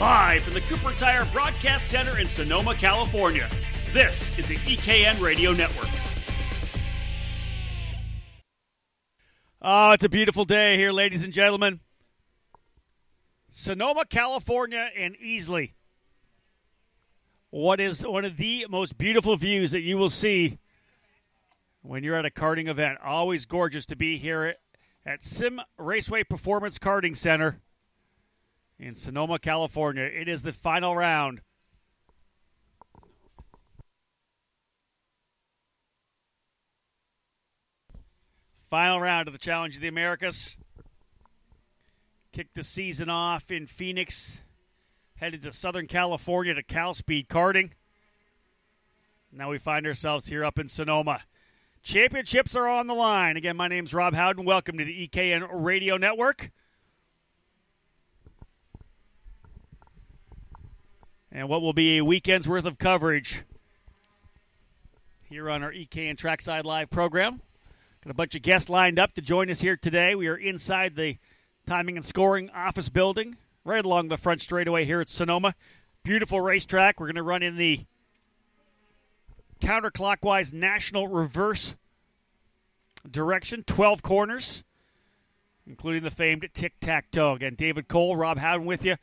Live from the Cooper Tire Broadcast Center in Sonoma, California. This is the EKN Radio Network. Oh, it's a beautiful day here, ladies and gentlemen. Sonoma, California, and Easley. What is one of the most beautiful views that you will see when you're at a karting event? Always gorgeous to be here at Sim Raceway Performance Karting Center in Sonoma, California. It is the final round. Final round of the Challenge of the Americas. Kick the season off in Phoenix, headed to Southern California to Cal Speed Karting. Now we find ourselves here up in Sonoma. Championships are on the line. Again, my name's Rob Howden. Welcome to the EKN Radio Network. And what will be a weekend's worth of coverage here on our EKN Trackside Live program. Got a bunch of guests lined up to join us here today. We are inside the timing and scoring office building, right along the front straightaway here at Sonoma. Beautiful racetrack. We're going to run in the counterclockwise national reverse direction, 12 corners, including the famed tic tac toe. Again, David Cole, Rob Howden with you.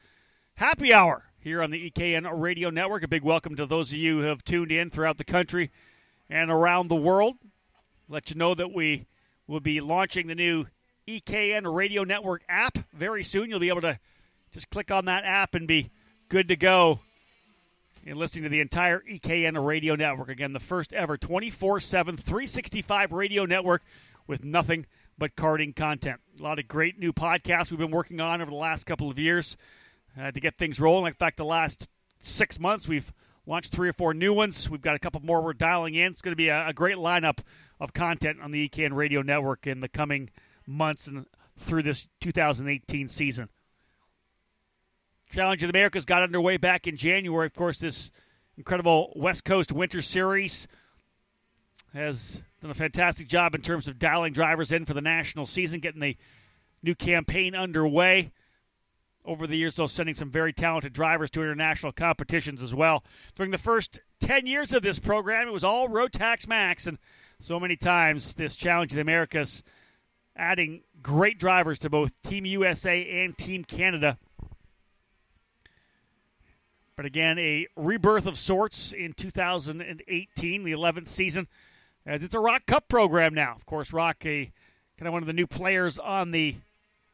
Happy hour here on the EKN Radio Network. A big welcome to those of you who have tuned in throughout the country and around the world. Let you know that we will be launching the new EKN Radio Network app very soon. You'll be able to just click on that app and be good to go and listening to the entire EKN radio network. Again, the first ever 24 7, 365 radio network with nothing but karting content. A lot of great new podcasts we've been working on over the last couple of years uh, to get things rolling. In fact, the last six months, we've launched three or four new ones. We've got a couple more we're dialing in. It's going to be a, a great lineup of content on the EKN radio network in the coming months and through this 2018 season. Challenge of America's got underway back in January. Of course, this incredible West Coast Winter Series has done a fantastic job in terms of dialing drivers in for the national season, getting the new campaign underway. Over the years, though, sending some very talented drivers to international competitions as well. During the first 10 years of this program, it was all Rotax Max, and so many times this Challenge of the Americas adding great drivers to both Team USA and Team Canada but again, a rebirth of sorts in 2018, the 11th season, as it's a ROK Cup program now. Of course, ROK, a kind of one of the new players on the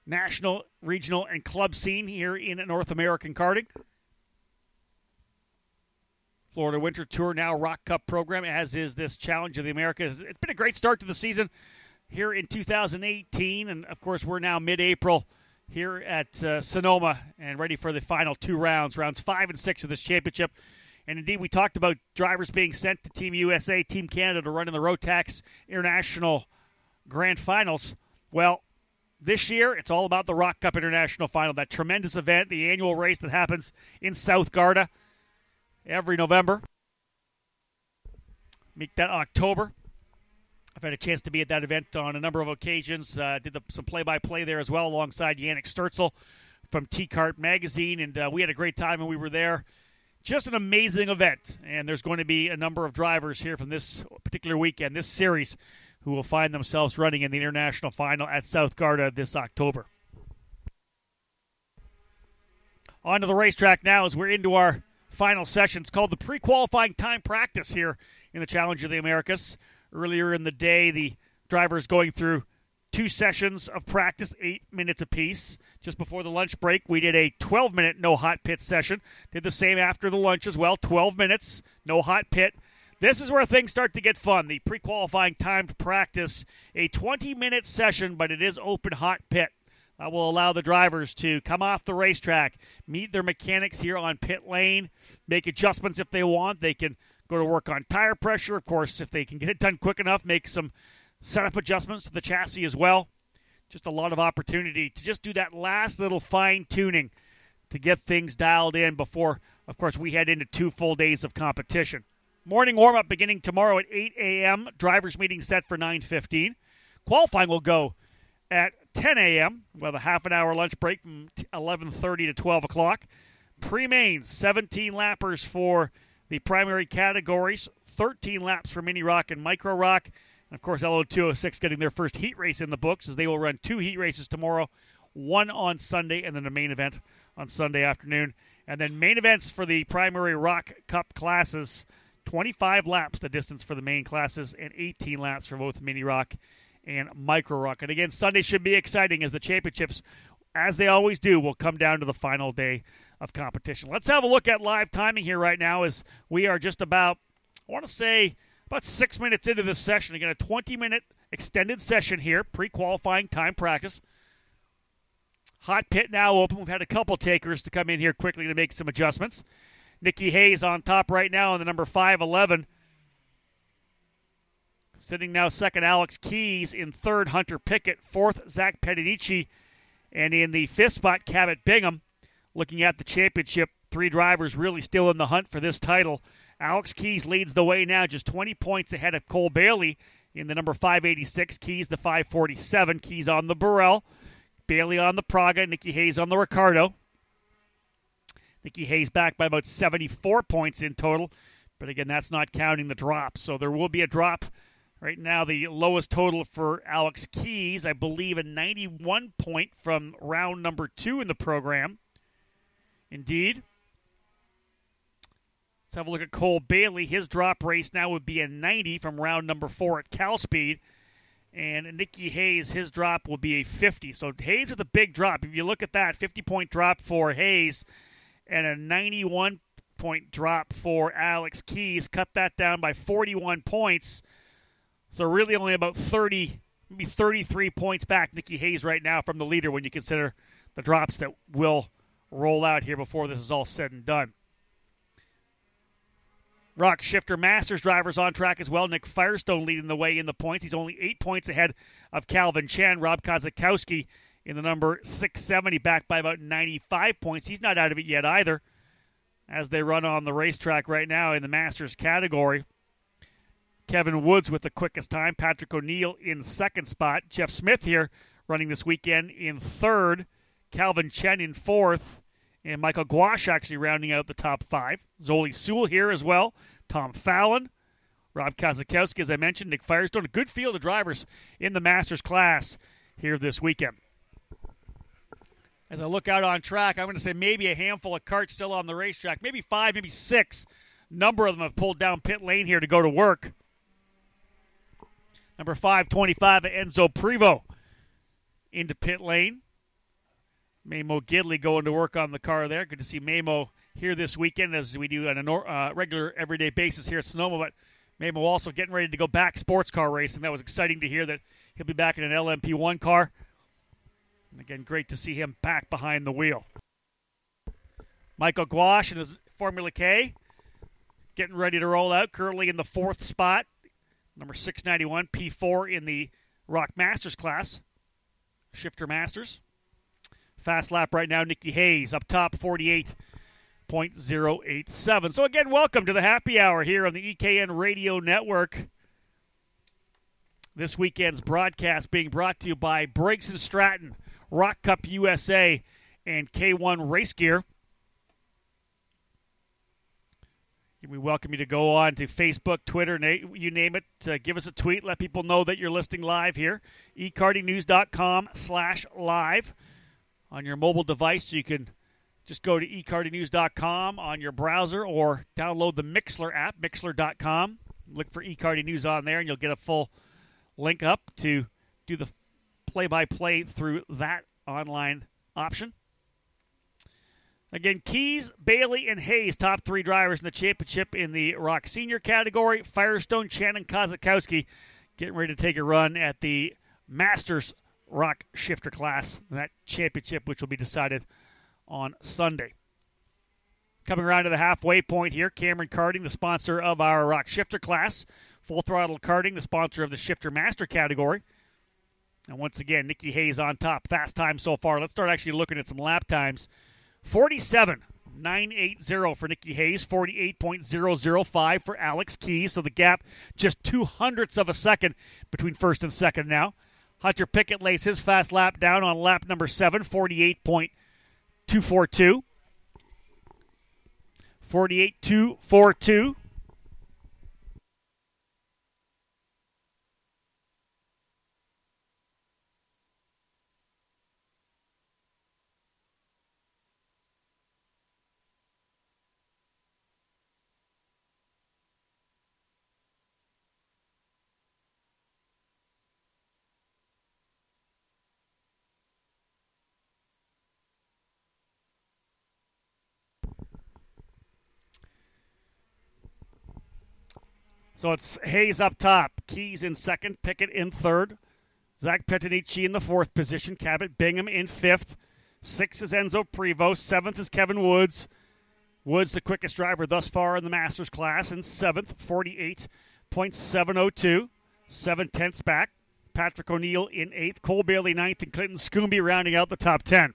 national, regional, and club scene here in North American karting. Florida Winter Tour now ROK Cup program, as is this Challenge of the Americas. It's been a great start to the season here in 2018, and of course, we're now mid April here at uh, Sonoma and ready for the final two rounds, rounds five and six of this championship. And indeed, we talked about drivers being sent to Team USA, Team Canada to run in the Rotax International Grand Finals. Well, this year, it's all about the ROK Cup International Final, that tremendous event, the annual race that happens in South Garda every November. Make that October. I've had a chance to be at that event on a number of occasions. Uh, did the, some play-by-play there as well, alongside Yannick Sturzel from TKART Magazine, and uh, we had a great time when we were there. Just an amazing event, and there's going to be a number of drivers here from this particular weekend, this series, who will find themselves running in the international final at South Garda this October. On to the racetrack now as we're into our final session. It's called the pre-qualifying time practice here in the Challenge of the Americas. Earlier in the day, the drivers going through two sessions of practice, eight minutes apiece. Just before the lunch break, we did a 12 minute no hot pit session. Did the same after the lunch as well 12 minutes, no hot pit. This is where things start to get fun. The pre qualifying timed practice, a 20 minute session, but it is open hot pit. That will allow the drivers to come off the racetrack, meet their mechanics here on pit lane, make adjustments if they want. They can go to work on tire pressure. Of course, if they can get it done quick enough, make some setup adjustments to the chassis as well. Just a lot of opportunity to just do that last little fine tuning to get things dialed in before, of course, we head into two full days of competition. Morning warm up beginning tomorrow at 8 a.m. Drivers meeting set for 9:15. Qualifying will go at 10 a.m. Have a half an hour lunch break from 11:30 to 12 o'clock. pre mains, 17 lappers for the primary categories, 13 laps for Mini Rock and Micro Rock. And of course, LO206 getting their first heat race in the books as they will run two heat races tomorrow, one on Sunday, and then the main event on Sunday afternoon. And then main events for the primary ROK Cup classes 25 laps the distance for the main classes, and 18 laps for both Mini Rock and Micro Rock. And again, Sunday should be exciting as the championships, as they always do, will come down to the final day of competition. Let's have a look at live timing here right now as we are just about, I want to say, about six minutes into this session. Again, a 20 minute extended session here, pre qualifying time practice. Hot pit now open. We've had a couple takers to come in here quickly to make some adjustments. Nikki Hayes on top right now in the number 511. Sitting now second, Alex Keys. In third, Hunter Pickett. Fourth, Zach Pedinici. And in the fifth spot, Cabot Bingham. Looking at the championship, three drivers really still in the hunt for this title. Alex Keys leads the way now, just 20 points ahead of Cole Bailey in the number 586. Keys the 547. Keys on the Birel. Bailey on the Praga. Nikki Hayes on the Ricciardo. Nikki Hayes back by about 74 points in total. But again, that's not counting the drop. So there will be a drop. Right now, the lowest total for Alex Keys, I believe, a 91 point from round number two in the program. Indeed. Let's have a look at Cole Bailey. His drop race now would be a 90 from round number four at Cal Speed. And Nikki Hayes, his drop will be a 50. So Hayes with a big drop. If you look at that, 50 point drop for Hayes and a 91 point drop for Alex Keys. Cut that down by 41 points. So really only about 30, maybe 33 points back, Nikki Hayes right now from the leader when you consider the drops that will roll out here before this is all said and done. Rock Shifter Masters drivers on track as well. Nick Firestone leading the way in the points. He's only eight points ahead of Calvin Chan. Rob Kozakowski in the number 670, back by about 95 points. He's not out of it yet either as they run on the racetrack right now in the Masters category. Kevin Woods with the quickest time. Patrick O'Neill in second spot. Jeff Smith here running this weekend in third. Calvin Chen in fourth. And Michael Gouache actually rounding out the top five. Zoli Sewell here as well. Tom Fallon. Rob Kazakowski, as I mentioned. Nick Firestone. A good field of drivers in the Masters class here this weekend as I look out on track, I'm going to say maybe a handful of carts still on the racetrack, maybe five, maybe six. Number of them have pulled down pit lane here to go to work. Number 525, Enzo Privo into pit lane. Memo Gidley going to work on the car there. Good to see Memo here this weekend as we do on a uh, regular everyday basis here at Sonoma. But Memo also getting ready to go back sports car racing. That was exciting to hear that he'll be back in an LMP1 car. Again, great to see him back behind the wheel. Michael Gouache and his Formula K getting ready to roll out, currently in the fourth spot. Number 691, P4 in the Rock Masters class. Shifter Masters. Fast lap right now, Nikki Hayes up top, 48.087. So, again, welcome to the happy hour here on the EKN Radio Network. This weekend's broadcast being brought to you by Briggs and Stratton ROK Cup USA, and K1 Race Gear. We welcome you to go on to Facebook, Twitter, you name it. Uh, give us a tweet. Let people know that you're listening live here. ekartingnews.com slash live on your mobile device. You can just go to ekartingnews.com on your browser or download the Mixlr app, mixlr.com. Look for eKarting News on there, and you'll get a full link up to do the play by play through that online option. Again, Keys, Bailey, and Hayes, top three drivers in the championship in the Rock Senior category. Firestone, Shannon Kozakowski getting ready to take a run at the Masters Rock Shifter class, that championship, which will be decided on Sunday. Coming around to the halfway point here, Cameron Karting, the sponsor of our Rock Shifter class. Full Throttle Karting, the sponsor of the Shifter Master category. And once again, Nikki Hayes on top. Fast time so far. Let's start actually looking at some lap times. 47. 980 for Nikki Hayes, 48.005 for Alex Keys. So the gap just two hundredths of a second between first and second now. Hunter Pickett lays his fast lap down on lap number seven, 48.242. 48 So it's Hayes up top, Keys in second, Pickett in third, Zach Petanici in the fourth position, Cabot Bingham in fifth, sixth is Enzo Prevost, seventh is Kevin Woods. Woods, the quickest driver thus far in the Masters class, in seventh, 48.702, seven tenths back. Patrick O'Neill in eighth, Cole Bailey ninth, and Clinton Scooby rounding out the top ten.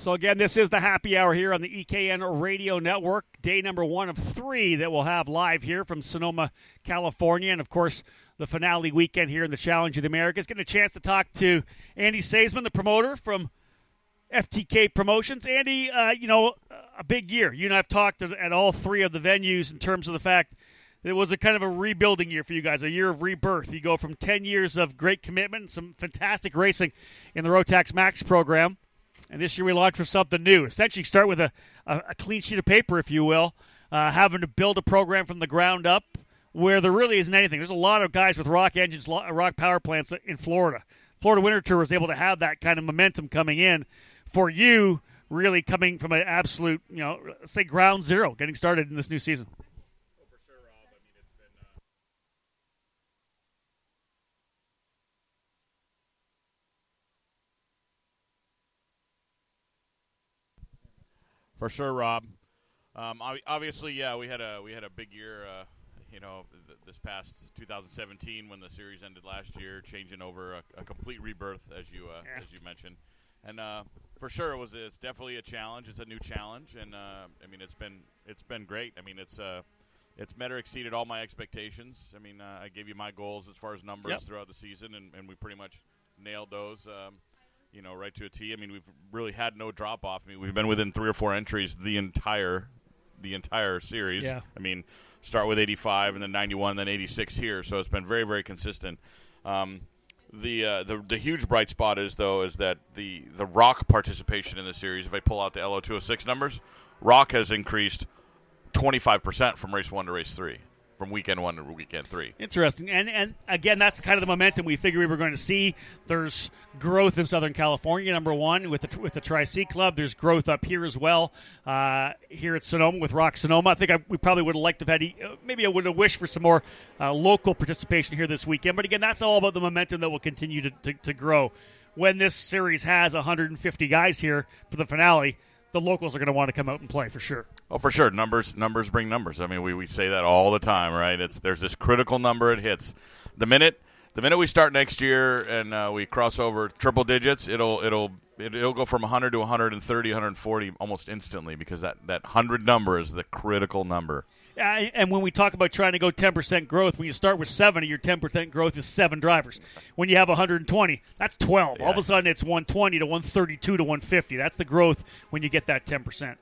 So, again, this is the happy hour here on the EKN Radio Network, day number one of three that we'll have live here from Sonoma, California. And, of course, the finale weekend here in the Challenge of the Americas. Getting a chance to talk to Andy Saisman, the promoter from FTK Promotions. Andy, uh, you know, a big year. You and I have talked at all three of the venues in terms of the fact that it was a kind of a rebuilding year for you guys, a year of rebirth. You go from 10 years of great commitment, some fantastic racing in the Rotax Max program and this year we launched with something new. Essentially, start with a, a, a clean sheet of paper, if you will, uh, having to build a program from the ground up where there really isn't anything. There's a lot of guys with rock engines, rock power plants in Florida. Florida Winter Tour was able to have that kind of momentum coming in. For you, really coming from an absolute, you know, say ground zero, getting started in this new season. For sure, Rob. Um, obviously, yeah, we had a we had a big year. Uh, you know, th- this past 2017 when the series ended last year, changing over a, a complete rebirth, as you uh, yeah. as you mentioned, and uh, for sure it was it's definitely a challenge. It's a new challenge, and uh, I mean it's been it's been great. I mean it's uh, it's met or exceeded all my expectations. I mean uh, I gave you my goals as far as numbers yep. throughout the season, and, and we pretty much nailed those. Um, you know, right to a T. I mean, we've really had no drop off. I mean, we've been within three or four entries the entire the entire series. Yeah. I mean, start with 85 and then 91, then 86 here. So it's been very, very consistent. Um, the, uh, the the huge bright spot is though is that the the rock participation in the series. If I pull out the LO206 numbers, rock has increased 25 percent from race one to race three from weekend one to weekend three. Interesting, and and again, that's kind of the momentum we figured we were going to see. There's growth in Southern California, number one, with the with the Tri C Club. There's growth up here as well. Uh, here at Sonoma with Rock Sonoma, I think I, we probably would have liked to have had. Uh, maybe I would have wished for some more uh, local participation here this weekend. But again, that's all about the momentum that will continue to, to, to grow. When this series has 150 guys here for the finale, the locals are going to want to come out and play for sure. Oh, for sure. Numbers numbers bring numbers. I mean, we, we say that all the time, right? It's there's this critical number it hits. The minute the minute we start next year and uh, we cross over triple digits, it'll it'll it'll go from 100 to 130, 140 almost instantly because that that 100 number is the critical number and when we talk about trying to go 10% growth, when you start with 70, your 10% growth is seven drivers. When you have 120, that's 12. Yeah. All of a sudden, it's 120 to 132 to 150. That's the growth when you get that 10%.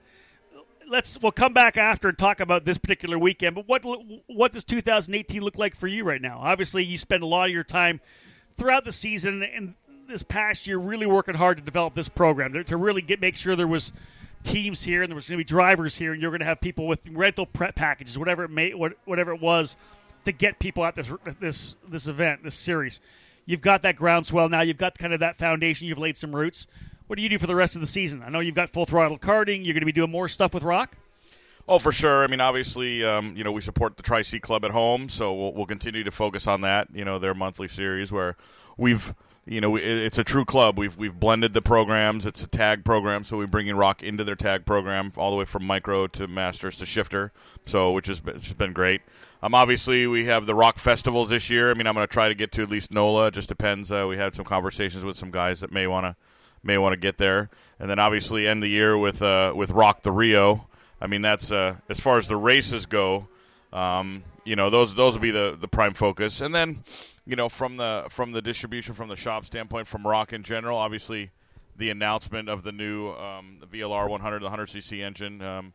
Let's we'll come back after and talk about this particular weekend. But what what does 2018 look like for you right now? Obviously, you spend a lot of your time throughout the season and this past year really working hard to develop this program to, really get make sure there was teams here, and there was going to be drivers here, and you're going to have people with rental prep packages, whatever it may, whatever it was, to get people at this this this event, this series. You've got that groundswell now. You've got kind of that foundation. You've laid some roots. What do you do for the rest of the season? I know you've got full throttle karting. You're going to be doing more stuff with Rock. Oh, for sure. I mean, obviously, um, you know, we support the Tri C Club at home, so we'll, we'll continue to focus on that. You know, their monthly series where we've you know, it's a true club. We've we've blended the programs. It's a tag program, so we bring in rock into their tag program, all the way from micro to masters to shifter. So, which has been, has been great. Um, obviously, we have the rock festivals this year. I mean, I'm going to try to get to at least NOLA. It just depends. Uh, we had some conversations with some guys that may want to may want to get there, and then obviously end the year with uh, with Rock the Rio. I mean, that's uh, as far as the races go. Um, you know, those those will be the the prime focus, and then you know from the from the distribution from the shop standpoint, from Rock in general, obviously the announcement of the new um, VLR 100, the 100cc engine. Um,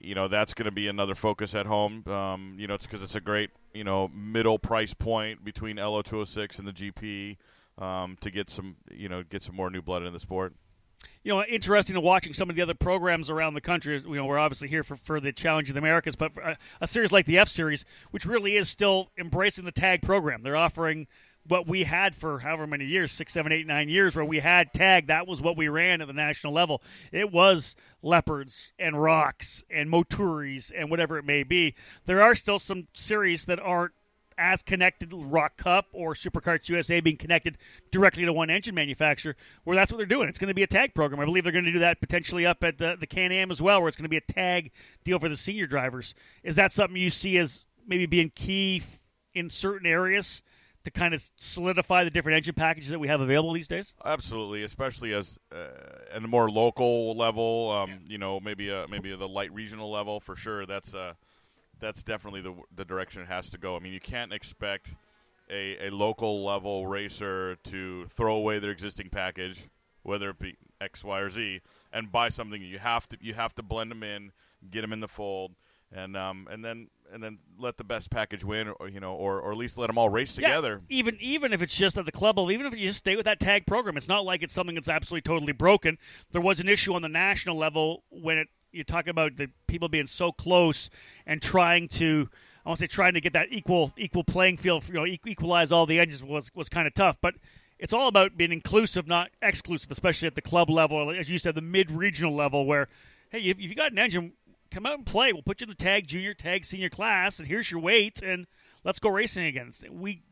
you know that's going to be another focus at home. Um, you know, it's because it's a great you know middle price point between LO 206 and the GP um, to get some you know get some more new blood in the sport you know, interesting to watching some of the other programs around the country. You know, we're obviously here for, for the Challenge of the Americas, but a, a, series like the F Series, which really is still embracing the tag program, they're offering what we had for however many years six, seven, eight, nine years where we had tag. That was what we ran at the national level. It was leopards and rocks and moturis and whatever it may be. There are still some series that aren't as connected ROK Cup or Superkarts USA being connected directly to one engine manufacturer, where that's what they're doing. It's going to be a tag program. I believe they're going to do that potentially up at the, the Can Am as well, where it's going to be a tag deal for the senior drivers. Is that something you see as maybe being key in certain areas? to kind of solidify the different engine packages that we have available these days? Absolutely, especially as uh, at a more local level. Um, yeah. You know, maybe a, maybe the light regional level for sure. That's uh, that's definitely the the direction it has to go. I mean, you can't expect a, a local level racer to throw away their existing package, whether it be X, Y, or Z, and buy something. You have to you have to blend them in, get them in the fold, and um and then and then let the best package win, or you know, or, or at least let them all race together. Yeah, even even if it's just at the club level, even if you just stay with that tag program, it's not like it's something that's absolutely totally broken. There was an issue on the national level when it you talk about the people being so close and trying to I want to say trying to get that equal equal playing field, you know, equalize all the edges was was kind of tough, but it's all about being inclusive, not exclusive, especially at the club level, as you said, the mid regional level, where hey, if you got an engine, come out and play. We'll put you in the tag junior, tag senior class, and here's your weight, and let's go racing again. We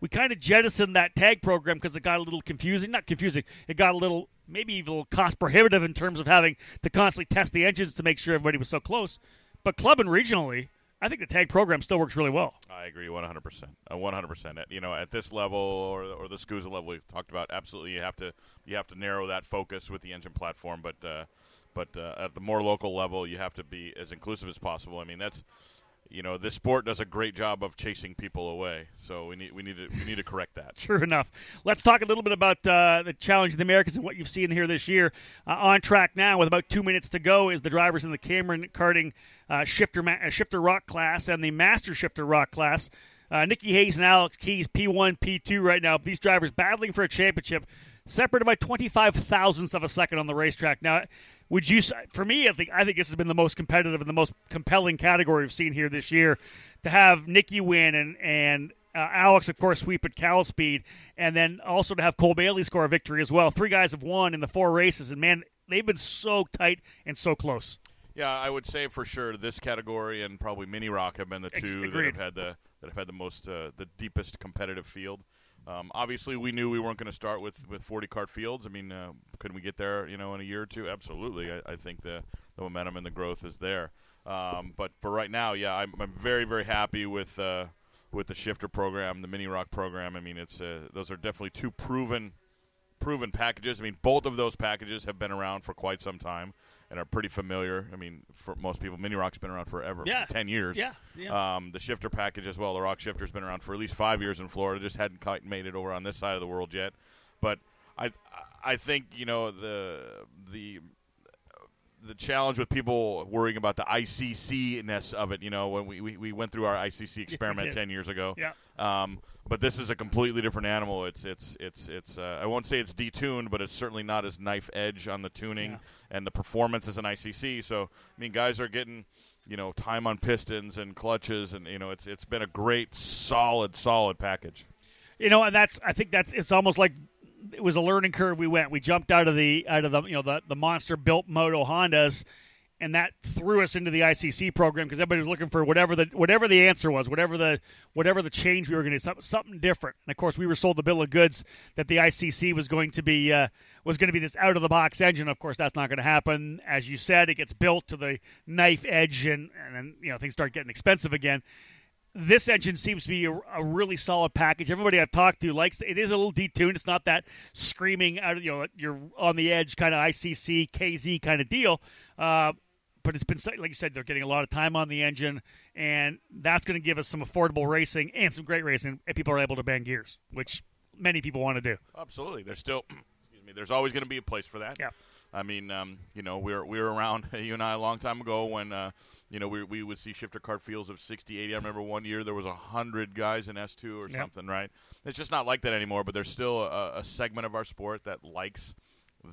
we kind of jettisoned that tag program because it got a little confusing. Not confusing. It got a little maybe even a little cost prohibitive in terms of having to constantly test the engines to make sure everybody was so close. But club and regionally, I think the tag program still works really well. I agree 100%. Uh, 100%. You know, at this level or or the SKUSA level we've talked about, absolutely you have to you have to narrow that focus with the engine platform, but uh, but uh, at the more local level, you have to be as inclusive as possible. I mean, that's you know this sport does a great job of chasing people away. So we need we need to we need to correct that. True enough. Let's talk a little bit about uh, the challenge of the Americans and what you've seen here this year. Uh, on track now with about two minutes to go is the drivers in the Cameron karting uh, shifter ma- shifter ROK class and the master shifter Rock class. Uh, Nikki Hayes and Alex Keys P1 P2 right now. These drivers battling for a championship separated by 25 thousandths of a second on the racetrack. Now, would you? For me, I think I think this has been the most competitive and the most compelling category we've seen here this year. To have Nikki win and and uh, Alex, of course, sweep at Cal Speed, and then also to have Cole Bailey score a victory as well. Three guys have won in the four races, and man, they've been so tight and so close. Yeah, I would say for sure this category and probably Mini Rock have been the two that have had the that have had the most uh, the deepest competitive field. Um, obviously, we knew we weren't going to start with, with 40 cart fields. I mean, uh, couldn't we get there, you know, in a year or two? Absolutely. I, I think the, the momentum and the growth is there. Um, but for right now, yeah, I'm, I'm very, very happy with uh, with the shifter program, the Mini rock program. I mean, it's uh, those are definitely two proven proven packages. I mean, both of those packages have been around for quite some time and are pretty familiar. I mean, for most people, Mini Rock's been around forever. Yeah. ten years. Yeah. yeah. Um, the shifter package as well. The Rock shifter's been around for at least five years in Florida. Just hadn't quite made it over on this side of the world yet. But I, I think you know the the the challenge with people worrying about the ICC ness of it. You know, when we, we, we went through our ICC experiment ten years ago. Yeah. Um, but this is a completely different animal. It's it's it's it's. Uh, I won't say it's detuned, but it's certainly not as knife edge on the tuning yeah. and the performance as an ICC. So I mean, guys are getting you know time on pistons and clutches, and you know it's it's been a great solid solid package. You know, and that's I think that's it's almost like it was a learning curve. We went, we jumped out of the out of the you know the the monster built moto Hondas and that threw us into the ICC program because everybody was looking for whatever the whatever the answer was, whatever the whatever the change we were going to do, something, something different. And of course, we were sold the bill of goods that the ICC was going to be uh, was going to be this out of the box engine. Of course, that's not going to happen. As you said, it gets built to the knife edge, and and then you know things start getting expensive again. This engine seems to be a, a really solid package. Everybody I've talked to likes it. it. Is a little detuned. It's not that screaming out. You know, you're on the edge kind of ICC KZ kind of deal. Uh, but it's been like you said, they're getting a lot of time on the engine, and that's going to give us some affordable racing and some great racing, and people are able to bang gears, which many people want to do. Absolutely, there's still, excuse me, there's always going to be a place for that. Yeah. I mean, um, you know, we were we were around you and I a long time ago when uh, you know we we would see shifter cart fields of 60, 80. I remember one year there was a hundred guys in S two or Yep. something. Right? It's just not like that anymore. But there's still a, a segment of our sport that likes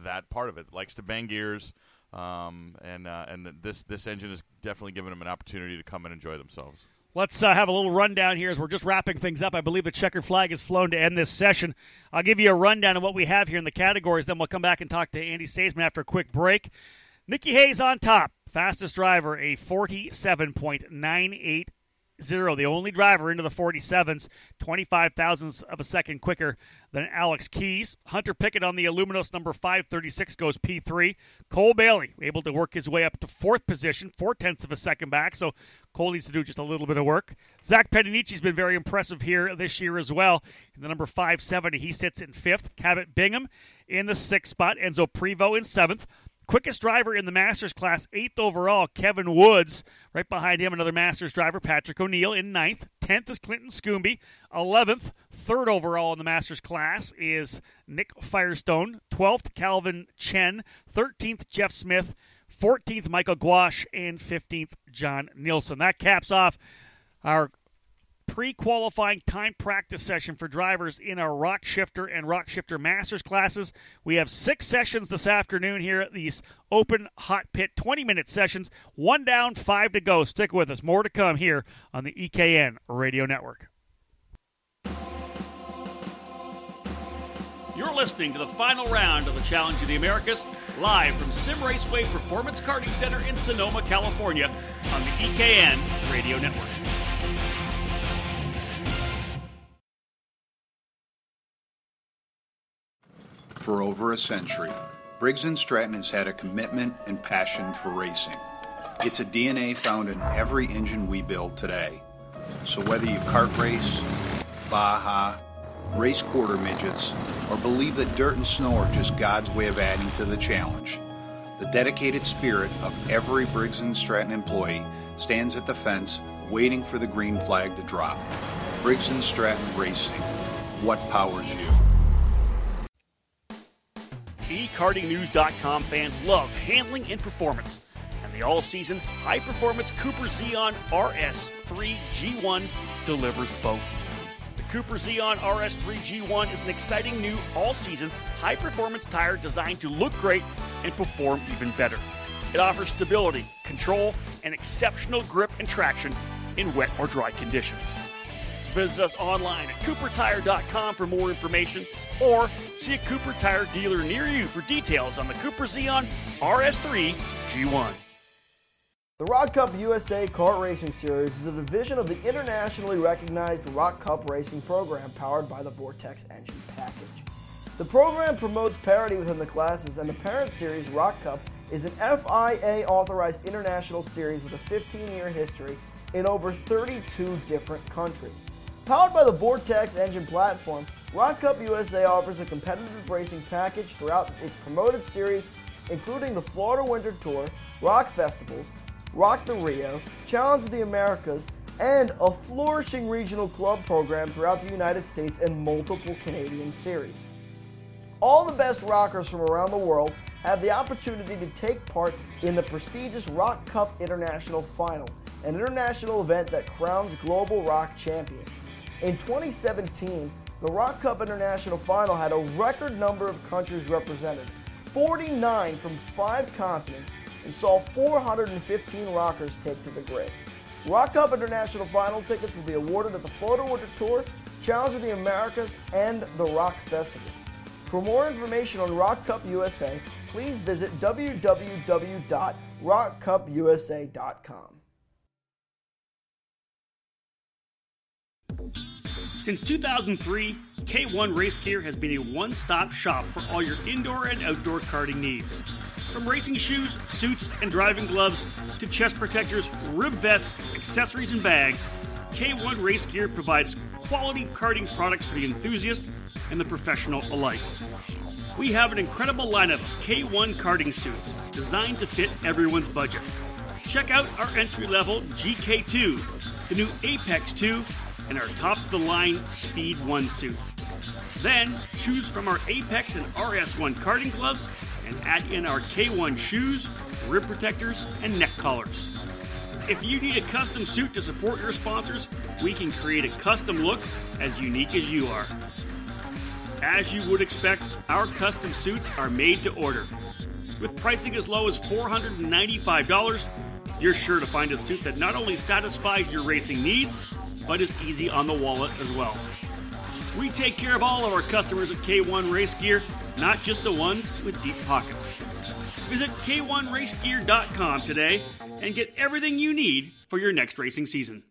that part of it. Likes to bang gears. Um, and uh, and this this engine is definitely giving them an opportunity to come and enjoy themselves. Let's uh, have a little rundown here as we're just wrapping things up. I believe the checkered flag is flown to end this session. I'll give you a rundown of what we have here in the categories, then we'll come back and talk to Andy Staisman after a quick break. Nikki Hayes on top, fastest driver, a 47.980. The only driver into the 47s, 25 thousandths of a second quicker than Alex Keys. Hunter Pickett on the Illuminos number 536 goes P3. Cole Bailey able to work his way up to fourth position, four tenths of a second back. So Cole needs to do just a little bit of work. Zach Pedinici's been very impressive here this year as well. In the number 570, he sits in fifth. Cabot Bingham in the sixth spot. Enzo Prevo in seventh. Quickest driver in the Masters class, eighth overall, Kevin Woods. Right behind him, another Masters driver, Patrick O'Neill in ninth. Tenth is Clinton Scooby. Eleventh, third overall in the Masters class is Nick Firestone. Twelfth, Calvin Chen. Thirteenth, Jeff Smith. 14th, Michael Gouache. And 15th, John Nielsen. That caps off our pre qualifying time practice session for drivers in our Rock Shifter and Rock Shifter Masters classes. We have six sessions this afternoon here at these open hot pit 20 minute sessions. One down, five to go. Stick with us. More to come here on the EKN Radio Network. You're listening to the final round of the Challenge of the Americas, live from Simraceway Performance Karting Center in Sonoma, California, on the EKN Radio Network. For over a century, Briggs & Stratton has had a commitment and passion for racing. It's a DNA found in every engine we build today. So whether you kart race, Baja, race quarter midgets, or believe that dirt and snow are just God's way of adding to the challenge, the dedicated spirit of every Briggs & Stratton employee stands at the fence waiting for the green flag to drop. Briggs & Stratton Racing. What powers you? eKartingNews.com fans love handling and performance, and the all-season high-performance Cooper Zeon RS3 G1 delivers both. The Cooper Zeon RS3 G1 is an exciting new all-season high-performance tire designed to look great and perform even better. It offers stability, control, and exceptional grip and traction in wet or dry conditions. Visit us online at coopertire.com for more information or see a Cooper Tire dealer near you for details on the Cooper Zeon RS3 G1. The ROK Cup USA Kart Racing Series is a division of the internationally recognized ROK Cup Racing program powered by the Vortex engine package. The program promotes parity within the classes, and the parent series, ROK Cup, is an FIA authorized international series with a 15 year history in over 32 different countries. Powered by the Vortex engine platform, ROK Cup USA offers a competitive racing package throughout its promoted series, including the Florida Winter Tour, Rock Festivals, Rock the Rio, Challenge of the Americas, and a flourishing regional club program throughout the United States and multiple Canadian series. All the best rockers from around the world have the opportunity to take part in the prestigious ROK Cup International Final, an international event that crowns global rock champions. In 2017, the ROK Cup International Final had a record number of countries represented, 49 from five continents, and saw 415 rockers take to the grid. ROK Cup International Final tickets will be awarded at the Florida Winter Tour, Challenge of the Americas, and the Rock Festival. For more information on ROK Cup USA, please visit www.rockcupusa.com. Since 2003, K1 Race Gear has been a one stop shop for all your indoor and outdoor karting needs. From racing shoes, suits, and driving gloves to chest protectors, rib vests, accessories, and bags, K1 Race Gear provides quality karting products for the enthusiast and the professional alike. We have an incredible lineup of K1 karting suits designed to fit everyone's budget. Check out our entry level GK2, the new Apex 2, and our top of the line Speed 1 suit. Then choose from our Apex and RS1 karting gloves and add in our K1 shoes, rib protectors, and neck collars. If you need a custom suit to support your sponsors, we can create a custom look as unique as you are. As you would expect, our custom suits are made to order. With pricing as low as $495, you're sure to find a suit that not only satisfies your racing needs, but is easy on the wallet as well. We take care of all of our customers at K1 Race Gear, not just the ones with deep pockets. Visit K1RaceGear.com today and get everything you need for your next racing season.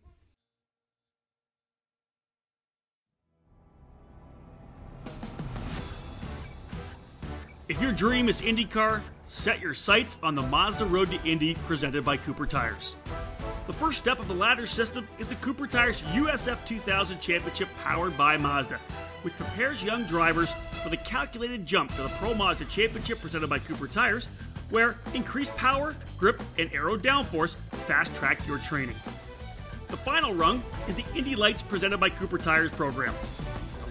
If your dream is IndyCar, set your sights on the Mazda Road to Indy presented by Cooper Tires. The first step of the ladder system is the Cooper Tires USF 2000 Championship powered by Mazda, which prepares young drivers for the calculated jump to the Pro Mazda Championship presented by Cooper Tires, where increased power, grip, and aero downforce fast track your training. The final rung is the Indy Lights presented by Cooper Tires program.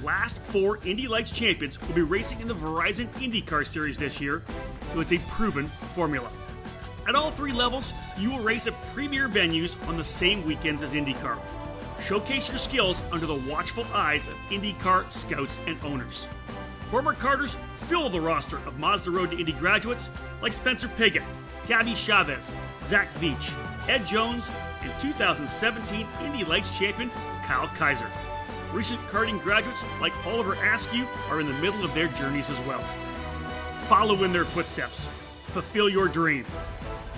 Last four Indy Lights champions will be racing in the Verizon IndyCar Series this year, so it's a proven formula. At all three levels, you will race at premier venues on the same weekends as IndyCar. Showcase your skills under the watchful eyes of IndyCar scouts and owners. Former Carters fill the roster of Mazda Road to Indy graduates like Spencer Pigot, Gabby Chaves, Zach Veach, Ed Jones, and 2017 Indy Lights champion Kyle Kaiser. Recent karting graduates like Oliver Askew are in the middle of their journeys as well. Follow in their footsteps. Fulfill your dream.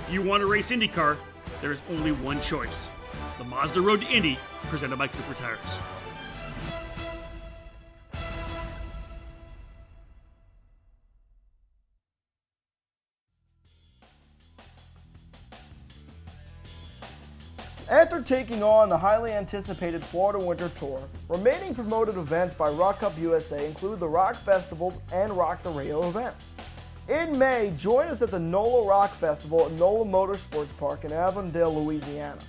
If you want to race IndyCar, there is only one choice the Mazda Road to Indy, presented by Cooper Tires. After taking on the highly anticipated Florida Winter Tour, remaining promoted events by ROK Cup USA include the Rock Festivals and Rock the Rio event. In May, join us at the NOLA Rock Festival at NOLA Motorsports Park in Avondale, Louisiana.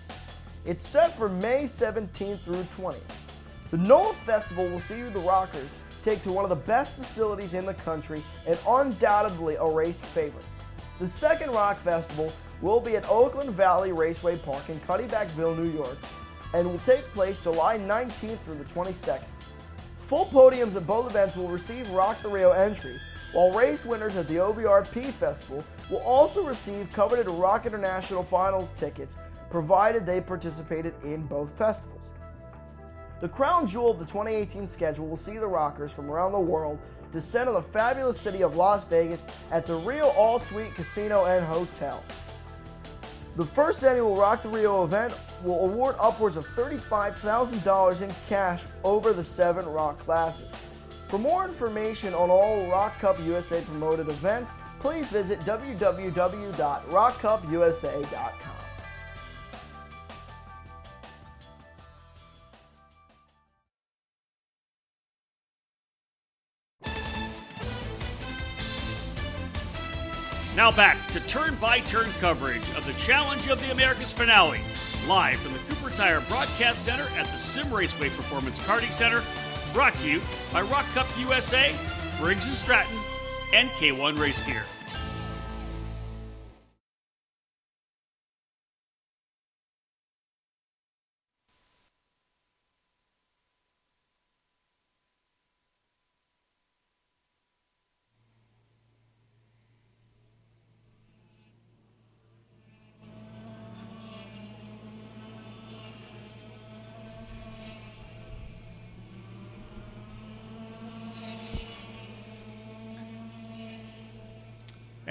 It's set for May 17th through 20th. The NOLA Festival will see the Rockers take to one of the best facilities in the country and undoubtedly a race favorite. The second Rock Festival will be at Oakland Valley Raceway Park in Cuddebackville, New York, and will take place July 19th through the 22nd. Full podiums at both events will receive Rock the Rio entry, while race winners at the OVRP Festival will also receive coveted Rock International Finals tickets provided they participated in both festivals. The crown jewel of the 2018 schedule will see the Rockers from around the world descend on the fabulous city of Las Vegas at the Rio All Suite Casino and Hotel. The first annual Rock the Rio event will award upwards of $35,000 in cash over the seven rock classes. For more information on all ROK Cup USA promoted events, please visit www.rockcupusa.com. Now back to turn by turn coverage of the Challenge of the Americas finale, live from the Cooper Tire Broadcast Center at the Simraceway Performance Karting Center, brought to you by ROK Cup USA, Briggs and Stratton, and K1 Race Gear.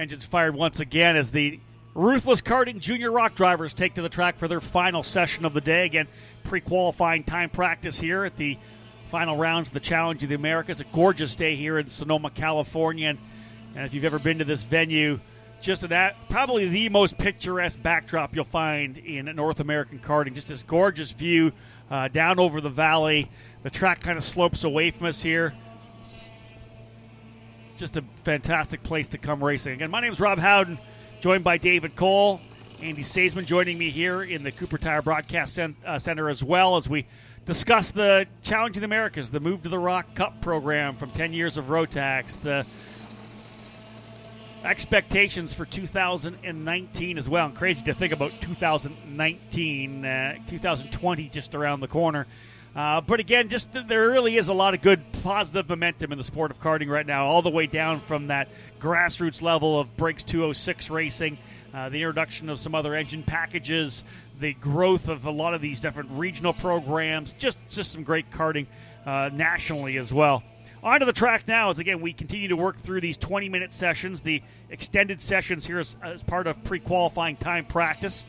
Engines fired once again as the Ruthless Karting Junior Rock drivers take to the track for their final session of the day. Again, pre qualifying time practice here at the final rounds of the Challenge of the Americas. A gorgeous day here in Sonoma, California. And, and if you've ever been to this venue, just an, probably the most picturesque backdrop you'll find in North American karting. Just this gorgeous view uh, down over the valley. The track kind of slopes away from us here just a fantastic place to come racing. Again, my name is Rob Howden, joined by David Cole. Andy Saisman joining me here in the Cooper Tire Broadcast uh, Center as well as we discuss the Challenge in the Americas, the move to the ROK Cup program from 10 years of Rotax, the expectations for 2019 as well. And crazy to think about 2019, uh, 2020 just around the corner. Uh, but again, just there really is a lot of good positive momentum in the sport of karting right now, all the way down from that grassroots level of Briggs 206 racing, uh, the introduction of some other engine packages, the growth of a lot of these different regional programs, just just some great karting uh, nationally as well. Onto the track now as again we continue to work through these 20 minute sessions, the extended sessions here as, as part of pre qualifying time practice.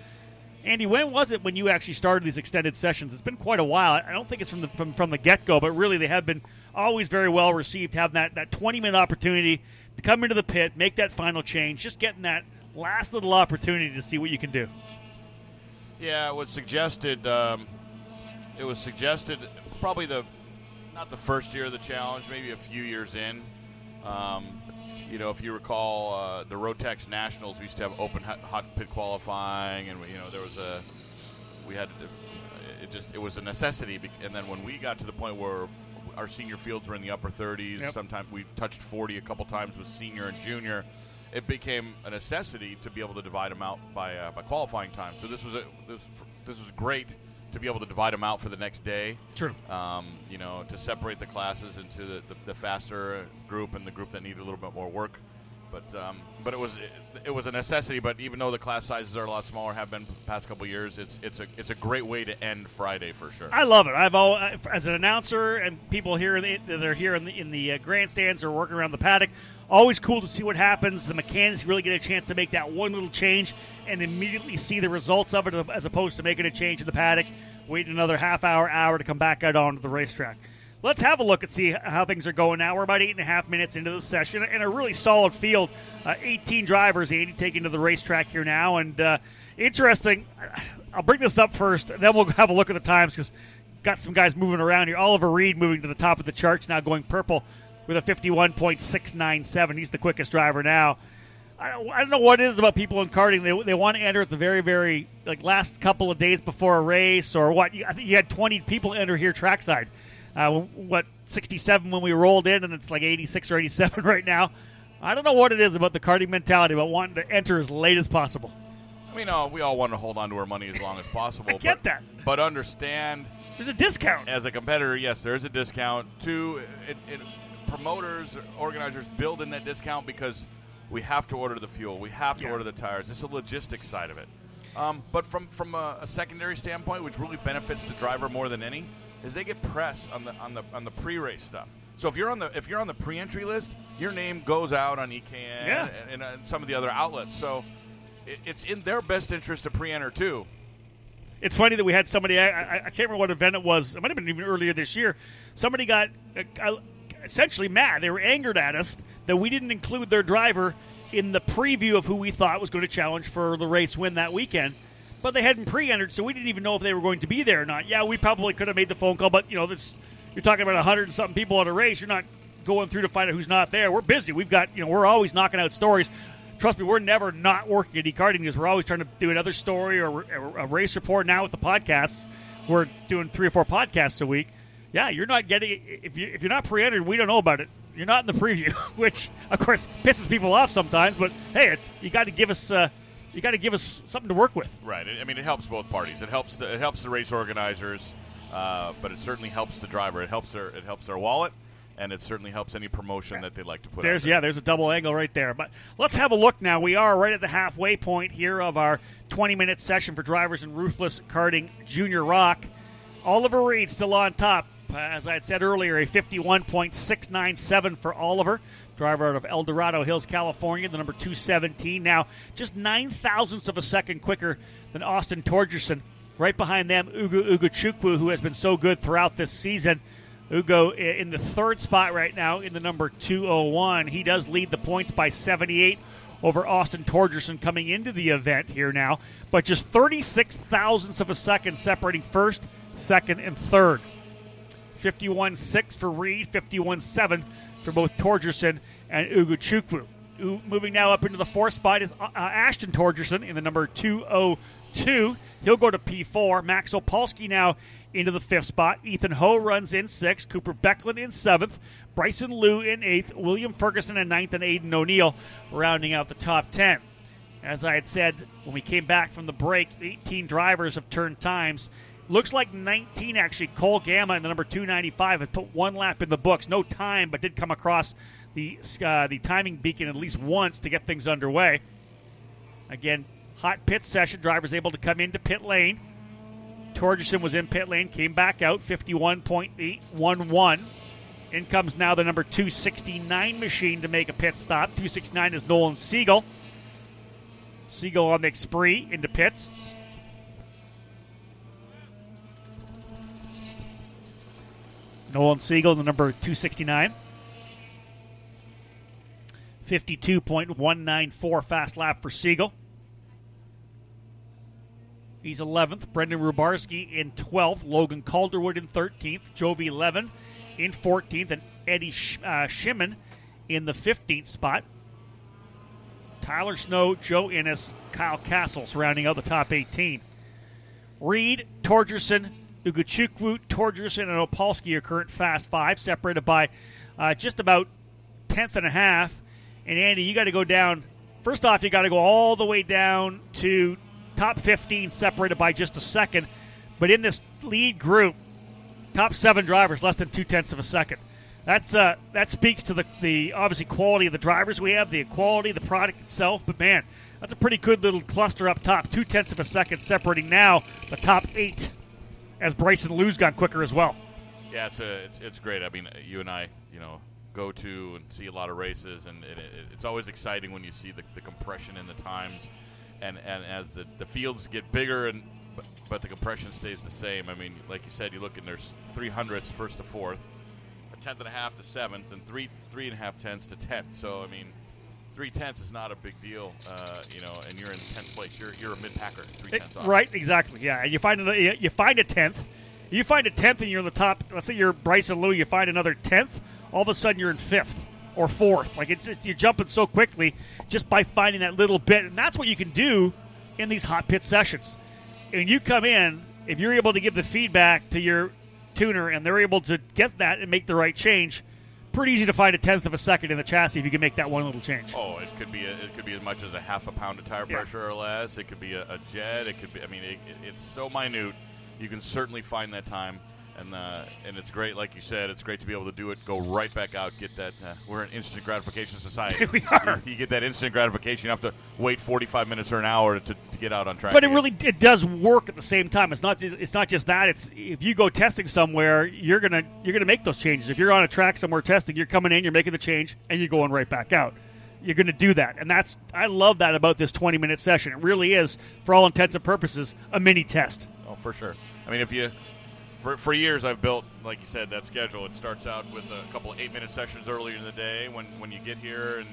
Andy, when was it when you actually started these extended sessions? It's been quite a while. I don't think it's from the from, from the get go, but really they have been always very well received. Having that that 20 minute opportunity to come into the pit, make that final change, just getting that last little opportunity to see what you can do. Yeah, it was suggested. Um, it was suggested probably the not the first year of the challenge, maybe a few years in. Um, you know, if you recall, uh, the Rotax Nationals, we used to have open hot pit qualifying, and you know there was a we had to, it just it was a necessity. And then when we got to the point where our senior fields were in the upper 30s, yep. sometimes we touched 40 a couple times with senior and junior. It became a necessity to be able to divide them out by uh, by qualifying time. So this was a this, this was great to be able to divide them out for the next day. True. Um, you know, to separate the classes into the, the, the, faster group and the group that needed a little bit more work. But um, but it was it, it, was a necessity. But even though the class sizes are a lot smaller, have been the past couple years, it's it's a it's a great way to end Friday for sure. I love it. I've all as an announcer and people here that are here in the in the uh, grandstands or working around the paddock. Always cool to see what happens. The mechanics really get a chance to make that one little change and immediately see the results of it, as opposed to making a change in the paddock, waiting another half hour, hour to come back out onto the racetrack. Let's have a look and see how things are going now. We're about eight and a half minutes into the session and a really solid field. Uh, 18 drivers, Andy, taking to the racetrack here now. And uh, interesting, I'll bring this up first, and then we'll have a look at the times because got some guys moving around here. Oliver Reed moving to the top of the charts now, going purple with a 51.697. He's the quickest driver now. I don't, I don't know what it is about people in karting. They, they want to enter at the very, very like last couple of days before a race or what. I think you had 20 people enter here trackside. Uh, what 67 when we rolled in, and it's like 86 or 87 right now. I don't know what it is about the karting mentality, but wanting to enter as late as possible. I mean, uh, we all want to hold on to our money as long as possible. I get but, that, but understand there's a discount as a competitor. Yes, there is a discount. Two, it, it, promoters, organizers build in that discount because we have to order the fuel, we have to yeah. order the tires. It's a logistics side of it. Um, but from from a, a, secondary standpoint, which really benefits the driver more than any, is they get press on the on the on the pre-race stuff. So if you're on the if you're on the pre-entry list, your name goes out on EKN yeah. and, and, and, some of the other outlets. So it, it's in their best interest to pre-enter too. It's funny that we had somebody. I, I, I, can't remember what event it was. It might have been even earlier this year. Somebody got uh, essentially mad. They were angered at us that we didn't include their driver in the preview of who we thought was going to challenge for the race win that weekend. But they hadn't pre-entered, so we didn't even know if they were going to be there or not. Yeah, we probably could have made the phone call, but you know, this, you're talking about hundred and something people at a race. You're not going through to find out who's not there. We're busy. We've got you know, we're always knocking out stories. Trust me, we're never not working at eKarting because we're always trying to do another story or a race report. Now with the podcasts, we're doing three or four podcasts a week. Yeah, you're not getting if you if you're not pre-entered, we don't know about it you're not in the preview, which of course pisses people off sometimes. But hey, it, you got to give us uh, you got to give us something to work with. Right. I mean, it helps both parties. It helps the, it helps the race organizers, uh, but it certainly helps the driver. It helps their it helps their wallet. And it certainly helps any promotion that they'd like to put. There's there. yeah, there's a double angle right there. But let's have a look now. We are right at the halfway point here of our 20 minute session for drivers in Ruthless Karting Junior ROK. Oliver Reed still on top. Uh, as I had said earlier, a 51.697 for Oliver, driver out of El Dorado Hills, California, the number 217. Now, just nine thousandths of a second quicker than Austin Torgerson. Right behind them, Ugo Ugochukwu, who has been so good throughout this season. Ugo in the third spot right now in the number 201. He does lead the points by 78 over Austin Torgerson coming into the event here now, but just 36 thousandths of a second separating first, second, and third. 51 6 for Reed, 51 7 for both Torgerson and Ugochukwu. Ooh, moving now up into the fourth spot is uh, uh, Ashton Torgerson in the number 202. He'll go to P4. Max Opolsky now into the fifth spot. Ethan Ho runs in sixth. Cooper Becklin in seventh. Bryson Liu in eighth. William Ferguson in ninth. And Aiden O'Neill rounding out the top 10. As I had said when we came back from the break, 18 drivers have turned times. Looks like 19 actually. Cole Gamma in the number 295 has put one lap in the books. No time, but did come across the uh, the timing beacon at least once to get things underway. Again, hot pit session. Drivers able to come into pit lane. Torgerson was in pit lane, came back out 51.811. In comes now the number 269 machine to make a pit stop. 269 is Nolan Siegel. Siegel on the spree into pits. Nolan Siegel, the number 269. 52.194 fast lap for Siegel. He's 11th. Brendan Rubarski in 12th. Logan Calderwood in 13th. Jovi 11 in 14th. And Eddie Sh- uh, Shimon in the 15th spot. Tyler Snow, Joe Innes, Kyle Castles rounding out the top 18. Reed, Torgerson, Ugochukwu, Torgerson, and Opolsky are current fast five, separated by uh, just about tenth and a half. And Andy, you got to go down. First off, you got to go all the way down to top 15, separated by just a second. But in this lead group, top seven drivers, less than two tenths of a second. That's uh, that speaks to the, the obviously quality of the drivers we have, the quality the product itself. But man, that's a pretty good little cluster up top. Two tenths of a second separating now the top eight, as Bryson Liu's gone quicker as well. Yeah, it's a, it's, it's great. I mean, uh, you and I, you know, go to and see a lot of races, and it, it, it's always exciting when you see the, the compression in the times, and and as the, the fields get bigger and but, but the compression stays the same. I mean, like you said, you look and there's three hundredths first to fourth, a tenth and a half to seventh, and three three and a half tenths to tenth. So I mean, three tenths is not a big deal, uh, you know. And you're in tenth place. You're you're a mid packer. Three tenths off. Right, exactly. Yeah, and you find a, you find a tenth, you find a tenth, and you're in the top. Let's say you're Bryson Liu, you find another tenth. All of a sudden, you're in fifth or fourth. Like it's, it's you're jumping so quickly just by finding that little bit, and that's what you can do in these hot pit sessions. And you come in, if you're able to give the feedback to your tuner, and they're able to get that and make the right change. Pretty easy to find a tenth of a second in the chassis if you can make that one little change. Oh, it could be a, it could be as much as a half a pound of tire Yeah. pressure or less. It could be a, a jet. It could be. I mean, it, it, it's so minute. You can certainly find that time, and uh, and it's great. Like you said, it's great to be able to do it. Go right back out. Get that. Uh, we're an instant gratification society. We are. You, you get that instant gratification. You have to wait forty five minutes or an hour to, to get out on track. But it again. really it does work at the same time. It's not it's not just that. It's if you go testing somewhere, you're gonna you're gonna make those changes. If you're on a track somewhere testing, you're coming in, you're making the change, and you're going right back out. You're going to do that, and that's I love that about this 20 minute session. It really is, for all intents and purposes, a mini test. Oh, for sure. I mean, if you for, for years I've built, like you said, that schedule. It starts out with a couple of eight minute sessions earlier in the day when when you get here and.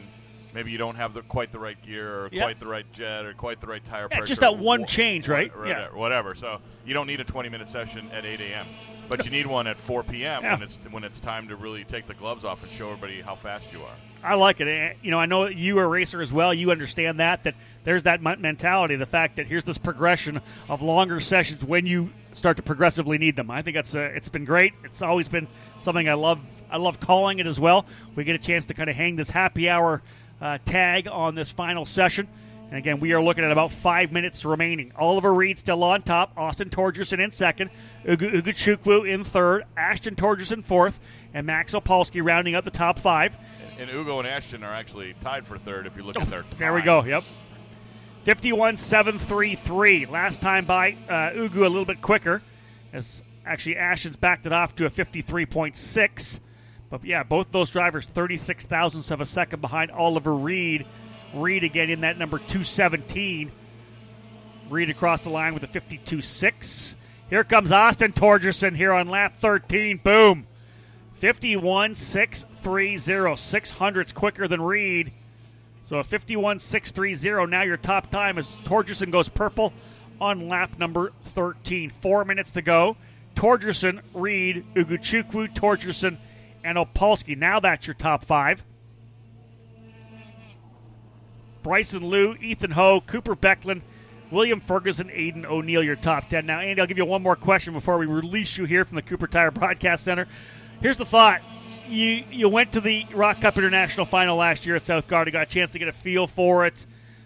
Maybe you don't have the, quite the right gear, or Yep. quite the right jet, or quite the right tire Yeah, pressure. just that one change, right? wha- Yeah. Whatever. So you don't need a 20 minute session at 8 a.m., but you need one at 4 p.m. Yeah. when it's when it's time to really take the gloves off and show everybody how fast you are. I like it. You know, I know you are a racer as well. You understand that that there's that mentality, the fact that here's this progression of longer sessions when you start to progressively need them. I think that's uh, it's been great. It's always been something I love. I love calling it as well. We get a chance to kind of hang this happy hour uh, tag on this final session. And again, we are looking at about five minutes remaining. Oliver Reed still on top. Austin Torgerson in second. Ugo Ugochukwu in third. Ashton Torgerson fourth. And Max Opolsky rounding up the top five. And Ugo and Ashton are actually tied for third if you look at their. Oh, There we go. Yep. 51.733. Last time by uh, Ugo a little bit quicker. As actually Ashton's backed it off to a 53.6. But yeah, both those drivers 36 thousandths of a second behind Oliver Reed. Reed again in that number 217. Reed across the line with a 52.6. Here comes Austin Torgerson here on lap 13. Boom. 51.630. 6 hundredths quicker than Reed. So a 51.630. Now your top time as Torgerson goes purple on lap number 13. Four minutes to go. Torgerson, Reed, Ugochukwu, Torgerson, and Opolsky. Now that's your top five. Bryson Liu, Ethan Ho, Cooper Becklin, William Ferguson, Aiden O'Neill, your top 10. Now, Andy, I'll give you one more question before we release you here from the Cooper Tire Broadcast Center. Here's the thought. You, you went to the ROK Cup International Final last year at South Garda, got a chance to get a feel for it.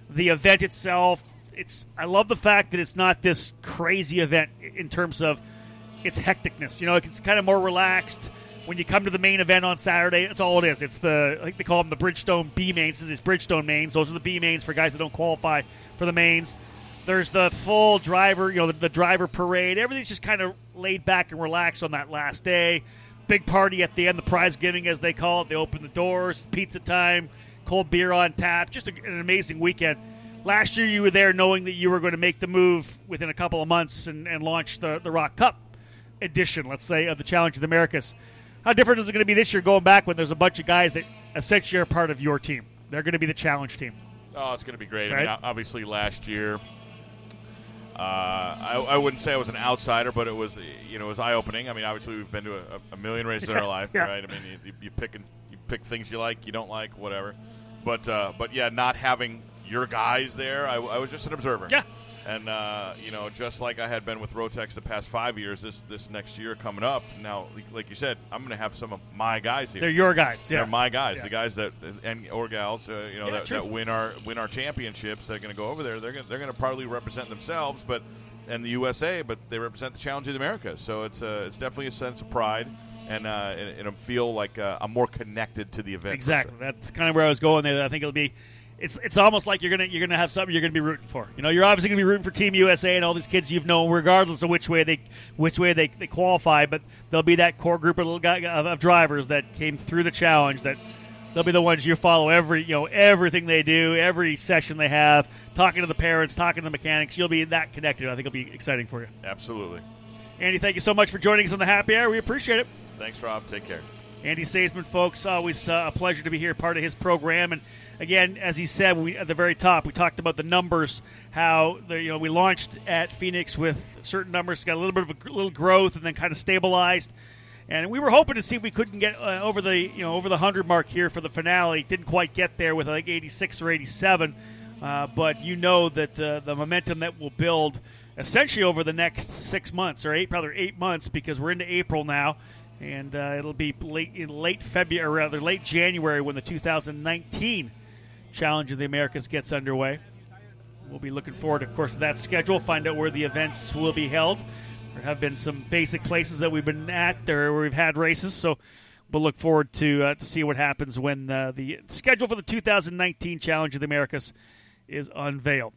The event itself, it's I love the fact that it's not this crazy event in terms of its hecticness. You know, it's kind of more relaxed. When you come to the main event on Saturday, it's all it is. It's the I think they call them the Bridgestone B mains. It's Bridgestone mains. Those are the B mains for guys that don't qualify for the mains. There's the full driver, you know, the, the driver parade. Everything's just kind of laid back and relaxed on that last day. Big party at the end, the prize giving, as they call it. They open the doors, pizza time, cold beer on tap. Just a, an amazing weekend. Last year, you were there knowing that you were going to make the move within a couple of months and, and launch the, the ROK Cup edition, let's say, of the Challenge of the Americas. How different is it going to be this year going back when there's a bunch of guys that essentially are part of your team? They're going to be the challenge team. Oh, it's going to be great. Right. I mean, obviously, last year, uh, I, I wouldn't say I was an outsider, but it was you know it was eye opening. I mean, obviously, we've been to a, a million races in our life, Yeah. right? I mean, you, you, pick and you pick things you like, you don't like, whatever. But uh, but yeah, not having your guys there, I, I was just an observer. Yeah. And uh, you know, just like I had been with Rotax the past five years, this this next year coming up, now, like- you said, I'm going to have some of my guys here. They're your guys. Yeah. They're my guys, Yeah. the guys that and or gals, uh, you know, Yeah, that, that win our win our championships. They're going to go over there. They're going they're going to probably represent themselves, but and the USA, but they represent the Challenge of America. So it's uh, it's definitely a sense of pride, and uh, and, and feel like uh, I'm more connected to the event. Exactly. That's kind of where I was going there. I think it'll be. It's it's almost like you're gonna you're gonna have something you're gonna be rooting for. You know, you're obviously gonna be rooting for Team USA and all these kids you've known, regardless of which way they which way they, they qualify. But there'll be that core group of little guy, of, of drivers that came through the challenge that. They'll be the ones you follow every, you know, everything they do, every session they have, talking to the parents, talking to the mechanics. You'll be that connected. I think it'll be exciting for you. Absolutely. Andy, thank you so much for joining us on the Happy Hour. We appreciate it. Thanks, Rob. Take care. Andy Saisman, folks, always uh, a pleasure to be here, part of his program. And again, as he said we, at the very top, we talked about the numbers, how the, you know we launched at Phoenix with certain numbers, got a little bit of a little growth, and then kind of stabilized. And we were hoping to see if we couldn't get uh, over the you know over the hundred mark here for the finale. Didn't quite get there with like 86 or 87, uh, but you know that uh, the momentum that will build essentially over the next six months or eight, rather eight months, because we're into April now and uh, it'll be late in late February, or rather late January, when the 2019 Challenge of the Americas gets underway. We'll be looking forward, of course, to that schedule. Find out where the events will be held. There have been some basic places that we've been at there where we've had races, so we'll look forward to uh, to see what happens when uh, the schedule for the 2019 Challenge of the Americas is unveiled.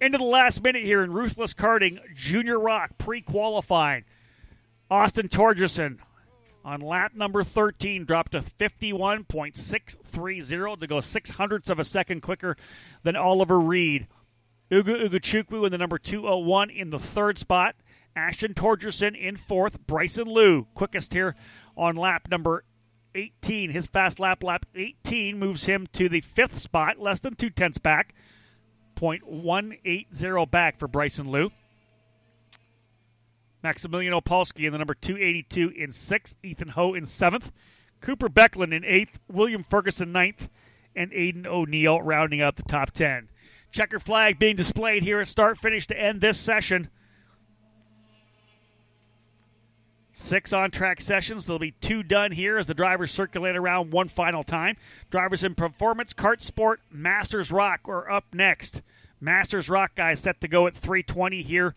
Into the last minute here in Ruthless Karting Junior ROK pre-qualifying. Austin Torgerson on lap number 13 dropped to 51.630 to go six hundredths of a second quicker than Oliver Reed. Ugo Ugochukwu in the number 201 in the third spot. Ashton Torgerson in fourth. Bryson Liu, quickest here on lap number 18. His fast lap, lap 18, moves him to the fifth spot, less than two tenths back. 0.180 back for Bryson Liu. Maximilian Opalski in the number 282 in sixth. Ethan Ho in seventh. Cooper Becklin in eighth. William Ferguson ninth. And Aiden O'Neill rounding out the top 10. Checker flag being displayed here at start finish to end this session. Six on track sessions. There'll be two done here as the drivers circulate around one final time. Drivers in Performance, Kart Sport, Masters ROK are up next. Masters ROK guys set to go at 320 here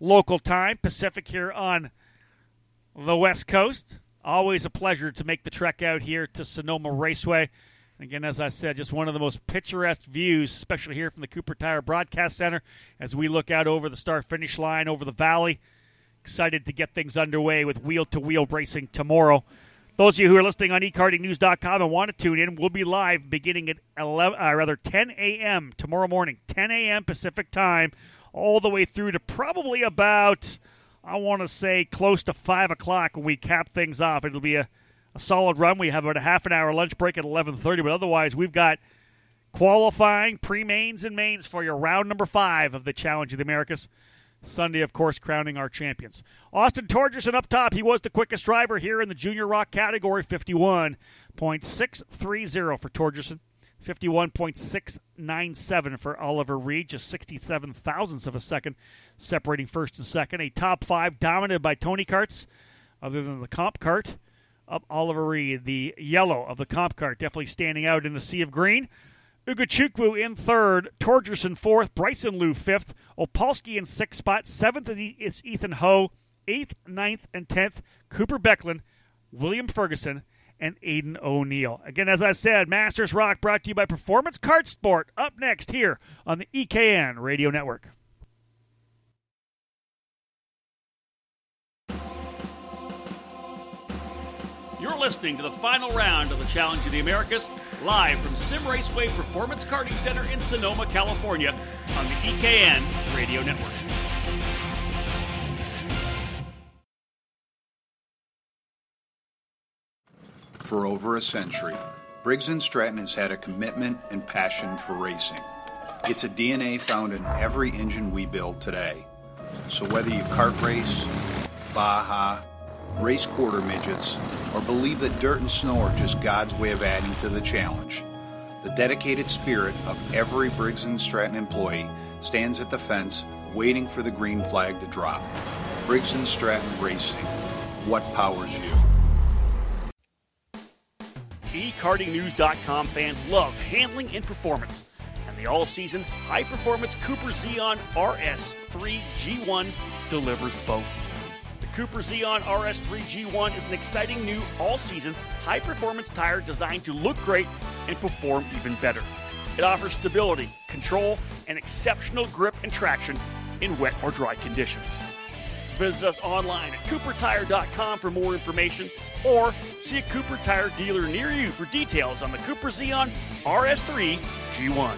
local time. Pacific here on the West Coast. Always a pleasure to make the trek out here to Sonoma Raceway. Again, as I said, just one of the most picturesque views, especially here from the Cooper Tire Broadcast Center, as we look out over the start finish line, over the valley. Excited to get things underway with wheel to wheel racing tomorrow. Those of you who are listening on ekartingnews.com and want to tune in, we'll be live beginning at 11, uh, rather 10 a.m. tomorrow morning, 10 a.m. Pacific time, all the way through to probably about, I want to say, close to 5 o'clock when we cap things off. It'll be a, a solid run. We have about a half an hour lunch break at 11.30, but otherwise we've got qualifying, pre-mains, and mains for your round number five of the Challenge of the Americas. Sunday, of course, crowning our champions. Austin Torgerson up top. He was the quickest driver here in the junior ROK category, 51.630 for Torgerson. 51.697 for Oliver Reed, just 67 thousandths of a second separating first and second. A top five dominated by Tony Karts, other than the CompKart of Oliver Reed. The yellow of the CompKart definitely standing out in the sea of green. Ugochukwu in third, Torgerson fourth, Bryson Liu fifth, Opalski in sixth spot, seventh is Ethan Ho, eighth, ninth, and tenth, Cooper Becklin, William Ferguson, and Aiden O'Neill. Again, as I said, Masters ROK brought to you by Performance Kart Sport. Up next here on the EKN Radio Network. You're listening to the final round of the Challenge of the Americas, live from Simraceway Performance Karting Center in Sonoma, California, on the EKN Radio Network. For over a century, Briggs & Stratton has had a commitment and passion for racing. It's a DNA found in every engine we build today. So whether you kart race, Baja, race quarter midgets, or believe that dirt and snow are just God's way of adding to the challenge, the dedicated spirit of every Briggs & Stratton employee stands at the fence waiting for the green flag to drop. Briggs & Stratton Racing. What powers you? eKartingNews.com fans love handling and performance, and the all-season high-performance Cooper Zeon RS3 G1 delivers both. The Cooper Zeon RS3 G1 is an exciting new all-season high-performance tire designed to look great and perform even better. It offers stability, control, and exceptional grip and traction in wet or dry conditions. Visit us online at coopertire.com for more information or see a Cooper Tire dealer near you for details on the Cooper Zeon RS3 G1.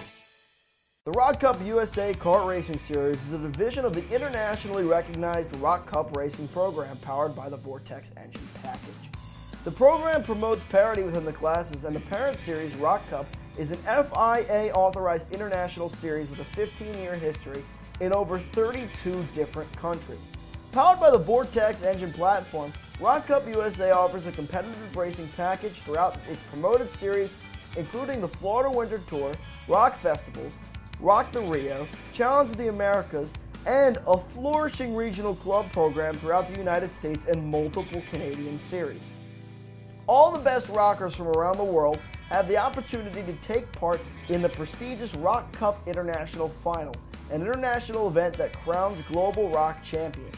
The ROK Cup USA Kart Racing Series is a division of the internationally recognized ROK Cup Racing program powered by the Vortex Engine Package. The program promotes parity within the classes, and the parent series, ROK Cup, is an FIA authorized international series with a 15 year history in over 32 different countries. Powered by the Vortex engine platform, ROK Cup USA offers a competitive racing package throughout its promoted series, including the Florida Winter Tour, ROK Festivals, ROK the Rio, Challenge of the Americas, and a flourishing regional club program throughout the United States and multiple Canadian series. All the best rockers from around the world have the opportunity to take part in the prestigious ROK Cup International Final, an international event that crowns global rock champions.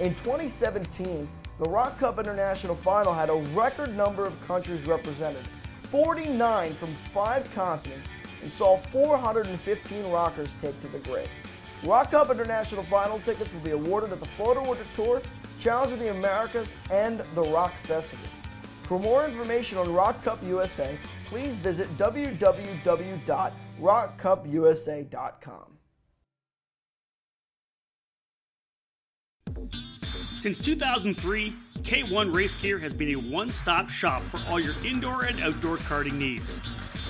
In 2017, the ROK Cup International Final had a record number of countries represented, 49 from five continents, and saw 415 rockers take to the grid. ROK Cup International Final tickets will be awarded at the Florida Winter Tour, Challenge of the Americas, and the ROK Festival. For more information on ROK Cup USA, please visit www.rokcupusa.com. Since 2003, K1 Race Gear has been a one stop shop for all your indoor and outdoor karting needs.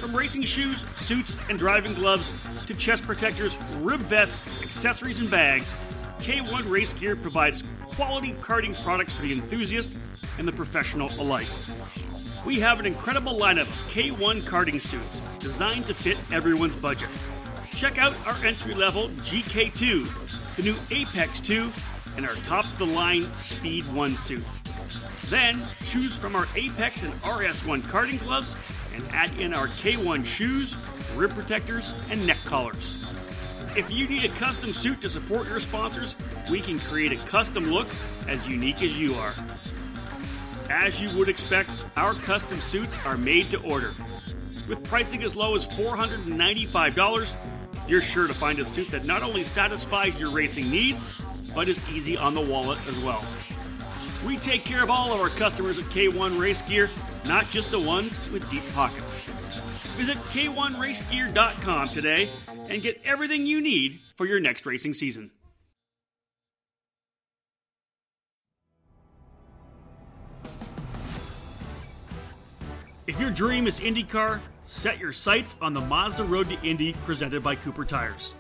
From racing shoes, suits, and driving gloves to chest protectors, rib vests, accessories, and bags, K1 Race Gear provides quality karting products for the enthusiast and the professional alike. We have an incredible lineup of K1 karting suits designed to fit everyone's budget. Check out our entry level GK2, the new Apex 2, and our top of the line Speed 1 suit. Then choose from our Apex and RS1 karting gloves and add in our K1 shoes, rib protectors, and neck collars. If you need a custom suit to support your sponsors, we can create a custom look as unique as you are. As you would expect, our custom suits are made to order. With pricing as low as $495, you're sure to find a suit that not only satisfies your racing needs, but is easy on the wallet as well. We take care of all of our customers at K1 Race Gear, not just the ones with deep pockets. Visit K1RaceGear.com today and get everything you need for your next racing season. If your dream is IndyCar, set your sights on the Mazda Road to Indy presented by Cooper Tires.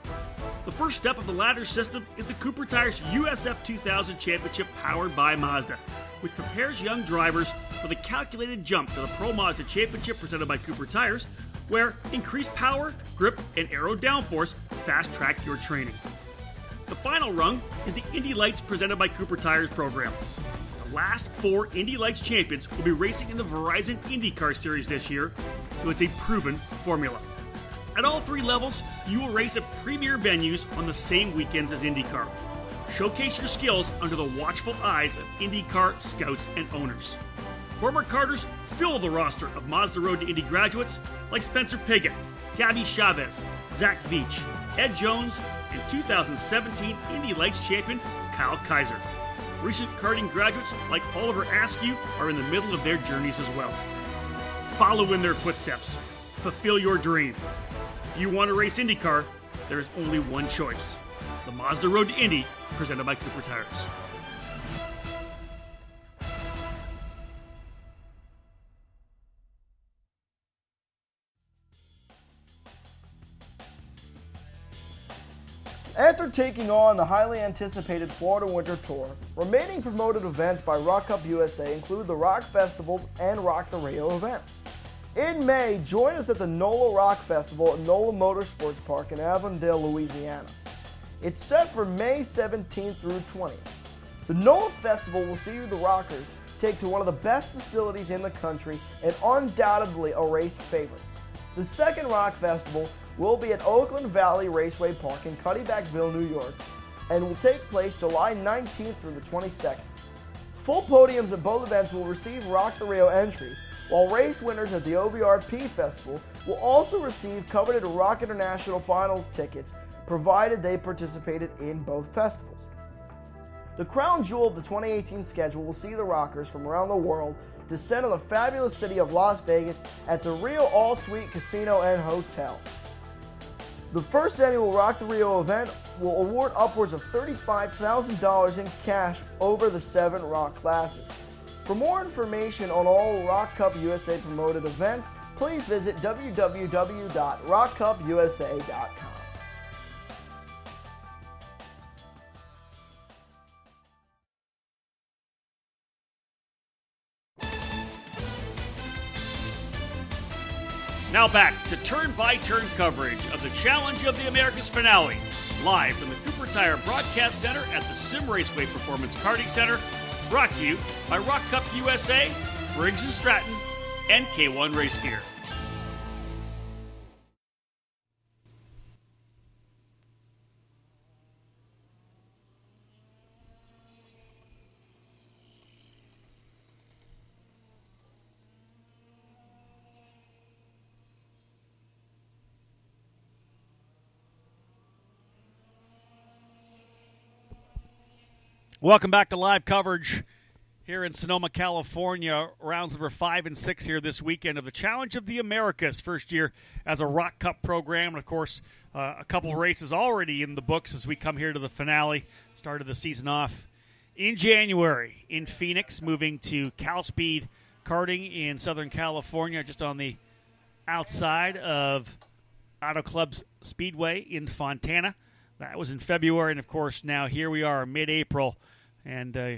The first step of the ladder system is the Cooper Tires USF 2000 Championship powered by Mazda, which prepares young drivers for the calculated jump to the Pro Mazda Championship presented by Cooper Tires where increased power, grip, and aero downforce fast track your training. The final rung is the Indy Lights presented by Cooper Tires program. Last four Indy Lights champions will be racing in the Verizon IndyCar Series this year, so it's a proven formula. At all three levels, you will race at premier venues on the same weekends as IndyCar. Showcase your skills under the watchful eyes of IndyCar scouts and owners. Former Karters fill the roster of Mazda Road to Indy graduates like Spencer Pigot, Gabby Chaves, Zach Veach, Ed Jones, and 2017 Indy Lights champion Kyle Kaiser. Recent karting graduates like Oliver Askew are in the middle of their journeys as well. Follow in their footsteps. Fulfill your dream. If you want to race IndyCar, there is only one choice the Mazda Road to Indy, presented by Cooper Tires. After taking on the highly anticipated Florida Winter Tour, remaining promoted events by ROK Cup USA include the ROK Festivals and ROK the Rio event. In May, join us at the NOLA ROK Festival at NOLA Motorsports Park in Avondale, Louisiana. It's set for May 17th through 20th. The NOLA Festival will see the Rockers take to one of the best facilities in the country and undoubtedly a race favorite. The second ROK Festival will be at Oakland Valley Raceway Park in Cuddebackville, New York, and will take place July 19th through the 22nd. Full podiums at both events will receive ROK the Rio entry, while race winners at the OVRP Festival will also receive coveted ROK International Finals tickets provided they participated in both festivals. The crown jewel of the 2018 schedule will see the Rockers from around the world descend on the fabulous city of Las Vegas at the Rio All Suite Casino and Hotel. The first annual ROK the Rio event will award upwards of $35,000 in cash over the seven Rock classes. For more information on all ROK Cup USA promoted events, please visit www.rokcupusa.com. Now back to turn by turn coverage of the Challenge of the Americas finale, live from the Cooper Tire Broadcast Center at the Simraceway Performance Karting Center, brought to you by ROK Cup USA, Briggs and Stratton, and K1 Race Gear. Welcome back to live coverage here in Sonoma, California. Rounds number five and six here this weekend of the Challenge of the Americas. First year as a ROK Cup program. And of course, uh, a couple races already in the books as we come here to the finale. Started the season off in January in Phoenix, moving to Cal Speed Karting in Southern California, just on the outside of Auto Club's Speedway in Fontana. That was in February, and of course, now here we are, mid April and uh,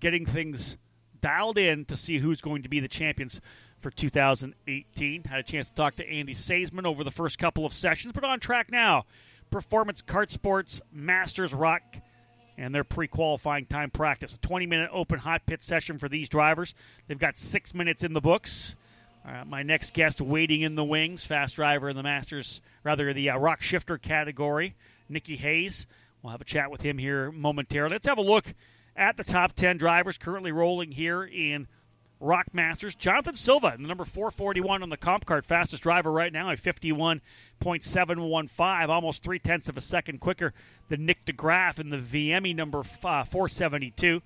getting things dialed in to see who's going to be the champions for 2018. Had a chance to talk to Andy Saisman over the first couple of sessions, but on track now. Performance Kart Sports Masters ROK and their pre-qualifying time practice. A 20-minute open hot pit session for these drivers. They've got six minutes in the books. Uh, my next guest waiting in the wings, fast driver in the Masters, rather the uh, ROK shifter category, Nikki Hayes. We'll have a chat with him here momentarily. Let's have a look at the top 10 drivers currently rolling here in ROK Masters. Jonathan Silva, in the number 441 on the comp card, fastest driver right now at 51.715, almost three tenths of a second quicker than Nick DeGraff in the VME number uh, 472.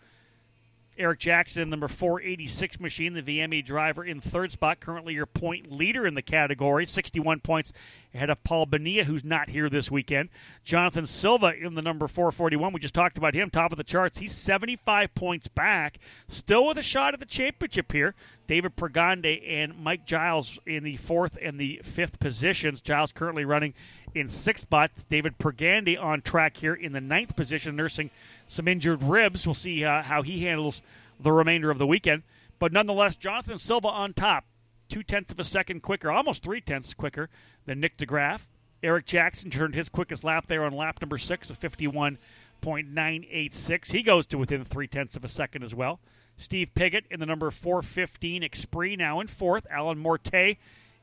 Eric Jackson, in number 486 machine, the VME driver in third spot, currently your point leader in the category, 61 points ahead of Paul Benia, who's not here this weekend. Jonathan Silva in the number 441. We just talked about him, top of the charts. He's 75 points back, still with a shot at the championship here. David Pregande and Mike Giles in the fourth and the fifth positions. Giles currently running in sixth spot. David Pregande on track here in the ninth position, nursing some injured ribs. We'll see uh, how he handles the remainder of the weekend. But nonetheless, Jonathan Silva on top. two tenths of a second quicker, almost three tenths quicker than Nick DeGraff. Eric Jackson turned his quickest lap there on lap number six of 51.986. He goes to within three tenths of a second as well. Steve Piggott in the number 415 Exprit now in fourth. Alan Morte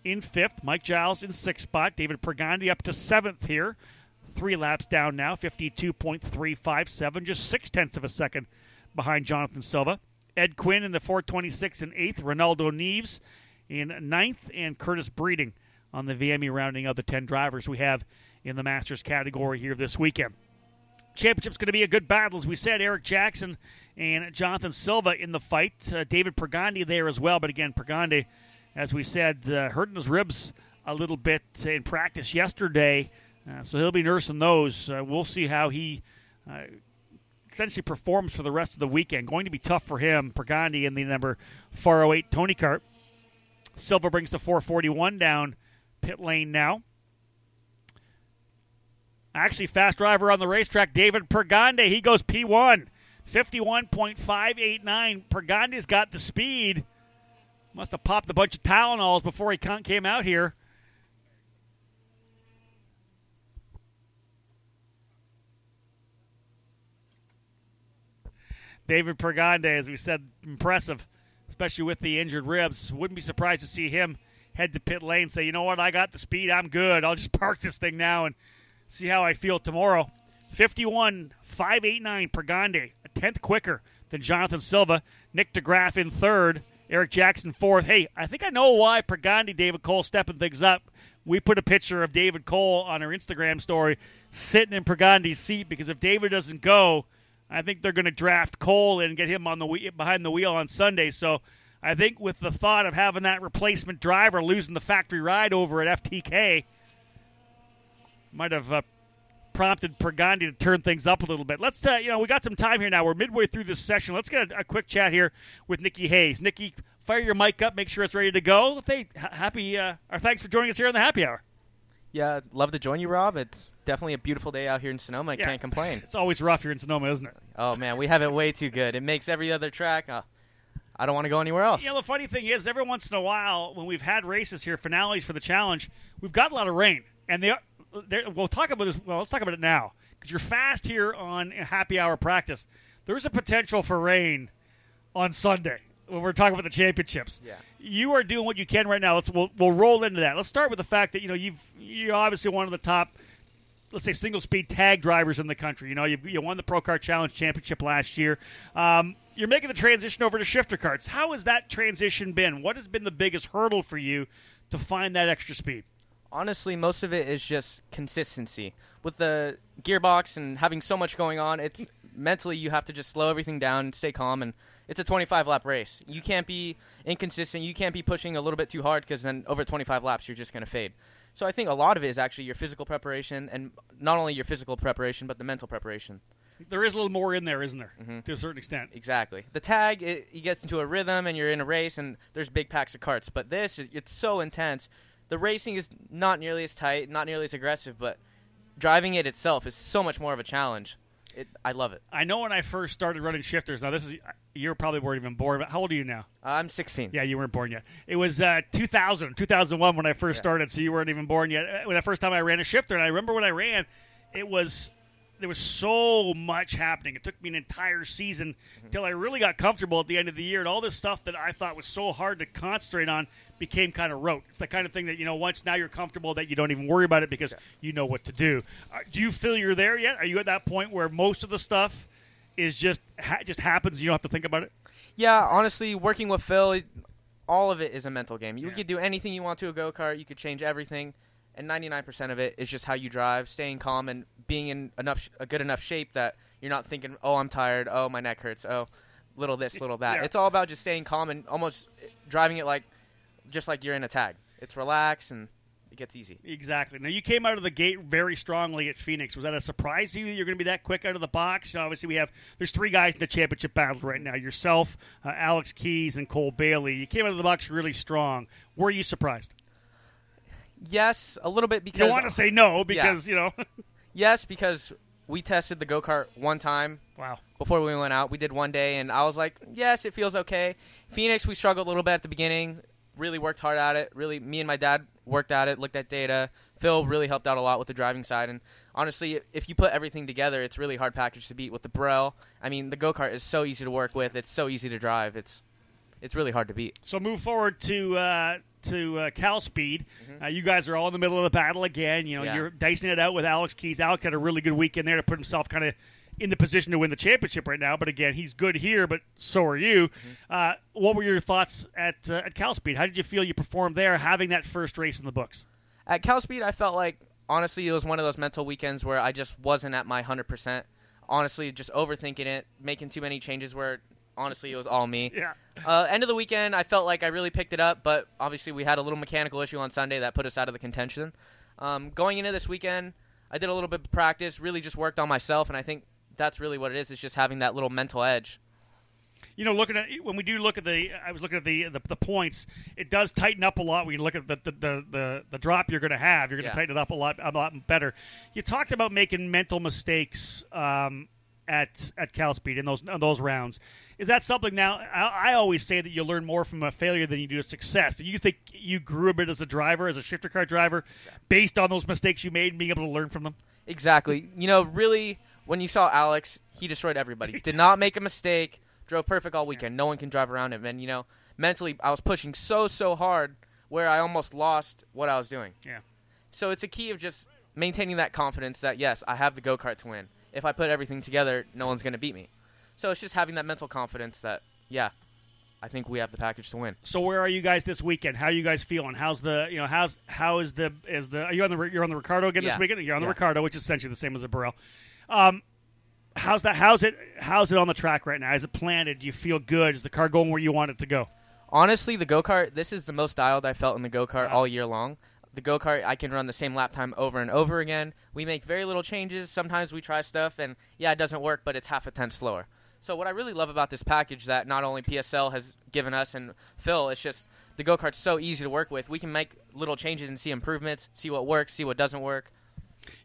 in fifth. Mike Giles in sixth spot. David Pregandi up to seventh here. Three laps down now, 52.357, just six tenths of a second behind Jonathan Silva. Ed Quinn in the 426 and eighth. Ronaldo Neves in ninth, and Curtis Breeding on the VME rounding of the 10 drivers we have in the Masters category here this weekend. Championship's going to be a good battle, as we said. Eric Jackson and Jonathan Silva in the fight. Uh, David Pergandi there as well, but again, Pergandi, as we said, uh, hurting his ribs a little bit in practice yesterday, uh, so he'll be nursing those. Uh, we'll see how he uh, essentially performs for the rest of the weekend. Going to be tough for him. Pergandi in the number 408 Tony Kart. Silva brings the 441 down pit lane now. Actually, fast driver on the racetrack, David Pregandi. He goes P1. 51.589. Pregandi's got the speed. Must have popped a bunch of Tylenols before he came out here. David Pregandi, as we said, impressive, especially with the injured ribs. Wouldn't be surprised to see him head to pit lane say, you know what, I got the speed, I'm good. I'll just park this thing now and see how I feel tomorrow. 51 589 Pregandi, a tenth quicker than Jonathan Silva. Nick DeGraff in third. Eric Jackson fourth. Hey, I think I know why Pregandi, David Cole stepping things up. We put a picture of David Cole on our Instagram story sitting in Pregandi's seat because if David doesn't go, I think they're going to draft Cole and get him on the behind the wheel on Sunday. So I think with the thought of having that replacement driver losing the factory ride over at FTK, might have uh, prompted Pregandi to turn things up a little bit. Let's, uh, you know, we got some time here now. We're midway through this session. Let's get a, a quick chat here with Nikki Hayes. Nikki, fire your mic up, make sure it's ready to go. Hey, happy, uh, or thanks for joining us here on the happy hour. Yeah, love to join you, Rob. It's definitely a beautiful day out here in Sonoma. I Yeah. can't complain. It's always rough here in Sonoma, isn't it? Oh man, we have it way too good. It makes every other track. Uh, I don't want to go anywhere else. You know, the funny thing is, every once in a while, when we've had races here, finales for the challenge, we've got a lot of rain, and they. They're- We'll talk about this. Well, let's talk about it now because you're fast here on happy hour practice. There's a potential for rain on Sunday when we're talking about the championships. Yeah. You are doing what you can right now. Let's we'll, we'll roll into that. Let's start with the fact that you know you've you're obviously one of the top let's say single speed tag drivers in the country. You know, you, you won the Pro Car Challenge Championship last year. Um, you're making the transition over to shifter carts. How has that transition been? What has been the biggest hurdle for you to find that extra speed? Honestly, most of it is just consistency. With the gearbox and having so much going on, it's mentally you have to just slow everything down and stay calm. And it's a 25 lap race. You can't be inconsistent. You can't be pushing a little bit too hard because then over 25 laps you're just going to fade. So I think a lot of it is actually your physical preparation, and not only your physical preparation, but the mental preparation. There is a little more in there, isn't there, mm-hmm. to a certain extent? Exactly. The tag, it, you get into a rhythm and you're in a race, and there's big packs of carts. But this, it's so intense. The racing is not nearly as tight, not nearly as aggressive, but driving it itself is so much more of a challenge. It, I love it. I know when I first started running shifters. Now this is you probably weren't even born. But how old are you now? I'm 16. Yeah, you weren't born yet. It was uh, 2000, 2001 when I first Yeah. started, so you weren't even born yet. Uh, When the first time I ran a shifter, and I remember when I ran, it was there was so much happening. It took me an entire season until I really got comfortable at the end of the year, and all this stuff that I thought was so hard to concentrate on became kind of rote. It's the kind of thing that you know once now you're comfortable that you don't even worry about it because you know what to do. Uh, do you feel you're there yet? Are you at that point where most of the stuff is just ha- just happens? You don't have to think about it. Yeah, honestly, working with Phil, all of it is a mental game. You Yeah. could do anything you want to a go kart. You could change everything, and 99% of it is just how you drive, staying calm, and being in enough sh- a good enough shape that you're not thinking, "Oh, I'm tired. Oh, my neck hurts. Oh, little this, little that." Yeah. It's all about just staying calm and almost driving it like just like you're in a tag. It's relaxed and it gets easy. Exactly. Now you came out of the gate very strongly at Phoenix. Was that a surprise to you that you're going to be that quick out of the box? Obviously, we have there's three guys in the championship battle right now: yourself, uh, Alex Keys, and Cole Bailey. You came out of the box really strong. Were you surprised? Yes, a little bit because don't want to say no because you know. yes because we tested the go kart one time wow. before we went out. We did one day, and I was like, yes, it feels okay. Phoenix, we struggled a little bit at the beginning. really worked hard at it. Really, me and my dad worked at it, looked at data. Phil really helped out a lot with the driving side. And honestly, if you put everything together, it's really hard package to beat with the Birel. I mean, the go kart is so easy to work with. It's so easy to drive. It's it's really hard to beat. So move forward to uh, to uh, Cal Speed. Mm-hmm. Uh, you guys are all in the middle of the battle again. You know, Yeah. you're dicing it out with Alex Keys. Alex had a really good weekend there to put himself kind of in the position to win the championship right now. But again, he's good here, but so are you. Mm-hmm. Uh, what were your thoughts at uh, at Cal Speed? How did you feel you performed there, having that first race in the books? At Cal Speed, I felt like honestly it was one of those mental weekends where I just wasn't at my hundred percent. Honestly, just overthinking it, making too many changes where honestly it was all me. Yeah. Uh, end of the weekend, I felt like I really picked it up, but obviously we had a little mechanical issue on Sunday that put us out of the contention. Um, going into this weekend, I did a little bit of practice, really just worked on myself, and I think that's really what it is. It's just having that little mental edge. You know, looking at when we do look at the, I was looking at the the, the points. It does tighten up a lot when you look at the the, the, the, the drop you're going to have. You're going to Yeah. tighten it up a lot a lot better. You talked about making mental mistakes um, at at Cal Speed in those in those rounds. Is that something now? I, I always say that you learn more from a failure than you do a success. Do you think you grew a bit as a driver, as a shifter car driver, based on those mistakes you made and being able to learn from them? Exactly. You know, really, when you saw Alex, he destroyed everybody. Did not make a mistake. Drove perfect all weekend. No one can drive around him. And you know, mentally, I was pushing so so hard where I almost lost what I was doing. Yeah. So it's a key of just maintaining that confidence that yes, I have the go kart to win. If I put everything together, no one's going to beat me. So it's just having that mental confidence that yeah, I think we have the package to win. So where are you guys this weekend? How are you guys feeling? How's the you know how's how is the is the are you on the you're on the Ricciardo again this weekend? You're on the Yeah. Ricciardo, which is essentially the same as a Birel. Um, how's that? How's it? How's it on the track right now? Is it planted? Do you feel good? Is the car going where you want it to go? Honestly, the go kart, this is the most dialed I felt in the go kart Wow. all year long. The go kart, I can run the same lap time over and over again. We make very little changes. Sometimes we try stuff, and yeah, it doesn't work, but it's half a tenth slower. So, what I really love about this package that not only PSL has given us and Phil, it's just the go kart's so easy to work with. We can make little changes and see improvements, see what works, see what doesn't work.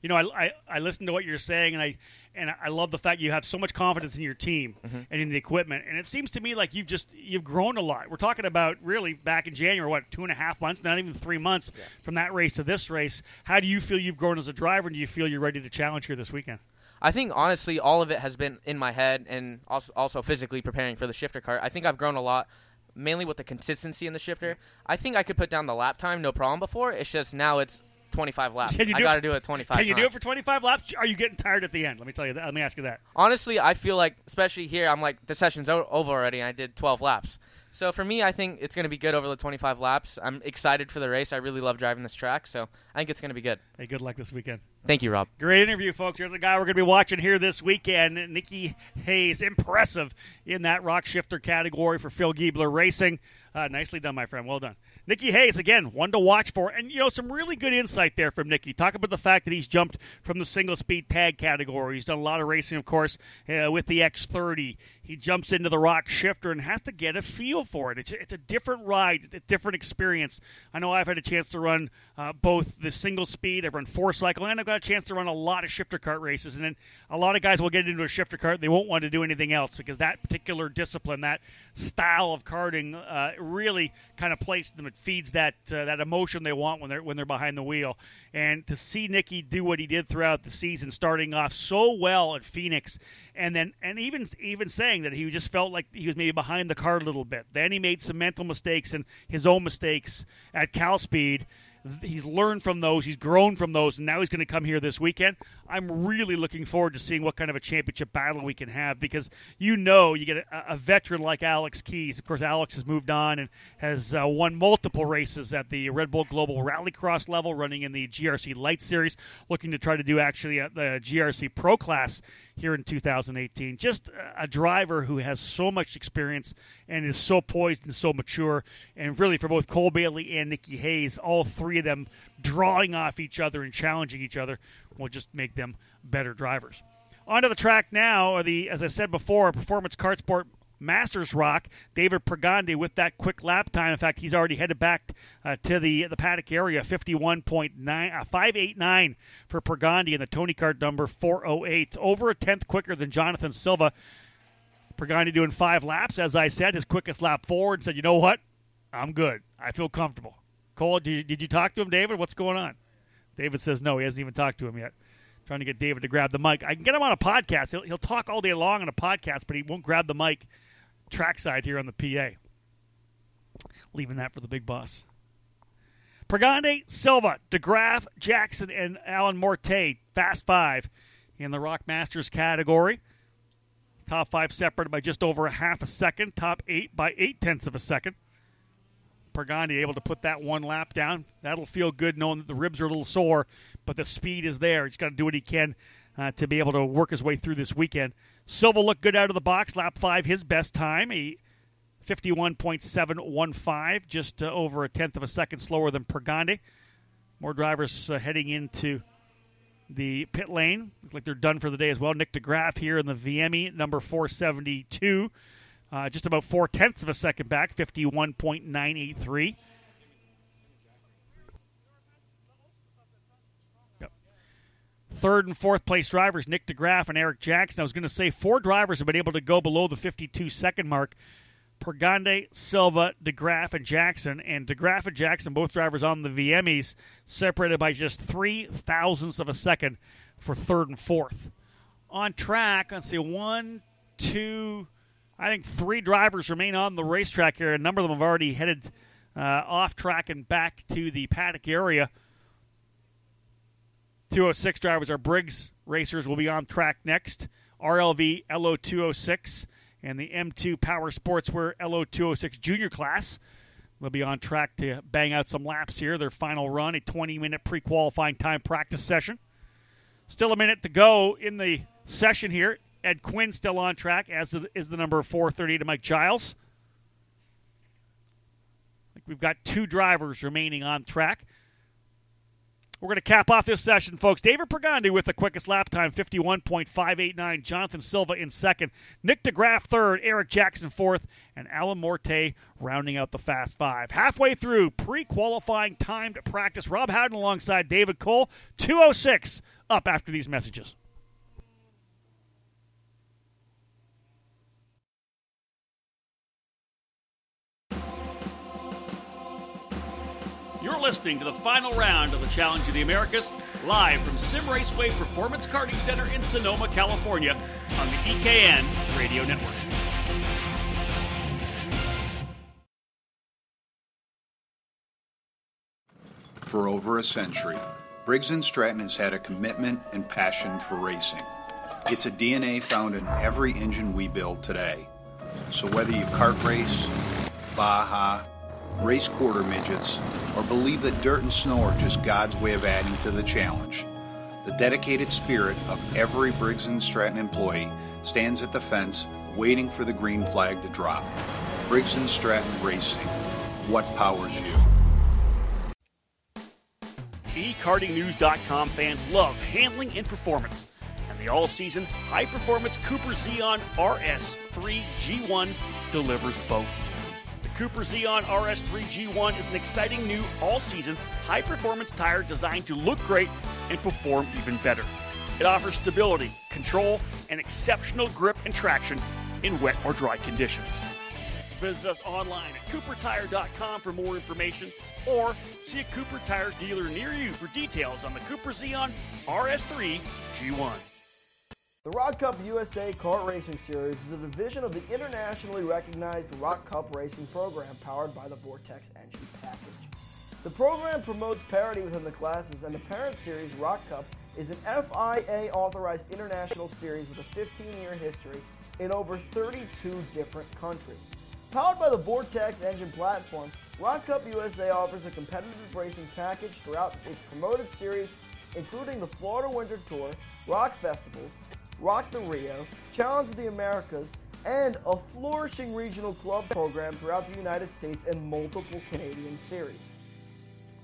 You know, I, I, I listen to what you're saying, and I and I love the fact you have so much confidence in your team Mm-hmm. and in the equipment. And it seems to me like you've just you've grown a lot. We're talking about really back in January, what two and a half months, not even three months from that race to this race. How do you feel you've grown as a driver? And do you feel you're ready to challenge here this weekend? I think honestly, all of it has been in my head and also, also physically preparing for the shifter cart. I think I've grown a lot, mainly with the consistency in the shifter. I think I could put down the lap time, no problem. Before it's just now it's 25 laps. Can you I do got to it- do it 25. Can you do it for 25 laps? Are you getting tired at the end? Let me tell you that. Let me ask you that. Honestly, I feel like, especially here, I'm like the session's o- over already. and I did 12 laps. So for me, I think it's going to be good over the 25 laps. I'm excited for the race. I really love driving this track, so I think it's going to be good. Hey, good luck this weekend. Thank you, Rob. Great interview, folks. Here's a guy we're going to be watching here this weekend. Nikki Hayes, impressive in that ROK shifter category for Phil Giebler Racing. Uh, nicely done, my friend. Well done. Nikki Hayes, again, one to watch for. And, you know, some really good insight there from Nikki. Talk about the fact that he's jumped from the single speed tag category. He's done a lot of racing, of course, uh, with the X30. He jumps into the ROK shifter and has to get a feel for it. It's, it's a different ride, it's a different experience. I know I've had a chance to run uh, both the single speed, I've run four cycle, and I've got a chance to run a lot of shifter cart races. And then a lot of guys will get into a shifter cart, they won't want to do anything else because that particular discipline, that style of karting, uh, really kind of places them. It feeds that uh, that emotion they want when they're when they're behind the wheel. And to see Nicky do what he did throughout the season, starting off so well at Phoenix, and then and even even saying that he just felt like he was maybe behind the car a little bit. Then he made some mental mistakes and his own mistakes at Cal Speed. He's learned from those. He's grown from those, and now he's going to come here this weekend. I'm really looking forward to seeing what kind of a championship battle we can have because you know you get a, a veteran like Alex Keys. Of course, Alex has moved on and has uh, won multiple races at the Red Bull Global Rallycross level, running in the GRC Light Series, looking to try to do actually at the GRC Pro Class here in 2018. Just a driver who has so much experience and is so poised and so mature. And really, for both Cole Bailey and Nikki Hayes, all three of them drawing off each other and challenging each other will just make them better drivers. Onto the track now, are the as I said before, Performance Kart Sport Masters ROK. David Pregandi with that quick lap time. In fact, he's already headed back uh, to the the paddock area. Fifty one point nine uh, five eight nine for Pregandi and the Tony Kart number four oh eight. Over a tenth quicker than Jonathan Silva. Pregandi doing five laps, as I said, his quickest lap forward. Said, you know what? I'm good. I feel comfortable. Cole, did you, did you talk to him, David? What's going on? David says no. He hasn't even talked to him yet. Trying to get David to grab the mic. I can get him on a podcast. He'll, he'll talk all day long on a podcast, but he won't grab the mic trackside here on the PA. Leaving that for the big boss. Pregante, Silva, DeGraff, Jackson, and Alan Morte, fast five in the ROK Masters category. Top five separated by just over a half a second. Top eight by eight tenths of a second. Pregante able to put that one lap down. That'll feel good knowing that the ribs are a little sore, but the speed is there. He's got to do what he can uh, to be able to work his way through this weekend. Silva looked good out of the box. Lap five, his best time, a 51.715, just uh, over a tenth of a second slower than Pregante. More drivers uh, heading into the pit lane. Looks like they're done for the day as well. Nick DeGraff here in the VME, number 472. Uh, just about four tenths of a second back, 51.983. Third and fourth place drivers, Nick DeGraff and Eric Jackson. I was going to say four drivers have been able to go below the 52 second mark. Pregante, Silva, DeGraff, and Jackson. And DeGraff and Jackson, both drivers on the VMEs, separated by just three thousandths of a second for third and fourth. On track, let's see, one, two, I think three drivers remain on the racetrack here. A number of them have already headed uh, off track and back to the paddock area. 206 drivers are Briggs racers will be on track next. RLV LO 206 and the M2 Power Sportswear LO 206 Junior class will be on track to bang out some laps here. Their final run, a 20 minute pre qualifying time practice session. Still a minute to go in the session here. Ed Quinn still on track, as is the number 430 to Mike Giles. We've got two drivers remaining on track. We're going to cap off this session, folks. David Pregante with the quickest lap time, 51.589. Jonathan Silva in second. Nick DeGraff third. Eric Jackson fourth. And Alan Morte rounding out the fast five. Halfway through pre qualifying timed practice. Rob Howden alongside David Cole. 206 up after these messages. You're listening to the final round of the Challenge of the Americas, live from Simraceway Performance Karting Center in Sonoma, California, on the EKN Radio Network. For over a century, Briggs & Stratton has had a commitment and passion for racing. It's a DNA found in every engine we build today. So whether you kart race, Baja, race quarter midgets, or believe that dirt and snow are just God's way of adding to the challenge, the dedicated spirit of every Briggs & Stratton employee stands at the fence waiting for the green flag to drop. Briggs & Stratton Racing. What powers you? eKartingNews.com fans love handling and performance, and the all-season high-performance Cooper Zeon RS3 G1 delivers both. Cooper Zeon RS3 G1 is an exciting new all-season high-performance tire designed to look great and perform even better. It offers stability, control, and exceptional grip and traction in wet or dry conditions. Visit us online at coopertire.com for more information or see a Cooper Tire dealer near you for details on the Cooper Zeon RS3 G1. The ROK Cup USA Kart Racing Series is a division of the internationally recognized ROK Cup Racing program powered by the Vortex Engine Package. The program promotes parity within the classes, and the parent series, ROK Cup, is an FIA authorized international series with a 15 year history in over 32 different countries. Powered by the Vortex engine platform, ROK Cup USA offers a competitive racing package throughout its promoted series, including the Florida Winter Tour, ROK Festivals, ROK the Rio, Challenge of the Americas, and a flourishing regional club program throughout the United States and multiple Canadian series.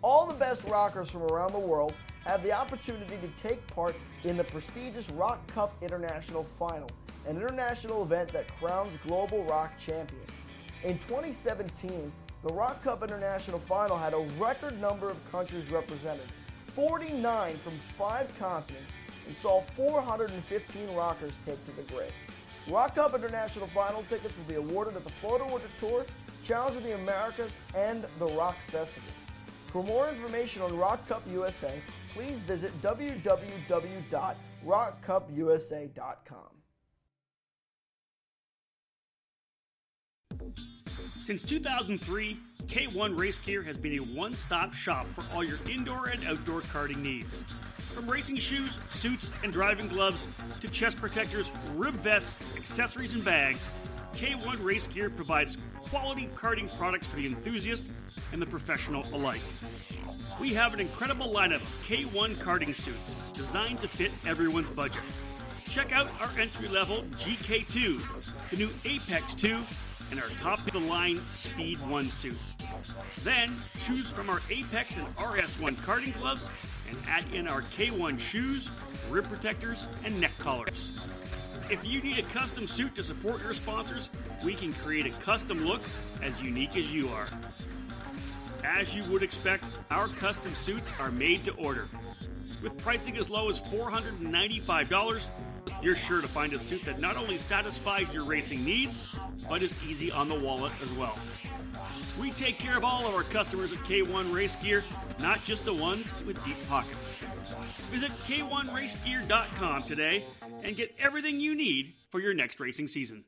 All the best rockers from around the world have the opportunity to take part in the prestigious ROK Cup International Final, an international event that crowns global ROK champions. In 2017, the ROK Cup International Final had a record number of countries represented, 49 from five continents, and saw 415 rockers take to the grid. ROK Cup International Final tickets will be awarded at the Florida Winter Tour, Challenge of the Americas, and the ROK Festival. For more information on ROK Cup USA, please visit www.rokcupusa.com. Since 2003, K1 Race Gear has been a one stop shop for all your indoor and outdoor karting needs. From racing shoes, suits, and driving gloves to chest protectors, rib vests, accessories, and bags, K1 Race Gear provides quality karting products for the enthusiast and the professional alike. We have an incredible lineup of K1 karting suits designed to fit everyone's budget. Check out our entry level GK2, the new Apex 2, and our top of the line Speed 1 suit. Then choose from our Apex and RS1 karting gloves and add in our K1 shoes, rib protectors, and neck collars. If you need a custom suit to support your sponsors, we can create a custom look as unique as you are. As you would expect, our custom suits are made to order. With pricing as low as $495, you're sure to find a suit that not only satisfies your racing needs, but is easy on the wallet as well. We take care of all of our customers at K1 Race Gear, not just the ones with deep pockets. Visit K1RaceGear.com today and get everything you need for your next racing season.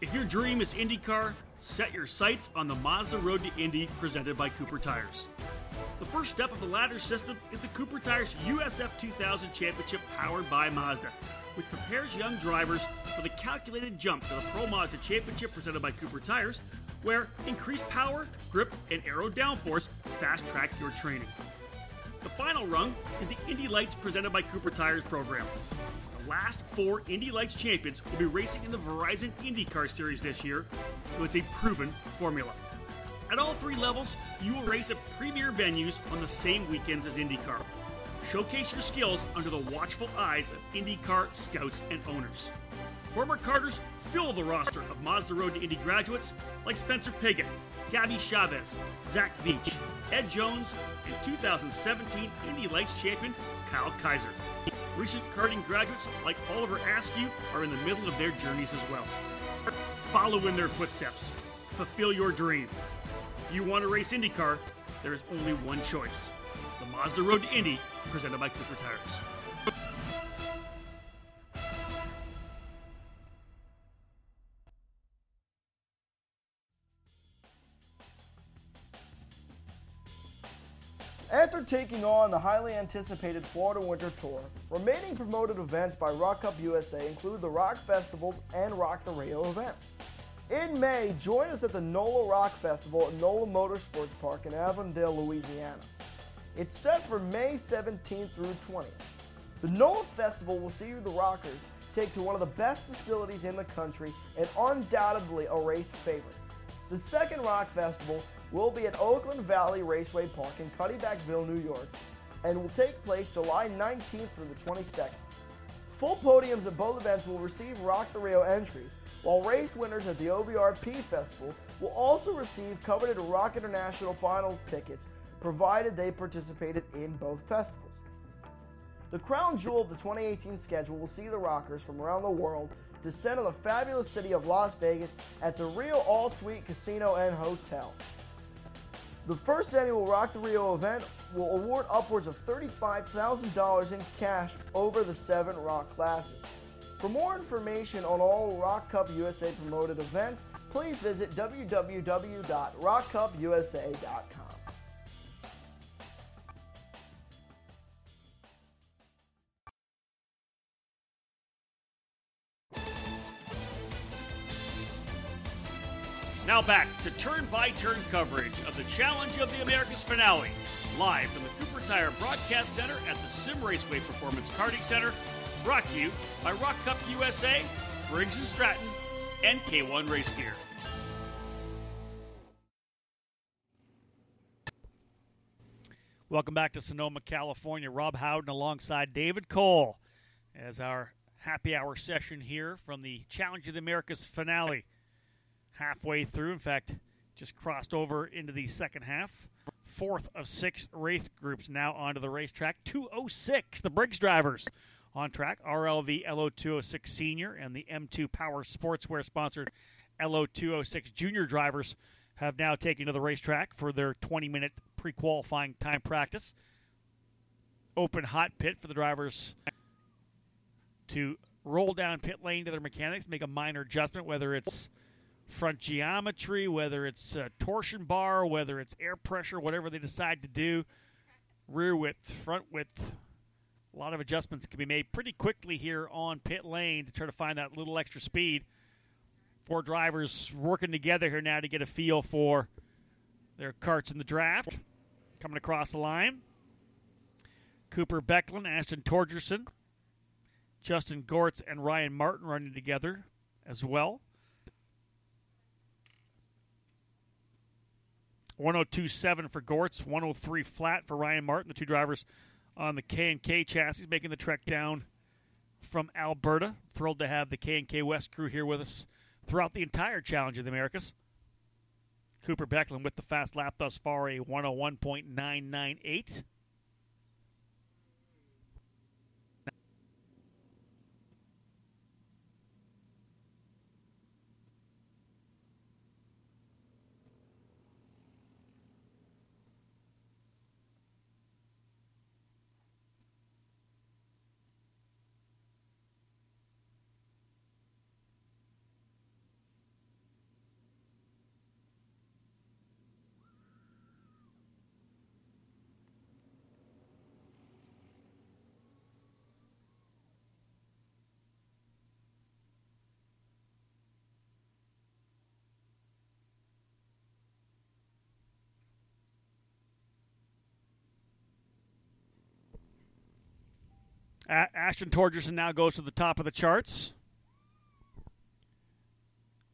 If your dream is IndyCar, set your sights on the Mazda Road to Indy presented by Cooper Tires. The first step of the ladder system is the Cooper Tires USF 2000 Championship powered by Mazda, which prepares young drivers for the calculated jump to the Pro Mazda Championship presented by Cooper Tires, where increased power, grip, and aero downforce fast track your training. The final rung is the Indy Lights presented by Cooper Tires program. Last four Indy Lights champions will be racing in the Verizon IndyCar Series this year, so it's a proven formula. At all three levels, you will race at premier venues on the same weekends as IndyCar. Showcase your skills under the watchful eyes of IndyCar scouts and owners. Former Karters fill the roster of Mazda Road to Indy graduates like Spencer Pigot, Gabby Chaves, Zach Veach, Ed Jones, and 2017 Indy Lights champion Kyle Kaiser. Recent karting graduates like Oliver Askew are in the middle of their journeys as well. Follow in their footsteps. Fulfill your dream. If you want to race IndyCar, there is only one choice. The Mazda Road to Indy, presented by Cooper Tires. After taking on the highly anticipated Florida Winter Tour, remaining promoted events by ROK Cup USA include the ROK Festivals and ROK the Rio event. In May, join us at the NOLA ROK Festival at NOLA Motorsports Park in Avondale, Louisiana. It's set for May 17th through 20th. The NOLA Festival will see the Rockers take to one of the best facilities in the country and undoubtedly a race favorite. The second ROK Festival will be at Oakland Valley Raceway Park in Cuddebackville, New York, and will take place July 19th through the 22nd. Full podiums at both events will receive ROK the Rio entry, while race winners at the OVRP Festival will also receive coveted ROK International Finals tickets, provided they participated in both festivals. The crown jewel of the 2018 schedule will see the Rockers from around the world descend on the fabulous city of Las Vegas at the Rio All Suite Casino and Hotel. The first annual ROK the Rio event will award upwards of $35,000 in cash over the seven ROK classes. For more information on all ROK Cup USA promoted events, please visit www.rokcupusa.com. Now back to turn by turn coverage of the Challenge of the Americas finale, live from the Cooper Tire Broadcast Center at the Simraceway Performance Karting Center, brought to you by ROK Cup USA, Briggs and Stratton, and K1 Race Gear. Welcome back to Sonoma, California. Rob Howden alongside David Cole as our happy hour session here from the Challenge of the Americas finale. Halfway through, in fact, just crossed over into the second half. Fourth of six Wraith groups now onto the racetrack. 206, the Briggs drivers on track. RLV LO206 Senior and the M2 Power Sportswear sponsored LO206 Junior drivers have now taken to the racetrack for their 20 minute pre qualifying time practice. Open hot pit for the drivers to roll down pit lane to their mechanics, make a minor adjustment, whether it's front geometry, whether it's uh, torsion bar, whether it's air pressure, whatever they decide to do. Rear width, front width, a lot of adjustments can be made pretty quickly here on pit lane to try to find that little extra speed. Four drivers working together here now to get a feel for their carts in the draft. Coming across the line. Cooper Becklin, Ashton Torgerson, Justin Gortz, and Ryan Martin running together as well. 1027 for Gortz, 103 flat for Ryan Martin, the two drivers on the K&K chassis making the trek down from Alberta. Thrilled to have the K&K West crew here with us throughout the entire Challenge of the Americas. Cooper Becklin with the fast lap thus far, a 101.998. Ashton Torgerson now goes to the top of the charts.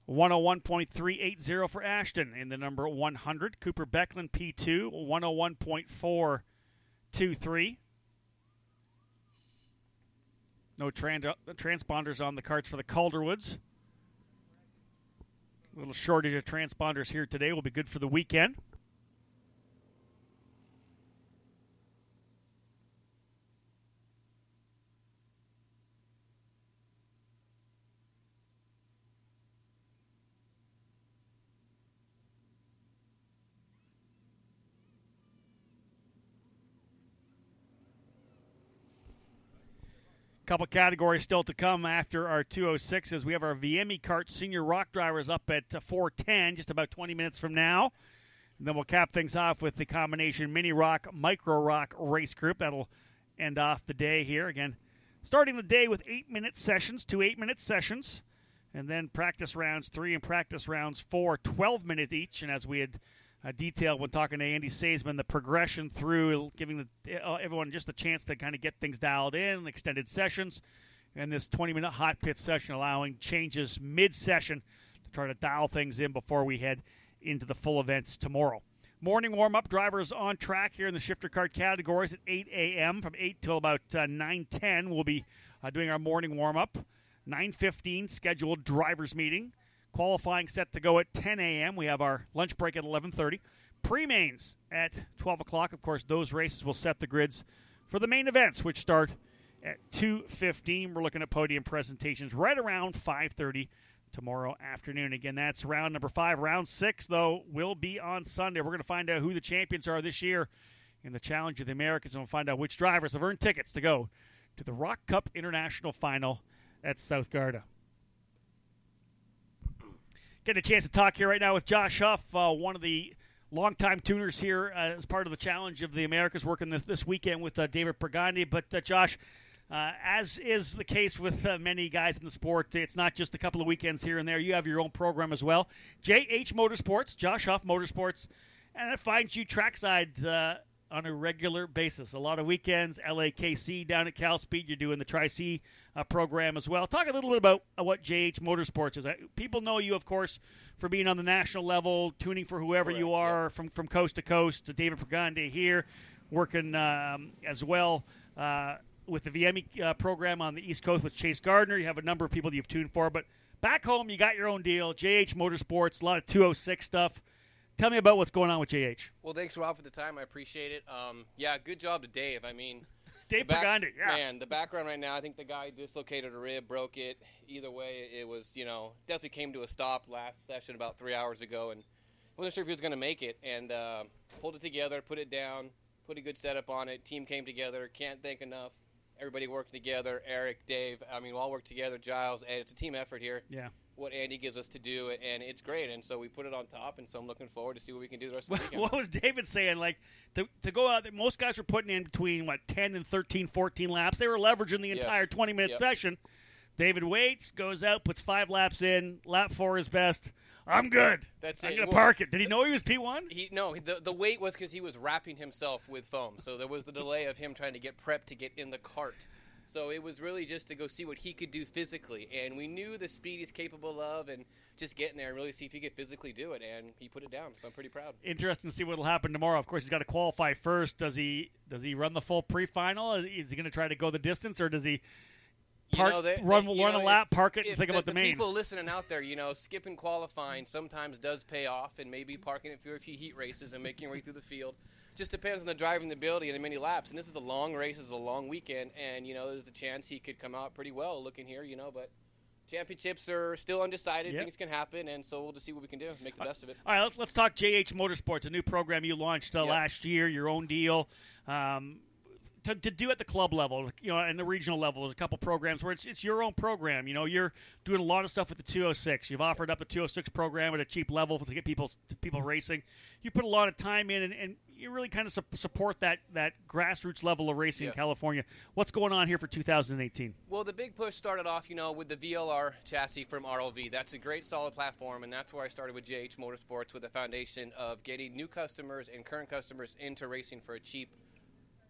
101.380 for Ashton in the number 100. Cooper Becklin P2, 101.423. No trans- transponders on the carts for the Calderwoods. A little shortage of transponders here today will be good for the weekend. Couple categories still to come after our 206s. We have our VME Kart Senior ROK Drivers up at 410, just about 20 minutes from now. And then we'll cap things off with the combination Mini ROK Micro ROK Race Group. That'll end off the day here. Again, starting the day with eight minute sessions, two eight minute sessions, and then practice rounds three and practice rounds four, 12 minute each. And as we had uh, detail when talking to Andy Saisman, the progression through giving the, uh, everyone just a chance to kind of get things dialed in, extended sessions, and this 20 minute hot pit session allowing changes mid session to try to dial things in before we head into the full events tomorrow. Morning warm up drivers on track here in the shifter cart categories at 8 a.m. from 8 till about uh, 9:10. We'll be uh, doing our morning warm up. 9:15 scheduled drivers meeting. Qualifying set to go at 10 a.m. We have our lunch break at 11:30. Pre-mains at 12 o'clock. Of course, those races will set the grids for the main events, which start at 2:15. We're looking at podium presentations right around 5:30 tomorrow afternoon. Again, that's round number five. Round six, though, will be on Sunday. We're going to find out who the champions are this year in the Challenge of the Americas, and we'll find out which drivers have earned tickets to go to the ROK Cup International Final at South Garda. Getting a chance to talk here right now with Josh Huff, uh, one of the longtime tuners here uh, as part of the Challenge of the Americas, working this, this weekend with uh, David Pregandi. But, uh, Josh, uh, as is the case with uh, many guys in the sport, it's not just a couple of weekends here and there. You have your own program as well. JH Motorsports, Josh Huff Motorsports, and it finds you trackside on a regular basis. A lot of weekends, LAKC down at Cal Speed. You're doing the Tri C uh, program as well. Talk a little bit about uh, what JH Motorsports is. People know you, of course, for being on the national level, tuning for whoever Correct, you are yeah. from, from coast to coast. to David Pregandi here, working um, as well. Uh, with the VME uh, program on the East Coast with Chase Gardner, you have a number of people that you've tuned for. But back home, you got your own deal. JH Motorsports, a lot of 206 stuff. Tell me about what's going on with JH. Well, thanks a lot for the time. I appreciate it. Um, yeah, good job to Dave. I mean, Dave back- yeah. Man, the background right now, I think the guy dislocated a rib, broke it. Either way, it was, you know, definitely came to a stop last session about three hours ago, and wasn't sure if he was going to make it. And uh, pulled it together, put it down, put a good setup on it. Team came together. Can't thank enough. Everybody worked together. Eric, Dave, I mean, we all worked together. Giles, and it's a team effort here. Yeah. What Andy gives us to do, and it's great. And so we put it on top, and so I'm looking forward to see what we can do the rest of the weekend. what was David saying? Like to, to go out, most guys were putting in between what 10 and 13, 14 laps. They were leveraging the Yes. entire 20 minute Yep. session. David waits, goes out, puts five laps in. Lap four is best. I'm good. That's I'm it. gonna Well- park it. Did he know he was P1? He no, the the wait was because he was wrapping himself with foam, so there was the delay of him trying to get prepped to get in the cart. So it was really just to go see what he could do physically, and we knew the speed he's capable of, and just getting there and really see if he could physically do it, and he put it down. So I'm pretty proud. Interesting to see what will happen tomorrow. Of course, he's got to qualify first. Does he? Does he run the full pre-final? Is he going to try to go the distance, or does he You park, know, they- run, they- you run know, a lap, if- park it, and think the, about the, the main? people listening out there, you know, skipping qualifying sometimes does pay off, and maybe parking it through a few heat races and making your way through the field. Just depends on the driving ability and the many laps. And this is a long race, this is a long weekend, and you know, there's a chance he could come out pretty well looking here, you know, but. Championships are still undecided. Yep. Things can happen, and so we'll just see what we can do. Make the best of it. All right, let's, let's talk JH Motorsports, a new program you launched uh, Yes. last year, your own deal. Um, to, to do at the club level, you know, and the regional level, there's a couple programs where it's it's your own program. You know, you're doing a lot of stuff with the 206. You've offered up the 206 program at a cheap level to get people to people racing. You put a lot of time in, and, and you really kind of su- support that that grassroots level of racing in California. What's going on here for 2018? Well, the big push started off, you know, with the VLR chassis from RLV. That's a great, solid platform, and that's where I started with JH Motorsports with the foundation of getting new customers and current customers into racing for a cheap,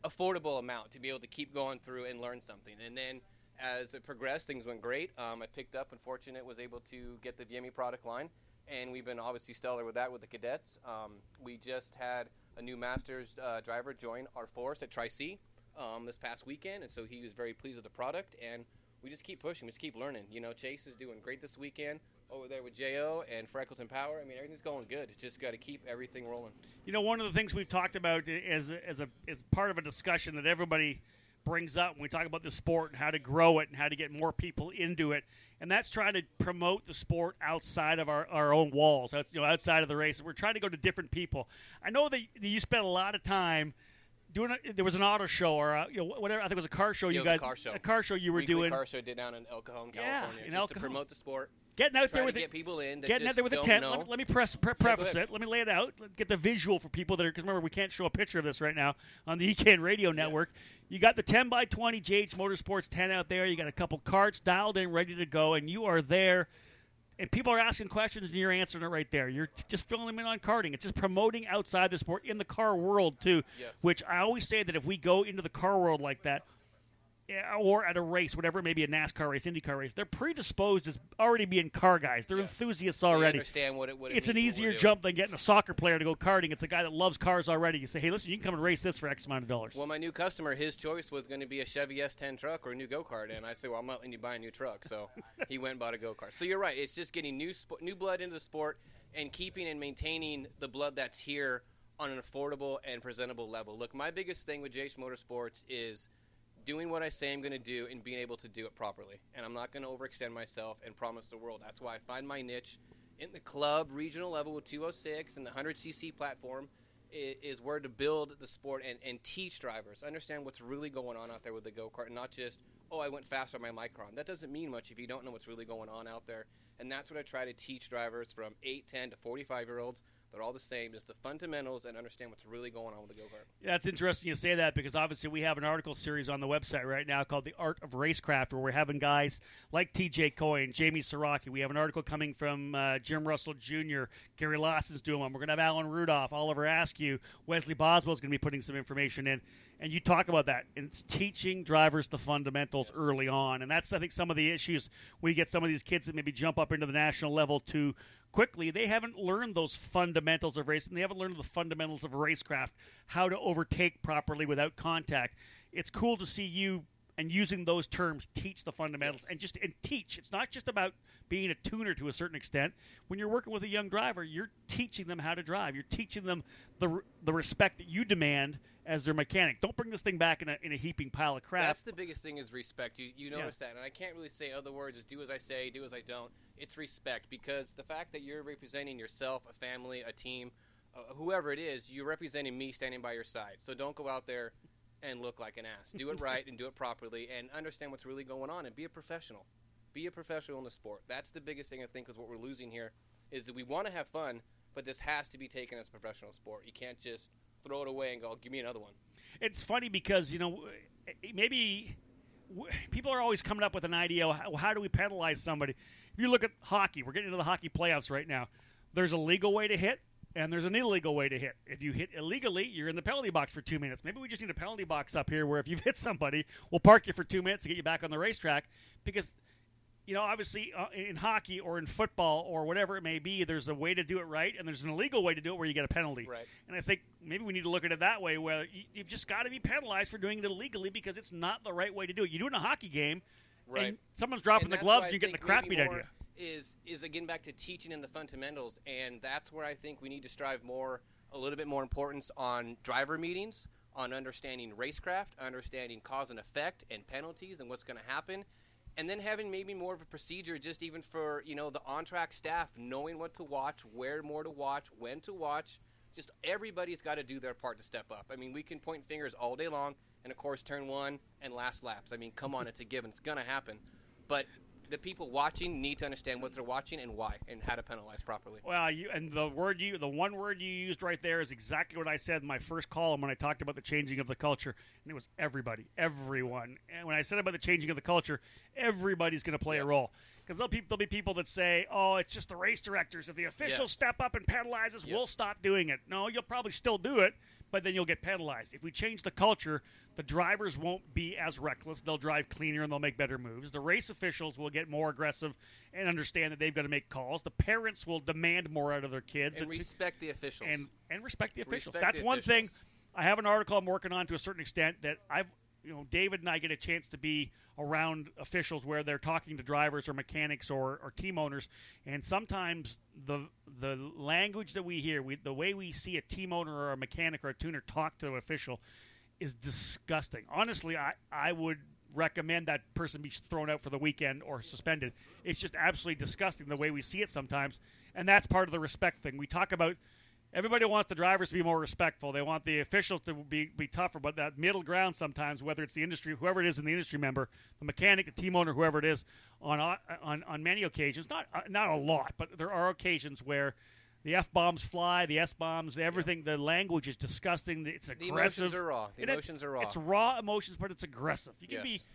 affordable amount to be able to keep going through and learn something. And then as it progressed, things went great. Um, I picked up and fortunate was able to get the VME product line, and we've been obviously stellar with that with the cadets. Um, we just had a new Masters uh, driver join our force at Tri C um, this past weekend, and so he was very pleased with the product. And we just keep pushing, we just keep learning. You know, Chase is doing great this weekend over there with Jo and Freckleton Power. I mean, everything's going good. It's just got to keep everything rolling. You know, one of the things we've talked about as as a as part of a discussion that everybody brings up when we talk about the sport and how to grow it and how to get more people into it, and that's trying to promote the sport outside of our, our own walls. That's you know outside of the race. We're trying to go to different people. I know that you spent a lot of time. Doing a, there was an auto show or a, you know whatever I think it was a car show Yeah, you it was a guys car show. a car show you were Weekly doing car show did down in El Cajon, Yeah, California, in just El to promote the sport. Getting out Try there to with get it, people in getting out there with a tent. Let, let me press pre- preface ahead. it. Let me lay it out. Let- Get the visual for people that are because remember we can't show a picture of this right now on the EKN Radio Network. You got the 10 by 20 JH Motorsports 10 out there. You got a couple carts dialed in, ready to go, and you are there. And people are asking questions, and you're answering it right there. You're just filling them in on karting. It's just promoting outside the sport in the car world too. Yes. Which I always say that if we go into the car world like that, yeah, Uh, or at a race, whatever it may be, a NASCAR race, IndyCar race, they're predisposed as already being car guys. They're Yes. enthusiasts They already. understand what it, what it It's an easier jump than getting a soccer player to go karting. It's a guy that loves cars already. You say, hey, listen, you can come and race this for X amount of dollars. Well, my new customer, his choice was going to be a Chevy S10 truck or a new go kart, and I said, "Well, I'm not letting you buy a new truck." So he went and bought a go kart. So you're right; it's just getting new sp- new blood into the sport and keeping and maintaining the blood that's here on an affordable and presentable level. Look, my biggest thing with JH Motorsports is doing what I say I'm going to do and being able to do it properly. And I'm not going to overextend myself and promise the world. That's why I find my niche in the club regional level with 206 and the 100cc platform is where to build the sport and, and teach drivers understand what's really going on out there with the go-kart and not just oh i went faster on my micron that doesn't mean much if you don't know what's really going on out there and that's what i try to teach drivers from 8 10 to 45 year olds they're all the same just the fundamentals and understand what's really going on with the go-kart Yeah, it's interesting you say that because obviously we have an article series on the website right now called "The Art of Racecraft," where we're having guys like T.J. Coyne, Jamie Siraki. We have an article coming from uh, Jim Russell Jr., Gary Lawson's doing one. We're going to have Alan Rudolph, Oliver Askew, Wesley Boswell's going to be putting some information in, and you talk about that. And it's teaching drivers the fundamentals early on, and that's I think some of the issues we get some of these kids that maybe jump up into the national level too quickly. They haven't learned those fundamentals of racing. They haven't learned the fundamentals of racecraft, how to overtake properly without contact. It's cool to see you and using those terms teach the fundamentals Yes. and just and teach. It's not just about being a tuner to a certain extent. When you're working with a young driver, you're teaching them how to drive. You're teaching them the the respect that you demand as their mechanic. Don't bring this thing back in a, in a heaping pile of crap. That's the biggest thing is respect. You you notice that, and I can't really say other words. Is do as I say, do as I don't. It's respect because the fact that you're representing yourself, a family, a team, uh, whoever it is, you're representing me standing by your side. So don't go out there and look like an ass. Do it right and do it properly, and understand what's really going on, and be a professional. Be a professional in the sport. That's the biggest thing I think is what we're losing here. Is that we want to have fun, but this has to be taken as a professional sport. You can't just throw it away and go, "Give me another one." it's funny because you know maybe people are always coming up with an idea how, how do we penalize somebody? If you look at hockey we're getting into the hockey playoffs right now. There's a legal way to hit and there's an illegal way to hit. If you hit illegally you're in the penalty box for two minutes. Maybe we just need a penalty box up here where if you've hit somebody we'll park you for two minutes to get you back on the racetrack because you know, obviously uh, in hockey or in football or whatever it may be, there's a way to do it right, and there's an illegal way to do it where you get a penalty. Right. And I think maybe we need to look at it that way, where you, you've just got to be penalized for doing it illegally because it's not the right way to do it. You do it in a hockey game, Right. and someone's dropping And the gloves, and you get the crap beat out of you. Is is again back to teaching in the fundamentals, and that's where I think we need to strive more, a little bit more importance on driver meetings, on understanding racecraft, understanding cause and effect, and penalties, and what's going to happen, and then having maybe more of a procedure, just even for you know the on-track staff, knowing what to watch, where more to watch, when to watch. Just everybody's got to do their part to step up. I mean, we can point fingers all day long, and of course, turn one and last laps. I mean, come on, it's a given. It's to happen. But the people watching need to understand what they're watching and why, and how to penalize properly. Well, you and the word you, the one word you used right there is exactly what I said in my first column when I talked about the changing of the culture, and it was everybody, everyone. And when I said about the changing of the culture, everybody's going to play a role because there'll, be- there'll be people that say, "Oh, it's just the race directors. If the officials Yes. step up and penalize us, Yep. we'll stop doing it." No, you'll probably still do it, but then you'll get penalized. If we change the culture, the drivers won't be as reckless. They'll drive cleaner and they'll make better moves. The race officials will get more aggressive and understand that they've got to make calls. The parents will demand more out of their kids. And t- respect the officials. and and respect the officials. Respect That's the one thing. I have an article I'm working on to a certain extent that I've you know David and I get a chance to be around officials where they're talking to drivers or mechanics or, or team owners, and sometimes the the language that we hear, we, the way we see a team owner or a mechanic or a tuner talk to an official, is disgusting. Honestly, I I would recommend that person be thrown out for the weekend or suspended. It's just absolutely disgusting the way we see it sometimes, and that's part of the respect thing. We talk about everybody wants the drivers to be more respectful. They want the officials to be, be tougher, but that middle ground sometimes, whether it's the industry, whoever it is in the industry member, the mechanic, the team owner, whoever it is, on on on many occasions, not uh, not a lot, but there are occasions where. The f bombs fly, the s bombs, everything. The language is disgusting. It's aggressive. The emotions are raw. The it- emotions are raw. It's raw emotions, but it's aggressive. You can be Yes.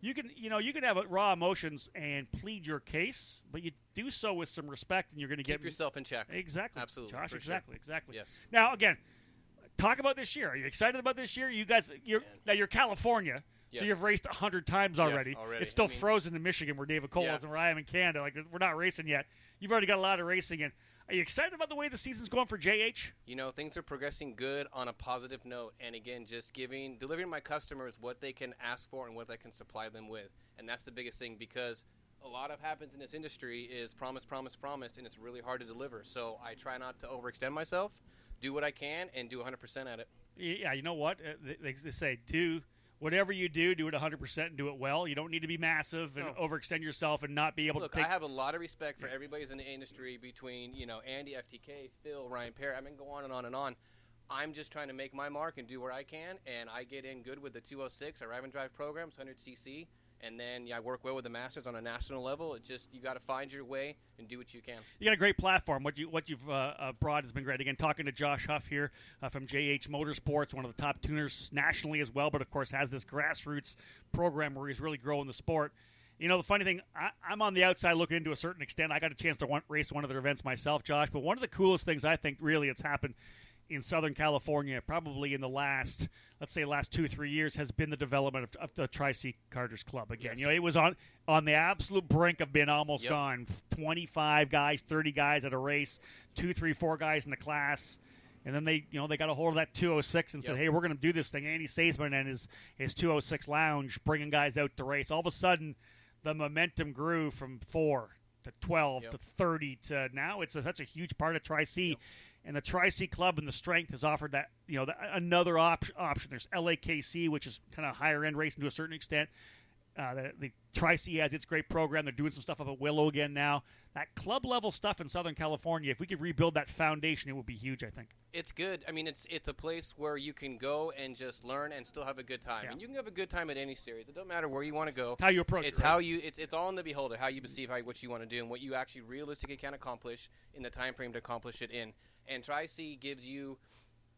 You can you know you can have raw emotions and plead your case, but you do so with some respect, and you're going to Keep get yourself in check. exactly, Absolutely, Josh. for sure. Exactly, exactly. Yes. Now again, talk about this year. Are you excited about this year? You guys, you're now you're California. Yes. So you've raced a hundred times already. already. It's still I mean- frozen in Michigan, where David Cole Yeah. is, and where I am in Canada. Like we're not racing yet. You've already got a lot of racing in. Are you excited about the way the season's going for JH? you know things are progressing good on a positive note and again just giving delivering my customers what they can ask for and what I can supply them with and that's the biggest thing because a lot of happens in this industry is promise promise promise and it's really hard to deliver so I try not to overextend myself do what I can and do 100% at it Yeah, you know what? Uh, They, they say do whatever you do, do it 100% and do it well. You don't need to be massive and No. overextend yourself and not be able Look, to take I have a lot of respect for everybody's in the industry between, you know, Andy, FTK, Phil, Ryan Perry. I mean, go on and on and on. I'm just trying to make my mark and do what I can, and I get in good with the 206, our Arrive and Drive programs, 100cc, and then yeah, I work well with the Masters on a national level. It just you got to find your way and do what you can. You got a great platform. What you what you've uh, uh, brought has been great. Again, talking to Josh Huff here uh, from JH Motorsports, one of the top tuners nationally as well, but of course has this grassroots program where he's really growing the sport. You know, the funny thing, I, I'm on the outside looking into a certain extent. I got a chance to race one of their events myself, Josh. But one of the coolest things I think really it's happened in Southern California, probably in the last, let's say, last two three years, has been the development of, of the Tri C Karters Club again. Yes. You know, it was on on the absolute brink of being almost Yep. gone. Twenty five guys, thirty guys at a race, two, three, four guys in the class. And then they, you know, they got a hold of that 206 and said, "Hey, we're going to do this thing." Andy Saisman and his his 206 lounge bringing guys out to race. All of a sudden, the momentum grew from four to 12 Yep. to 30 to now it's a, such a huge part of Tri C. And the Tri C Club and the Strength has offered that, you know, the, another op- option. There's LAKC, which is kind of higher end racing to a certain extent. Uh, the, the Tri C has its great program. They're doing some stuff up at Willow again now. That club level stuff in Southern California, if we could rebuild that foundation, it would be huge. I think it's good. I mean, it's it's a place where you can go and just learn and still have a good time. Yeah. And you can have a good time at any series. It don't matter where you want to go. it's how you approach It's it. right? how you. It's it's all in the beholder. How you perceive how what you want to do and what you actually realistically can accomplish in the time frame to accomplish it in. And Tri C gives you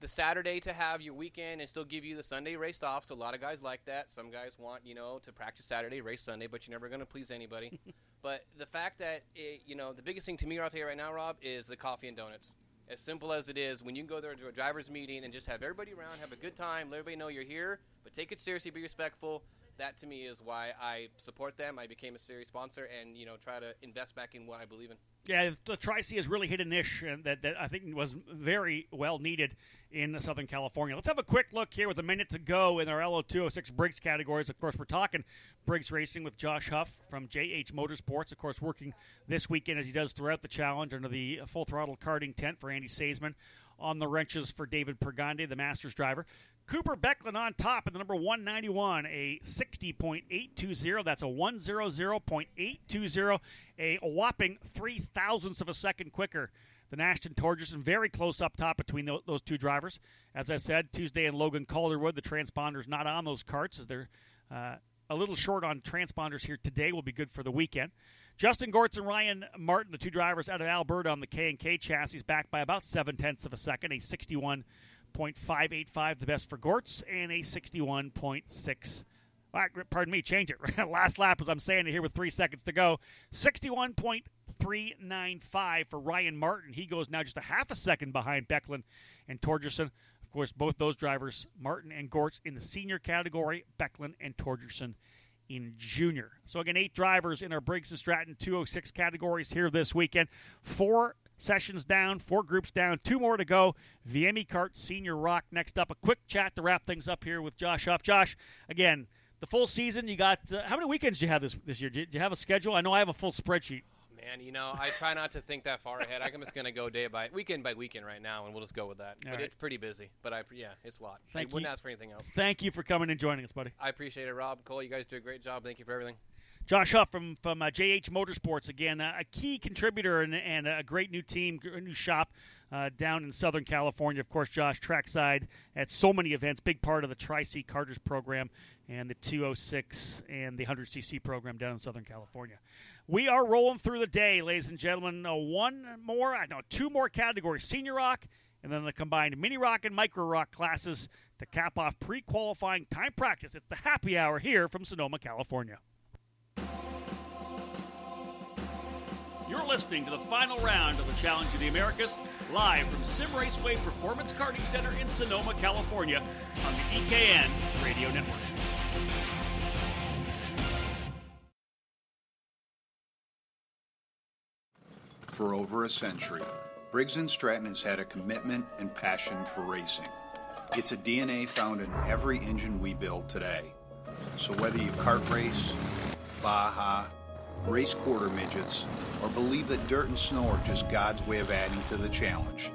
the Saturday to have your weekend and still give you the Sunday raced off. So a lot of guys like that. Some guys want you know to practice Saturday, race Sunday, but you're never going to please anybody. but the fact that it, you know the biggest thing to me, tell you right now, Rob, is the coffee and donuts. As simple as it is, when you can go there to a driver's meeting and just have everybody around, have a good time, let everybody know you're here, but take it seriously, be respectful. That to me is why I support them. I became a series sponsor, and you know try to invest back in what I believe in. Yeah, the Tri C has really hit a niche and that, that I think was very well needed in Southern California. Let's have a quick look here with a minute to go in our LO206 Briggs categories. Of course, we're talking Briggs Racing with Josh Huff from JH Motorsports, of course, working this weekend as he does throughout the challenge under the full throttle karting tent for Andy Saisman. On the wrenches for David Pergande, the Masters driver. Cooper Becklin on top in the number 191, a 60.820. That's a 100.820, a whopping three thousandths of a second quicker than Ashton Torgerson. Very close up top between tho- those two drivers. As I said, Tuesday in Logan Calderwood, the transponders not on those carts as they're uh, a little short on transponders here today. Will be good for the weekend. Justin Gortz and Ryan Martin, the two drivers out of Alberta on the K and K chassis, back by about seven tenths of a second, a 61.585, the best for Gortz, and a 61.6. Ah, pardon me, change it. Last lap, as I'm saying it here with three seconds to go, 61.395 for Ryan Martin. He goes now just a half a second behind Becklin and Torgerson. Of course, both those drivers, Martin and Gortz, in the senior category, Becklin and Torgerson in junior. So again, eight drivers in our Briggs and Stratton 206 categories here this weekend. Four sessions down, four groups down, two more to go. VME Kart Senior ROK next up. A quick chat to wrap things up here with Josh Huff. Josh, again, the full season. You got uh, how many weekends do you have this this year? Do you, do you have a schedule? I know I have a full spreadsheet. Man, you know, I try not to think that far ahead. I'm just going to go day by weekend by weekend right now, and we'll just go with that. All but right. it's pretty busy. But I, yeah, it's a lot. Thank I wouldn't ask for anything else. Thank you for coming and joining us, buddy. I appreciate it, Rob, Cole. You guys do a great job. Thank you for everything. Josh Huff from from uh, JH Motorsports again, uh, a key contributor and, and a great new team, a new shop uh, down in Southern California. Of course, Josh trackside at so many events, big part of the Tri C Karters program and the 206 and the 100cc program down in Southern California. We are rolling through the day, ladies and gentlemen. Uh, one more, I know, two more categories: senior ROK and then the combined mini ROK and micro ROK classes to cap off pre-qualifying time practice. It's the happy hour here from Sonoma, California. You're listening to the final round of the Challenge of the Americas, live from Simraceway Performance Karting Center in Sonoma, California, on the EKN Radio Network. For over a century, Briggs & Stratton has had a commitment and passion for racing. It's a DNA found in every engine we build today. So whether you kart race, Baja, race quarter midgets, or believe that dirt and snow are just God's way of adding to the challenge,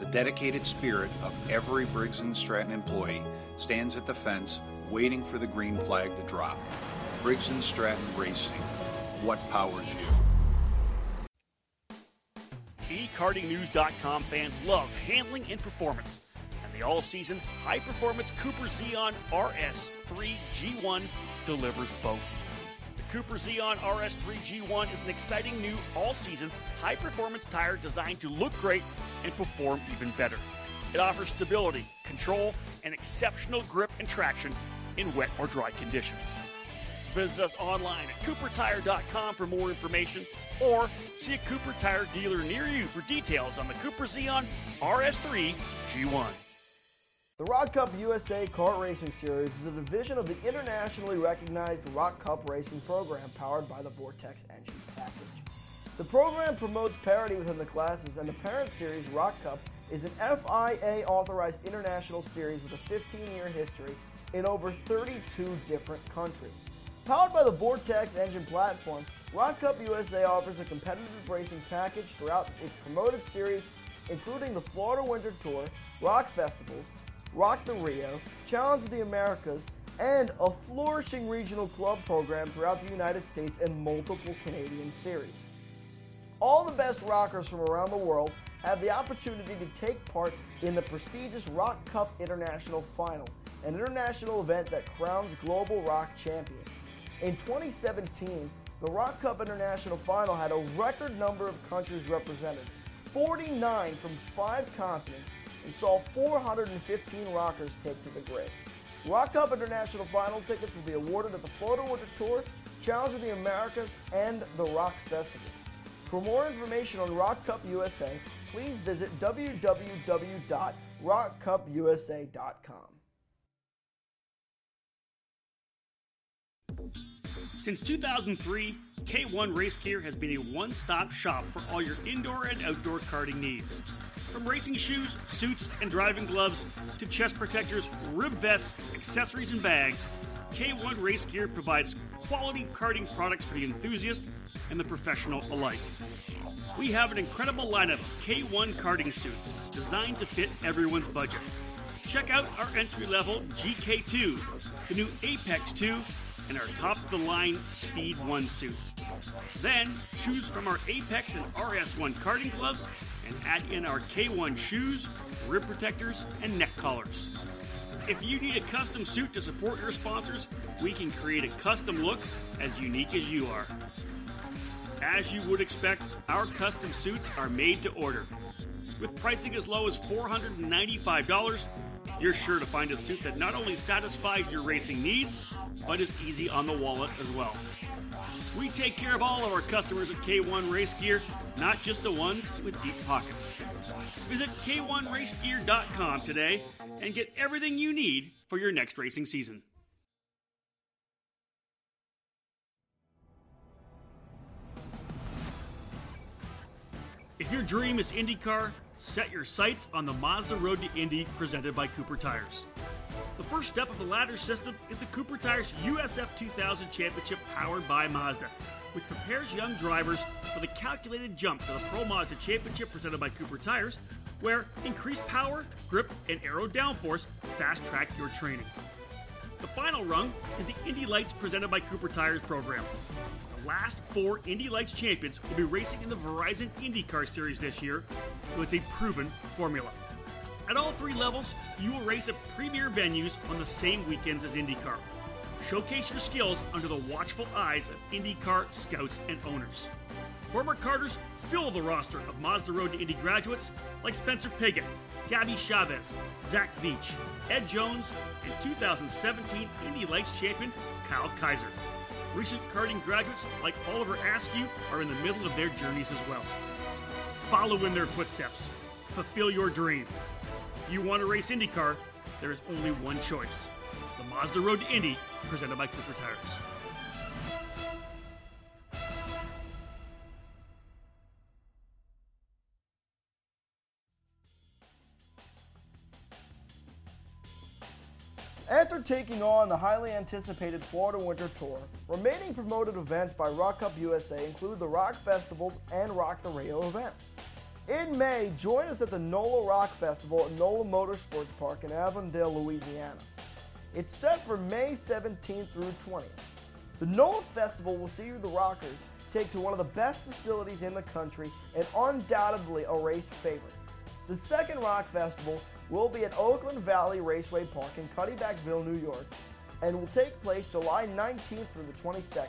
the dedicated spirit of every Briggs & Stratton employee stands at the fence waiting for the green flag to drop. Briggs & Stratton Racing. What powers you? eKartingNews.com fans love handling and performance, and the all-season high-performance Cooper Zeon RS3 G1 delivers both. Cooper Zeon RS3 G1 is an exciting new all-season high-performance tire designed to look great and perform even better. It offers stability, control, and exceptional grip and traction in wet or dry conditions. Visit us online at coopertire.com for more information or see a Cooper Tire dealer near you for details on the Cooper Zeon RS3 G1. The ROK Cup USA Kart Racing Series is a division of the internationally recognized ROK Cup Racing program powered by the Vortex Engine Package. The program promotes parity within the classes, and the parent series, ROK Cup, is an FIA authorized international series with a 15 year history in over 32 different countries. Powered by the Vortex engine platform, ROK Cup USA offers a competitive racing package throughout its promoted series including the Florida Winter Tour, ROK festivals, ROK the Rio, Challenge of the Americas, and a flourishing regional club program throughout the United States and multiple Canadian series. All the best rockers from around the world have the opportunity to take part in the prestigious ROK Cup International Final, an international event that crowns global ROK champions. In 2017, the ROK Cup International Final had a record number of countries represented, 49 from five continents, and saw 415 rockers take to the grid. ROK Cup International Final tickets will be awarded at the Florida Winter Tour, Challenge of the Americas, and the ROK Festival. For more information on ROK Cup USA, please visit www.rokcupusa.com. Since 2003, K1 Race Gear has been a one stop shop for all your indoor and outdoor karting needs. From racing shoes, suits, and driving gloves to chest protectors, rib vests, accessories, and bags, K1 Race Gear provides quality karting products for the enthusiast and the professional alike. We have an incredible lineup of K1 karting suits designed to fit everyone's budget. Check out our entry level GK2, the new Apex 2, and our top the line Speed 1 suit. Then choose from our Apex and RS1 karting gloves and add in our K1 shoes, rib protectors, and neck collars. If you need a custom suit to support your sponsors, we can create a custom look as unique as you are. As you would expect, our custom suits are made to order. With pricing as low as $495, you're sure to find a suit that not only satisfies your racing needs, but is easy on the wallet as well. We take care of all of our customers at K1 Race Gear, not just the ones with deep pockets. Visit K1RaceGear.com today and get everything you need for your next racing season. If your dream is IndyCar, set your sights on the Mazda Road to Indy presented by Cooper Tires. The first step of the ladder system is the Cooper Tires USF 2000 Championship powered by Mazda, which prepares young drivers for the calculated jump to the Pro Mazda Championship presented by Cooper Tires, where increased power, grip, and aero downforce fast track your training. The final rung is the Indy Lights presented by Cooper Tires program. The last four Indy Lights champions will be racing in the Verizon IndyCar Series this year, so it's a proven formula. At all three levels, you will race at premier venues on the same weekends as IndyCar. Showcase your skills under the watchful eyes of IndyCar scouts and owners. Former karters fill the roster of Mazda Road to Indy graduates like Spencer Pigot, Gabby Chaves, Zach Veach, Ed Jones, and 2017 Indy Lights champion Kyle Kaiser. Recent karting graduates like Oliver Askew are in the middle of their journeys as well. Follow in their footsteps. Fulfill your dream. If you want to race IndyCar, there is only one choice the Mazda Road to Indy, presented by Cooper Tires. After taking on the highly anticipated Florida Winter Tour, remaining promoted events by ROK Cup USA include the ROK Festivals and ROK the Rio event. In May, join us at the NOLA ROK Festival at NOLA Motorsports Park in Avondale, Louisiana. It's set for May 17th through 20th. The NOLA Festival will see the Rockers take to one of the best facilities in the country and undoubtedly a race favorite. The second ROK Festival will be at Oakland Valley Raceway Park in Cuddebackville, New York, and will take place July 19th through the 22nd.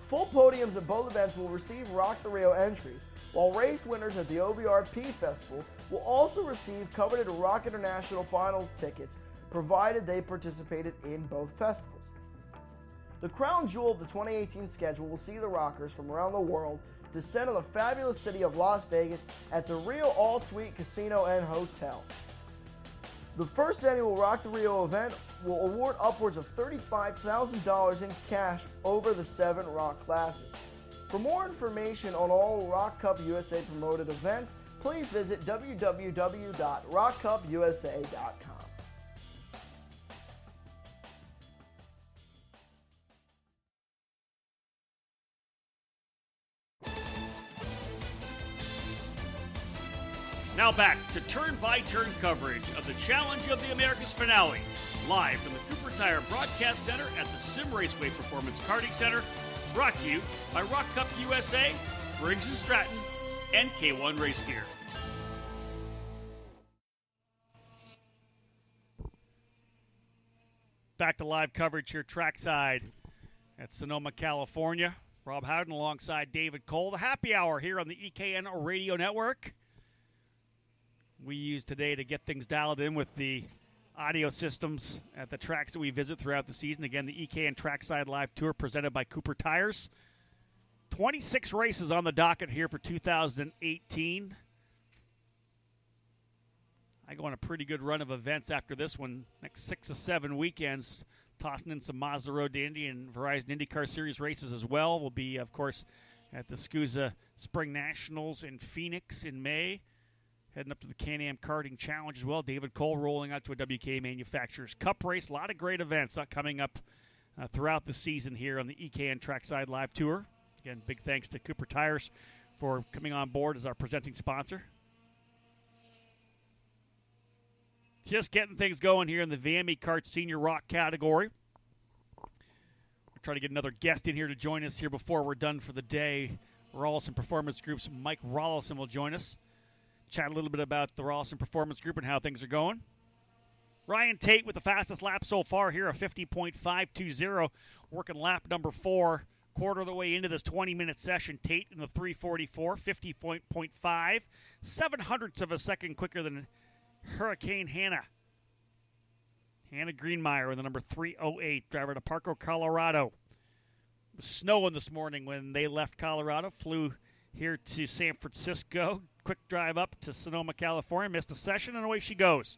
Full podiums at both events will receive ROK the Rio entry, while race winners at the OVRP Festival will also receive coveted ROK International Finals tickets, provided they participated in both festivals. The crown jewel of the 2018 schedule will see the Rockers from around the world descend on the fabulous city of Las Vegas at the Rio All Suite Casino and Hotel. The first annual ROK the Rio event will award upwards of $35,000 in cash over the seven ROK classes. For more information on all ROK Cup USA promoted events, please visit www.rokcupusa.com. Now back to turn by turn coverage of the Challenge of the Americas finale, live from the Cooper Tire Broadcast Center at the Simraceway Performance Karting Center, brought to you by ROK Cup USA, Briggs and Stratton, and K1 Race Gear. Back to live coverage here, trackside at Sonoma, California. Rob Howden alongside David Cole. The happy hour here on the EKN Radio Network. We use today to get things dialed in with the audio systems at the tracks that we visit throughout the season. Again, the EKN Trackside Live Tour presented by Cooper Tires. 26 races on the docket here for 2018. I go on a pretty good run of events after this one. Next six or seven weekends, tossing in some Mazda Road to Indy and Verizon IndyCar Series races as well. We'll be, of course, at the SKUSA Spring Nationals in Phoenix in May. Heading up to the Can Am Karting Challenge as well. David Cole rolling out to a WK Manufacturers Cup race. A lot of great events coming up uh, throughout the season here on the EKN Trackside Live Tour. Again, big thanks to Cooper Tires for coming on board as our presenting sponsor. Just getting things going here in the VME Kart Senior ROK category. We'll try to get another guest in here to join us here before we're done for the day. Rollison Performance Group's Mike Rollison will join us. Chat a little bit about the Rollison Performance Group and how things are going. Ryan Tate with the fastest lap so far here, a 50.520, working lap number four, quarter of the way into this 20 minute session. Tate in the 344, 50.5, seven hundredths of a second quicker than Hurricane Hannah. Hannah Greenmeyer in the number 308, driver to Parker, Colorado. Snowing this morning when they left Colorado, flew here to San Francisco. Quick drive up to Sonoma, California, missed a session, and away she goes.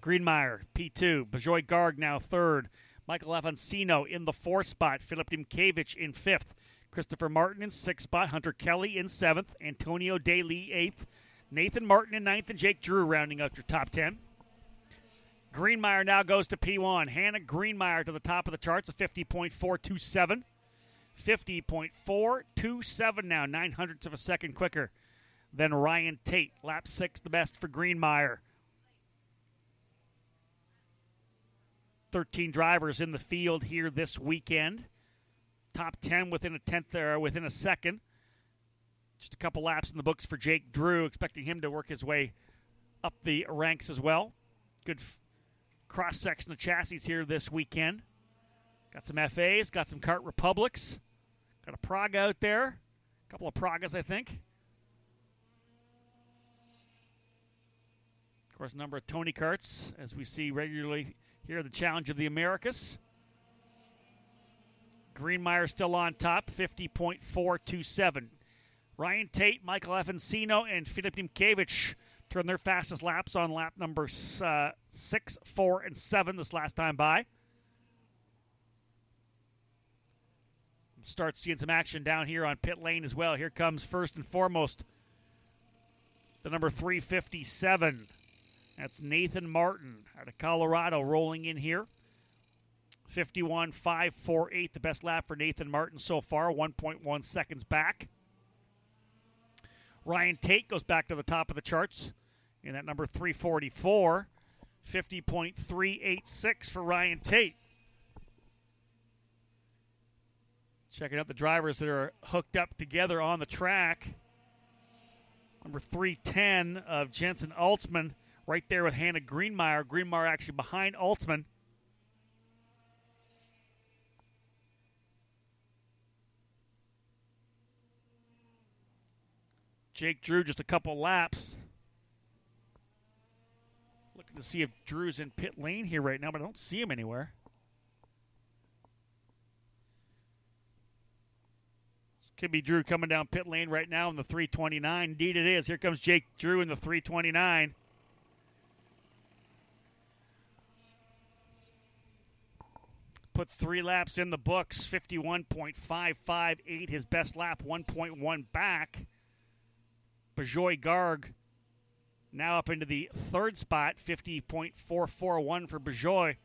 Greenmeyer, P2. Bijoy Garg now third. Michael Avancino in the fourth spot. Philip Dimkevich in fifth. Christopher Martin in sixth spot. Hunter Kelly in seventh. Antonio Daly eighth. Nathan Martin in ninth. And Jake Drew rounding out your top ten. Greenmeyer now goes to P1. Hannah Greenmeyer to the top of the charts, a 50.427. 50.427 now, nine hundredths of a second quicker than Ryan Tate. Lap six, the best for Greenmeyer. 13 drivers in the field here this weekend. Top 10 within a tenth or within a second. Just a couple laps in the books for Jake Drew, expecting him to work his way up the ranks as well. Good f- cross section of chassis here this weekend. Got some FAs, got some Kart Republics, got a Praga out there, a couple of Pragas, I think. Of course, a number of Tony Karts, as we see regularly here the Challenge of the Americas. Greenmeyer still on top, 50.427. Ryan Tate, Michael Avancino, and Filip Dimkevich turn their fastest laps on lap number uh, six, four, and seven this last time by. Start seeing some action down here on pit lane as well. Here comes first and foremost the number 357. That's Nathan Martin out of Colorado rolling in here. 51 548, the best lap for Nathan Martin so far, 1.1 seconds back. Ryan Tate goes back to the top of the charts in that number 344, 50.386 for Ryan Tate. Checking out the drivers that are hooked up together on the track. Number 310 of Jensen Altzman right there with Hannah Greenmeyer. Greenmeyer actually behind Altzman. Jake Drew just a couple laps. Looking to see if Drew's in pit lane here right now, but I don't see him anywhere. Could be Drew coming down pit lane right now in the 329. Indeed, it is. Here comes Jake Drew in the 329. Put three laps in the books, 51.558. His best lap, 1.1 back. Bijoy Garg now up into the third spot, 50.441 for Bijoy.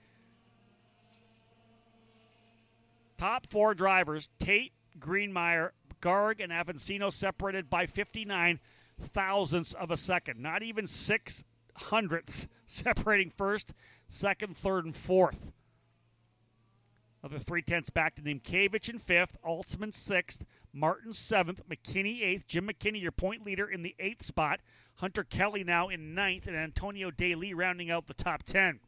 Top four drivers, Tate, Greenmeyer, Garg, and Avancino separated by 59. thousandths of a second. Not even six hundredths separating first, second, third, and fourth. Other three tenths back to Nimkevich in fifth, Altsman sixth, Martin seventh, McKinney eighth. Jim McKinney, your point leader, in the eighth spot. Hunter Kelly now in ninth, and Antonio Daly rounding out the top ten.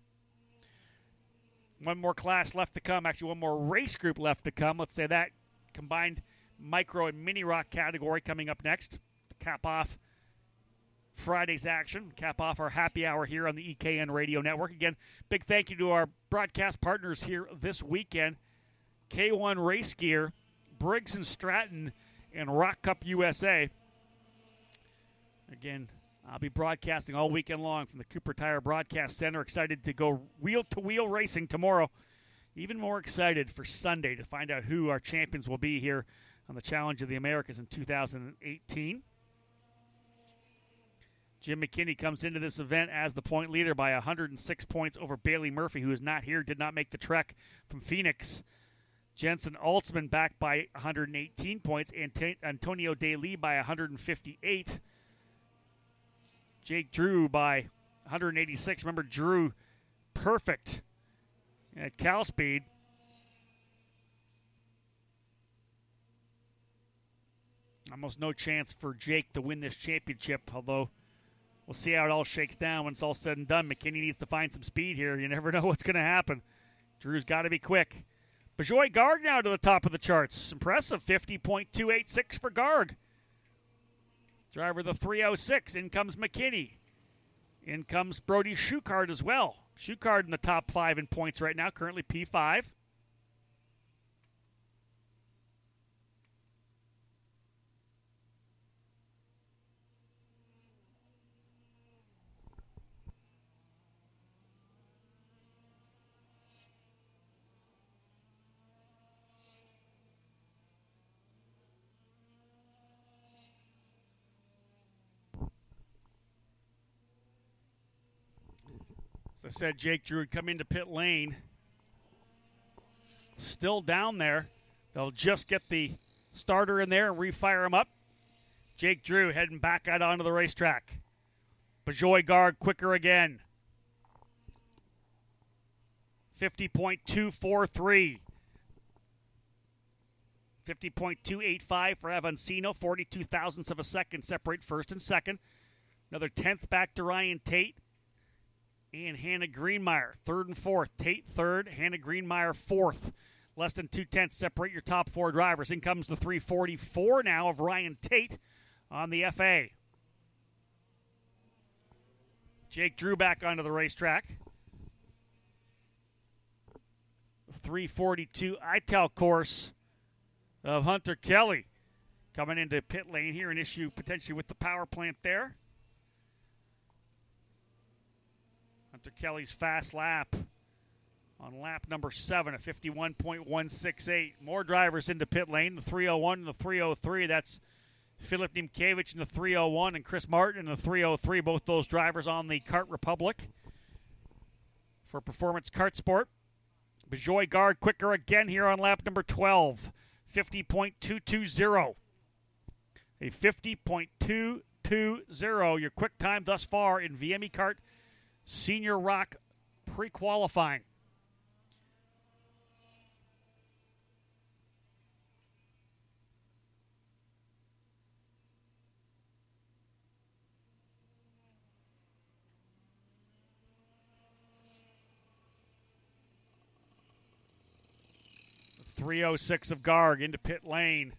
One more class left to come. Actually, one more race group left to come. Let's say that combined micro and mini ROK category coming up next to cap off Friday's action, cap off our happy hour here on the EKN Radio Network. Again, big thank you to our broadcast partners here this weekend K1 Race Gear, Briggs and Stratton, and ROK Cup USA. Again, I'll be broadcasting all weekend long from the Cooper Tire Broadcast Center. Excited to go wheel to wheel racing tomorrow. Even more excited for Sunday to find out who our champions will be here on the Challenge of the Americas in 2018. Jim McKinney comes into this event as the point leader by 106 points over Bailey Murphy, who is not here, did not make the trek from Phoenix. Jensen Altsman back by 118 points, and Antonio Lee by 158. Jake Drew by 186. Remember, Drew perfect at Cal Speed. Almost no chance for Jake to win this championship, although we'll see how it all shakes down when it's all said and done. McKinney needs to find some speed here. You never know what's going to happen. Drew's got to be quick. Bijoy Garg now to the top of the charts. Impressive 50.286 for Garg. Driver the 306. In comes McKinney. In comes Brody Schuchard as well. Schuchard in the top five in points right now, currently P5. I said, Jake Drew would come into pit lane. Still down there. They'll just get the starter in there and refire him up. Jake Drew heading back out onto the racetrack. Bijoy Garg quicker again. 50.243. 50.285 for Avancino. 42 thousandths of a second separate first and second. Another tenth back to Ryan Tate and Hannah Greenmeyer. Third and fourth. Tate third, Hannah Greenmeyer fourth. Less than two tenths separate your top four drivers. In comes the 344 now of Ryan Tate on the FA. Jake Drew back onto the racetrack. 342 ITEL course of Hunter Kelly coming into pit lane here, an issue potentially with the power plant there. Kelly's fast lap on lap number seven, a 51.168. More drivers into pit lane, the 301 and the 303. That's Philip Nimkevich in the 301 and Chris Martin in the 303. Both those drivers on the Kart Republic for Performance Kart Sport. Bajoy Garg quicker again here on lap number 12, 50.220. A 50.220, your quick time thus far in VME Kart Senior ROK pre qualifying. Three oh six of Garg into pit lane.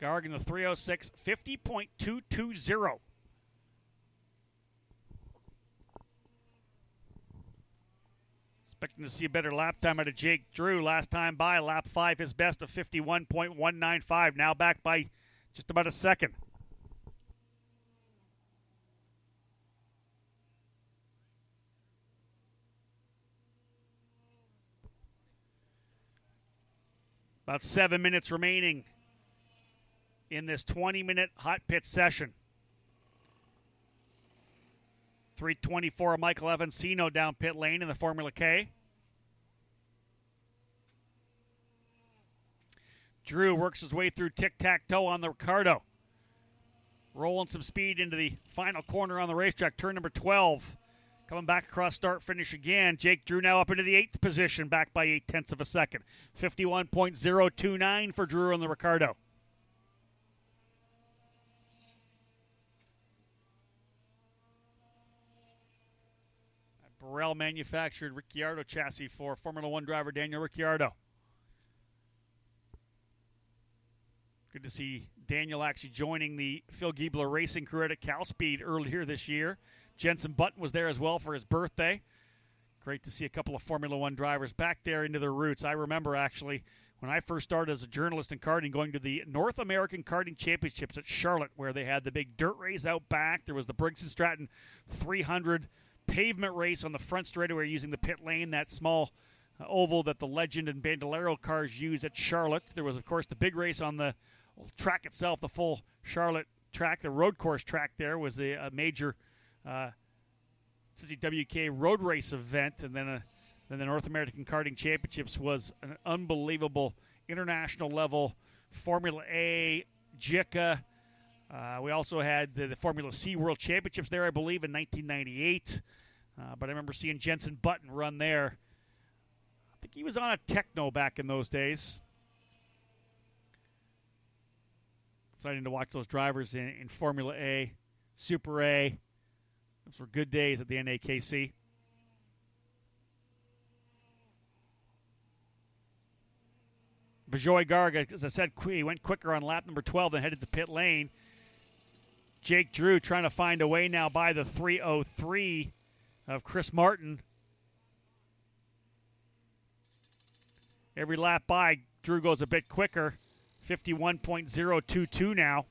Garg in the 306, 50.220. Expecting to see a better lap time out of Jake Drew. Last time by, lap five, his best of 51.195. Now back by just about a second. About seven minutes remaining in this 20 minute hot pit session. 324 Michael Evansino down pit lane in the Formula K. Drew works his way through tic tac toe on the Ricciardo. Rolling some speed into the final corner on the racetrack, turn number 12. Coming back across start finish again. Jake Drew now up into the eighth position, back by eight tenths of a second. 51.029 for Drew on the Ricciardo. Birel manufactured Ricciardo chassis for Formula One driver Daniel Ricciardo. Good to see Daniel actually joining the Phil Giebler racing crew at Cal Speed earlier this year. Jenson Button was there as well for his birthday. Great to see a couple of Formula One drivers back there into their roots. I remember actually when I first started as a journalist in karting, going to the North American Karting Championships at Charlotte, where they had the big dirt race out back. There was the Briggs and Stratton 300 pavement race on the front straightaway using the pit lane, that small uh, oval that the Legend and Bandolero cars use at Charlotte. There was, of course, the big race on the track itself, the full Charlotte track, the road course track. There was a, a major uh, WK road race event, and then a, then the North American Karting Championships was an unbelievable international level Formula A, JICA. Uh, we also had the, the, Formula C World Championships there, I believe, in 1998. Uh, but I remember seeing Jenson Button run there. I think he was on a Techno back in those days. Exciting to watch those drivers in, in Formula A, Super A. Those were good days at the NAKC. Bijoy Garga, as I said, he went quicker on lap number 12 and headed to pit lane. Jake Drew trying to find a way now by the 303 of Chris Martin. Every lap by, Drew goes a bit quicker. 51.022 now.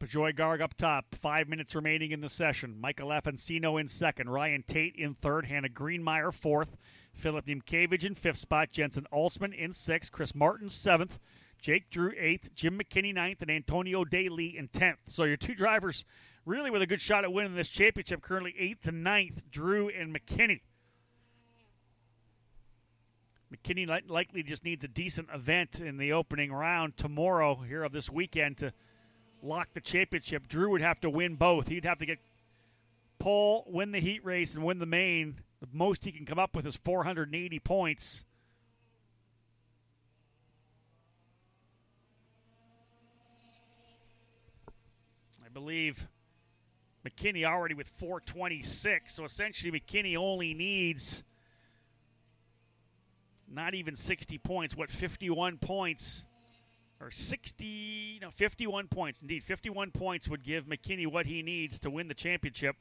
Bijoy Garg up top. Five minutes remaining in the session. Michael Afonsino in second. Ryan Tate in third. Hannah Greenmeyer fourth. Philip Niemkiewicz in fifth spot. Jensen Altzman in sixth. Chris Martin seventh. Jake Drew eighth. Jim McKinney ninth. And Antonio Daly in tenth. So your two drivers really with a good shot at winning this championship. Currently eighth and ninth. Drew and McKinney. McKinney likely just needs a decent event in the opening round tomorrow here of this weekend to lock the championship. Drew would have to win both. He'd have to get pole, win the heat race, and win the main. The most he can come up with is 480 points. I believe McKinney already with 426. So essentially, McKinney only needs not even 60 points. What, 51 points? Or 60, no, 51 points. Indeed, 51 points would give McKinney what he needs to win the championship.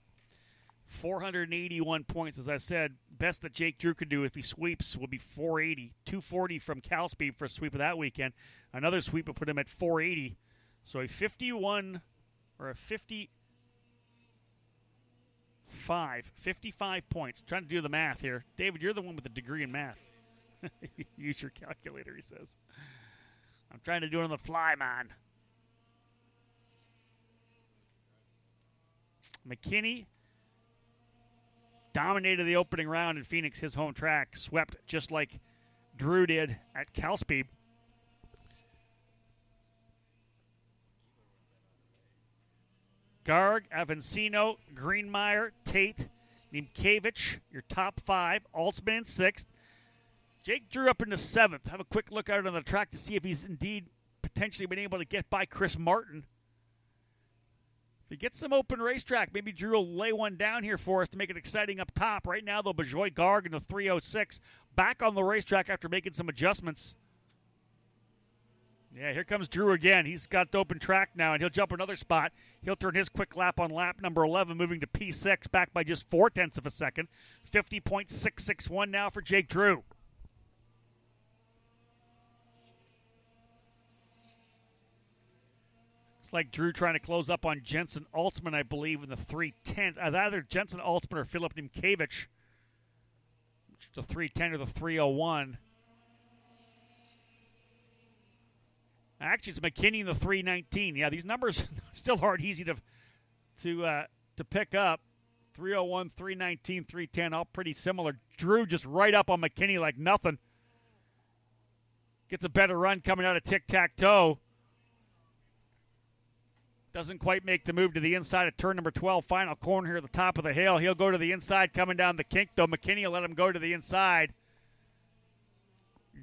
481 points, as I said. Best that Jake Drew could do if he sweeps will be 480. 240 from Cal Speed for a sweep of that weekend. Another sweep would put him at 480. So a 51 or a 55. 55 points. trying to do the math here. David, you're the one with the degree in math. Use your calculator, he says. I'm trying to do it on the fly, man. McKinney dominated the opening round in Phoenix, his home track, swept just like Drew did at Cal Speed. Garg, Avancino, Greenmeyer, Tate, Niemkiewicz, your top five. Altman in sixth. Jake Drew up into seventh. Have a quick look out on the track to see if he's indeed potentially been able to get by Chris Martin. He gets some open racetrack, maybe Drew will lay one down here for us to make it exciting up top. Right now, though, Bijoy Garg in the 306 back on the racetrack after making some adjustments. Yeah, here comes Drew again. He's got the open track now, and he'll jump another spot. He'll turn his quick lap on lap number 11, moving to P6, back by just four tenths of a second. 50.661 now for Jake Drew. Like Drew trying to close up on Jensen Altzman, I believe, in the 310. Uh, either Jensen Altzman or Philip Niemkiewicz. The 310 or the 301. Actually, it's McKinney in the 319. Yeah, these numbers still aren't easy to to uh, to pick up. 301, 319, 310, all pretty similar. Drew just right up on McKinney like nothing. Gets a better run coming out of tic tac toe. Doesn't quite make the move to the inside of turn number 12. Final corner here at the top of the hill. He'll go to the inside coming down the kink, though. McKinney will let him go to the inside.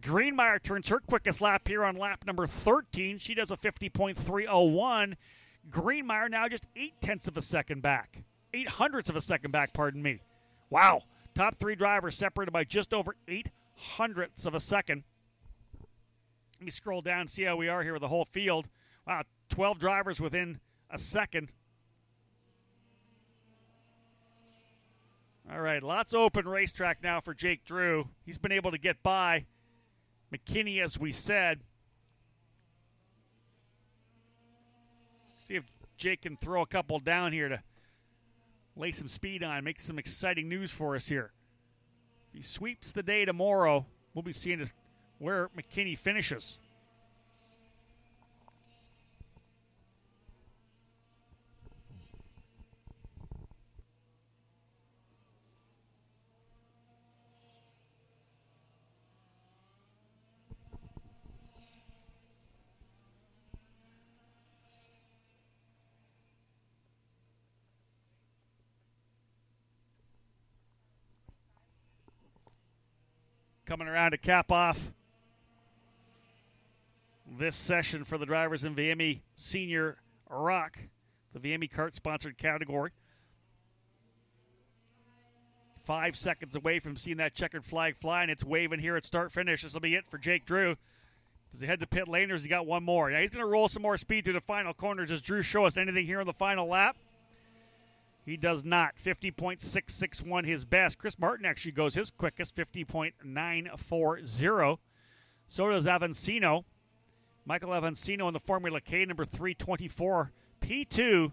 Greenmeyer turns her quickest lap here on lap number 13. She does a 50.301. Greenmeyer now just eight tenths of a second back. Eight hundredths of a second back, pardon me. Wow. Top three drivers separated by just over eight hundredths of a second. Let me scroll down and see how we are here with the whole field. Wow, 12 drivers within a second. All right, lots open racetrack now for Jake Drew. He's been able to get by McKinney, as we said. See if Jake can throw a couple down here to lay some speed on, make some exciting news for us here. If he sweeps the day tomorrow, we'll be seeing where McKinney finishes. Coming around to cap off this session for the drivers in VME Senior ROK, the VME kart sponsored category. Five seconds away from seeing that checkered flag fly, and it's waving here at start finish. This will be it for Jake Drew. Does he head to pit lane or has he got one more? Now he's going to roll some more speed through the final corners. Does Drew show us anything here in the final lap? He does not. 50.661 his best. Chris Martin actually goes his quickest, 50.940. So does Avancino. Michael Avancino in the Formula K, number 324. P2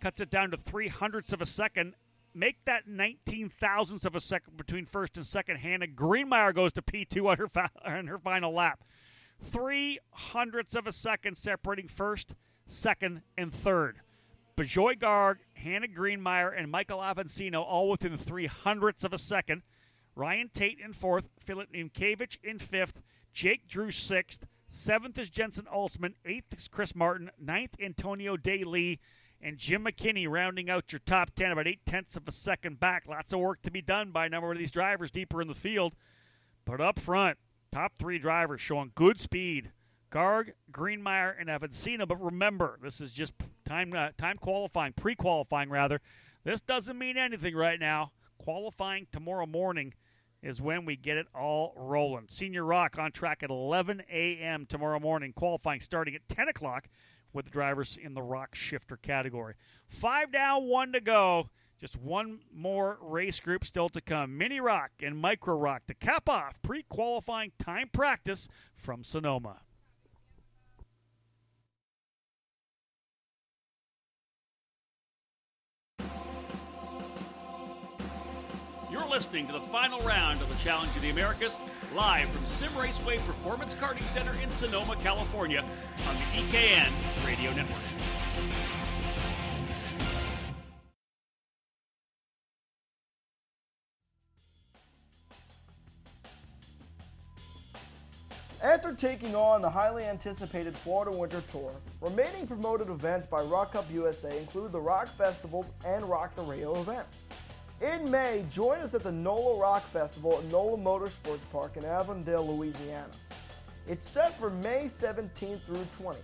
cuts it down to three hundredths of a second. Make that 19 thousandths of a second between first and second. Hannah Greenmeyer goes to P2 on her, on her final lap. Three hundredths of a second separating first, second, and third. Bijoy Garg, Hannah Greenmeyer, and Michael Avancino all within three hundredths of a second. Ryan Tate in fourth, Philip Nimkevich in fifth, Jake Drew sixth, seventh is Jensen Alsman, eighth is Chris Martin, ninth Antonio De Lee, and Jim McKinney rounding out your top ten about eight tenths of a second back. Lots of work to be done by a number of these drivers deeper in the field. But up front, top three drivers showing good speed. Garg, Greenmeyer, and Avancino. But remember, this is just time uh, time qualifying, pre-qualifying rather. This doesn't mean anything right now. Qualifying tomorrow morning is when we get it all rolling. Senior ROK on track at 11 a.m. tomorrow morning. Qualifying starting at 10 o'clock with the drivers in the ROK shifter category. Five down, one to go. Just one more race group still to come. Mini ROK and Micro ROK to cap off pre qualifying time practice from Sonoma. Listening to the final round of the Challenge of the Americas, live from Simraceway Performance Karting Center in Sonoma, California, on the EKN Radio Network. After taking on the highly anticipated Florida Winter Tour, remaining promoted events by ROK Cup USA include the ROK Festivals and ROK the Rio event. In May, join us at the NOLA ROK Festival at NOLA Motorsports Park in Avondale, Louisiana. It's set for May 17th through 20th.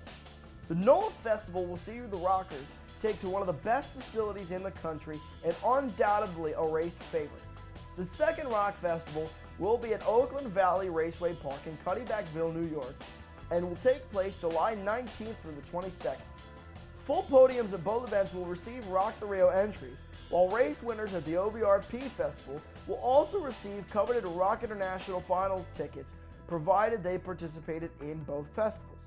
The NOLA Festival will see the Rockers take to one of the best facilities in the country and undoubtedly a race favorite. The second ROK Festival will be at Oakland Valley Raceway Park in Cuddebackville, New York, and will take place July 19th through the 22nd. Full podiums at both events will receive ROK the Rio entry, while race winners at the OVRP Festival will also receive coveted ROK International Finals tickets provided they participated in both festivals.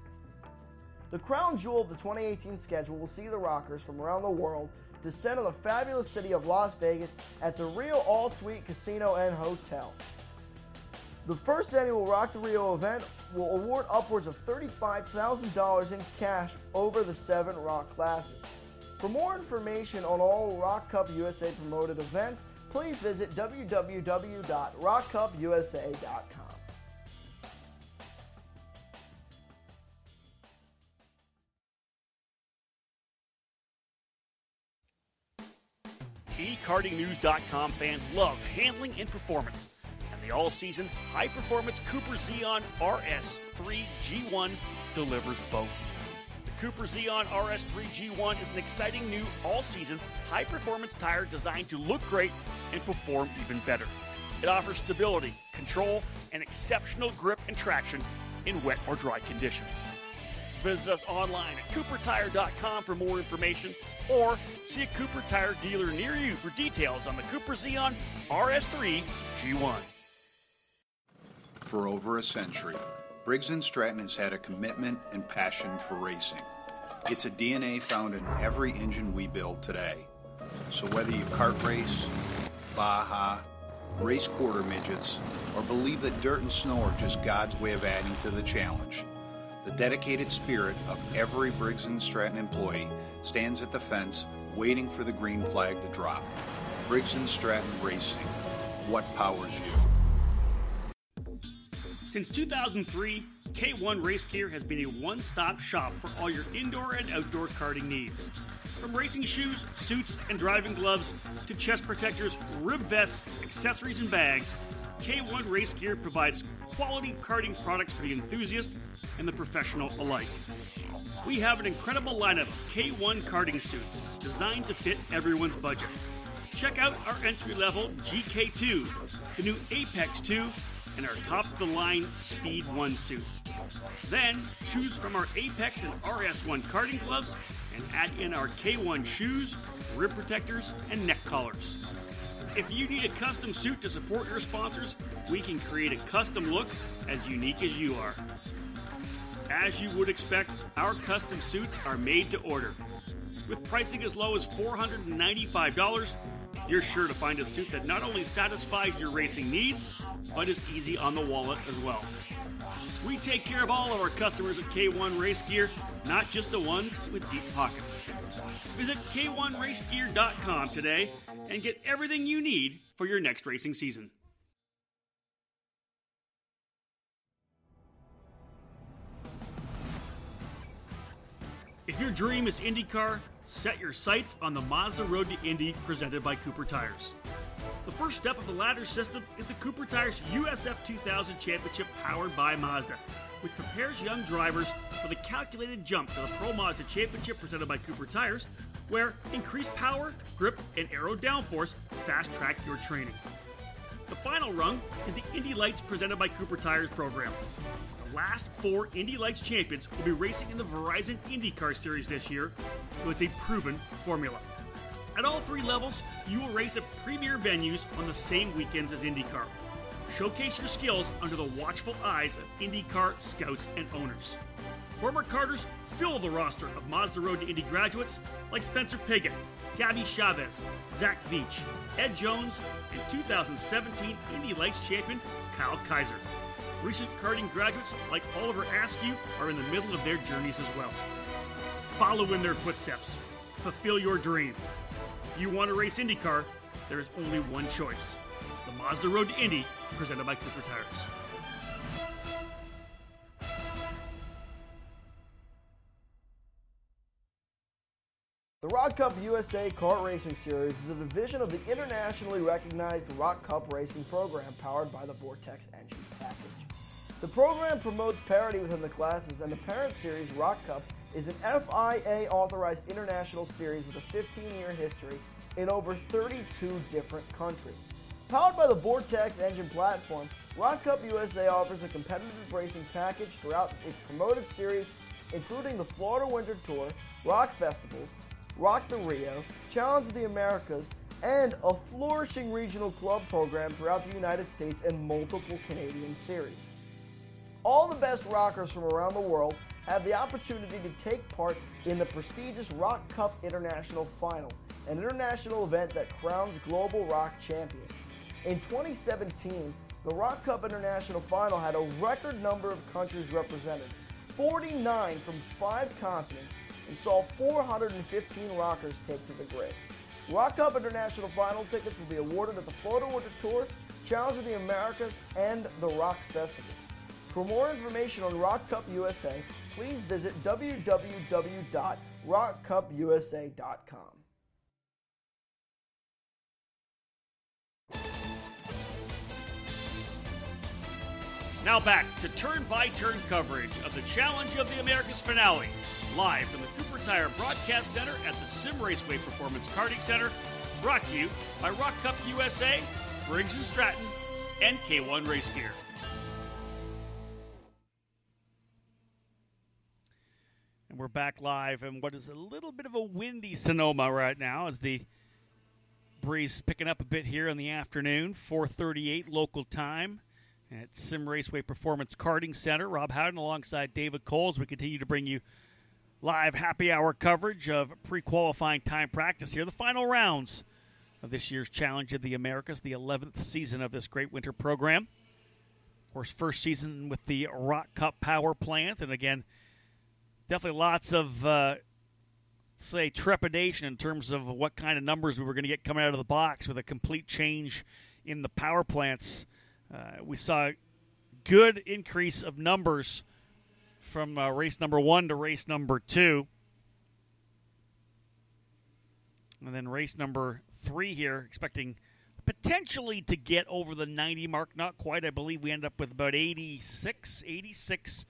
The crown jewel of the 2018 schedule will see the Rockers from around the world descend on the fabulous city of Las Vegas at the Rio All Suite Casino and Hotel. The first annual ROK the Rio event will award upwards of $35,000 in cash over the seven ROK classes. For more information on all ROK Cup USA promoted events, please visit www.rokcupusa.com. eKartingNews.com fans love handling and performance, and the all-season high-performance Cooper Zeon RS3 G1 delivers both. Cooper Zeon RS3 G1 is an exciting new all-season high-performance tire designed to look great and perform even better. It offers stability, control, and exceptional grip and traction in wet or dry conditions. Visit us online at coopertire.com for more information or see a Cooper Tire dealer near you for details on the Cooper Zeon RS3 G1. For over a century, Briggs & Stratton has had a commitment and passion for racing. It's a DNA found in every engine we build today. So whether you kart race, Baja, race quarter midgets, or believe that dirt and snow are just God's way of adding to the challenge, the dedicated spirit of every Briggs & Stratton employee stands at the fence waiting for the green flag to drop. Briggs & Stratton Racing. What powers you? Since 2003, K1 Race Gear has been a one stop shop for all your indoor and outdoor karting needs. From racing shoes, suits, and driving gloves to chest protectors, rib vests, accessories, and bags, K1 Race Gear provides quality karting products for the enthusiast and the professional alike. We have an incredible lineup of K1 karting suits designed to fit everyone's budget. Check out our entry level GK2, the new Apex 2, and our top of the line Speed 1 suit. Then choose from our Apex and RS1 karting gloves and add in our K1 shoes, rib protectors, and neck collars. If you need a custom suit to support your sponsors, we can create a custom look as unique as you are. As you would expect, our custom suits are made to order. With pricing as low as $495, you're sure to find a suit that not only satisfies your racing needs, but is easy on the wallet as well. We take care of all of our customers at K1 Race Gear, not just the ones with deep pockets. Visit K1RaceGear.com today and get everything you need for your next racing season. If your dream is IndyCar, set your sights on the Mazda Road to Indy presented by Cooper Tires. The first step of the ladder system is the Cooper Tires USF 2000 Championship powered by Mazda, which prepares young drivers for the calculated jump to the Pro Mazda Championship presented by Cooper Tires, where increased power, grip, and aero downforce fast track your training. The final rung is the Indy Lights presented by Cooper Tires program. Last four Indy Lights champions will be racing in the Verizon IndyCar Series this year, it's a proven formula. At all three levels, you will race at premier venues on the same weekends as IndyCar. Showcase your skills under the watchful eyes of IndyCar scouts and owners. Former Karters fill the roster of Mazda Road to Indy graduates like Spencer Pigot, Gabby Chaves, Zach Veach, Ed Jones, and 2017 Indy Lights champion Kyle Kaiser. Recent karting graduates like Oliver Askew are in the middle of their journeys as well. Follow in their footsteps. Fulfill your dream. If you want to race IndyCar, there is only one choice. The Mazda Road to Indy, presented by Cooper Tires. The ROK Cup USA Kart Racing Series is a division of the internationally recognized ROK Cup Racing program powered by the Vortex Engine Package. The program promotes parity within the classes, and the parent series, ROK Cup, is an FIA authorized international series with a 15 year history in over 32 different countries. Powered by the Vortex engine platform, ROK Cup USA offers a competitive racing package throughout its promoted series, including the Florida Winter Tour, ROK Festivals, ROK the Rio, Challenge of the Americas, and a flourishing regional club program throughout the United States and multiple Canadian series. All the best ROKers from around the world have the opportunity to take part in the prestigious ROK Cup International Final, an international event that crowns global ROK champions. In 2017, the ROK Cup International Final had a record number of countries represented 49 from five continents, and saw 415 ROKers take to the grid. ROK Cup International Final tickets will be awarded at the Photo Winter Tour, Challenge of the Americas, and the ROK Festival. For more information on ROK Cup USA, please visit www.rokcupusa.com. Now back to turn by turn coverage of the Challenge of the Americas finale, live from the Cooper Tire Broadcast Center at the Simraceway Performance Karting Center, brought to you by ROK Cup USA, Briggs and Stratton, and K1 Race Gear. We're back live in what is a little bit of a windy Sonoma right now as the breeze picking up a bit here in the afternoon, 438 local time at Simraceway Performance Karting Center. Rob Howden alongside David Coles. We continue to bring you live happy hour coverage of pre qualifying time practice here, the final rounds of this year's Challenge of the Americas, the 11th season of this great winter program. Of course, first season with the ROK Cup Power Plant. And again, definitely lots of, uh, say, trepidation in terms of what kind of numbers we were going to get coming out of the box with a complete change in the power plants. Uh, we saw good increase of numbers from uh, race number one to race number two. And then race number three here, expecting potentially to get over the 90 mark. Not quite. I believe we end up with about 86, 86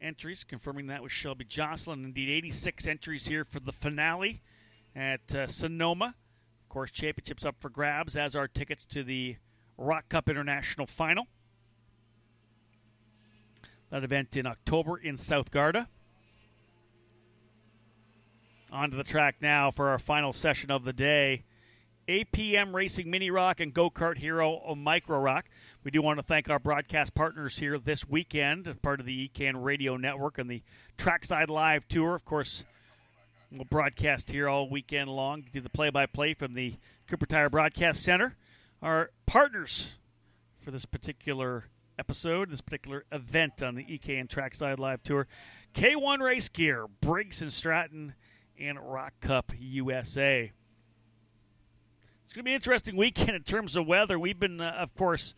entries, confirming that with Shelby Jocelyn. Indeed, 86 entries here for the finale at uh, Sonoma. Of course, championships up for grabs, as are tickets to the ROK Cup International Final. That event in October in South Garda. Onto the track now for our final session of the day. APM Racing Mini ROK and Go Kart Hero Micro ROK. We do want to thank our broadcast partners here this weekend, part of the EKN Radio Network and the Trackside Live Tour. Of course, we'll broadcast here all weekend long, do the play by play from the Cooper Tire Broadcast Center our partners for this particular episode, this particular event on the EKN Trackside Live Tour. K1 Race Gear, Briggs and Stratton, and ROK Cup USA. It's going to be an interesting weekend in terms of weather. We've been, uh, of course,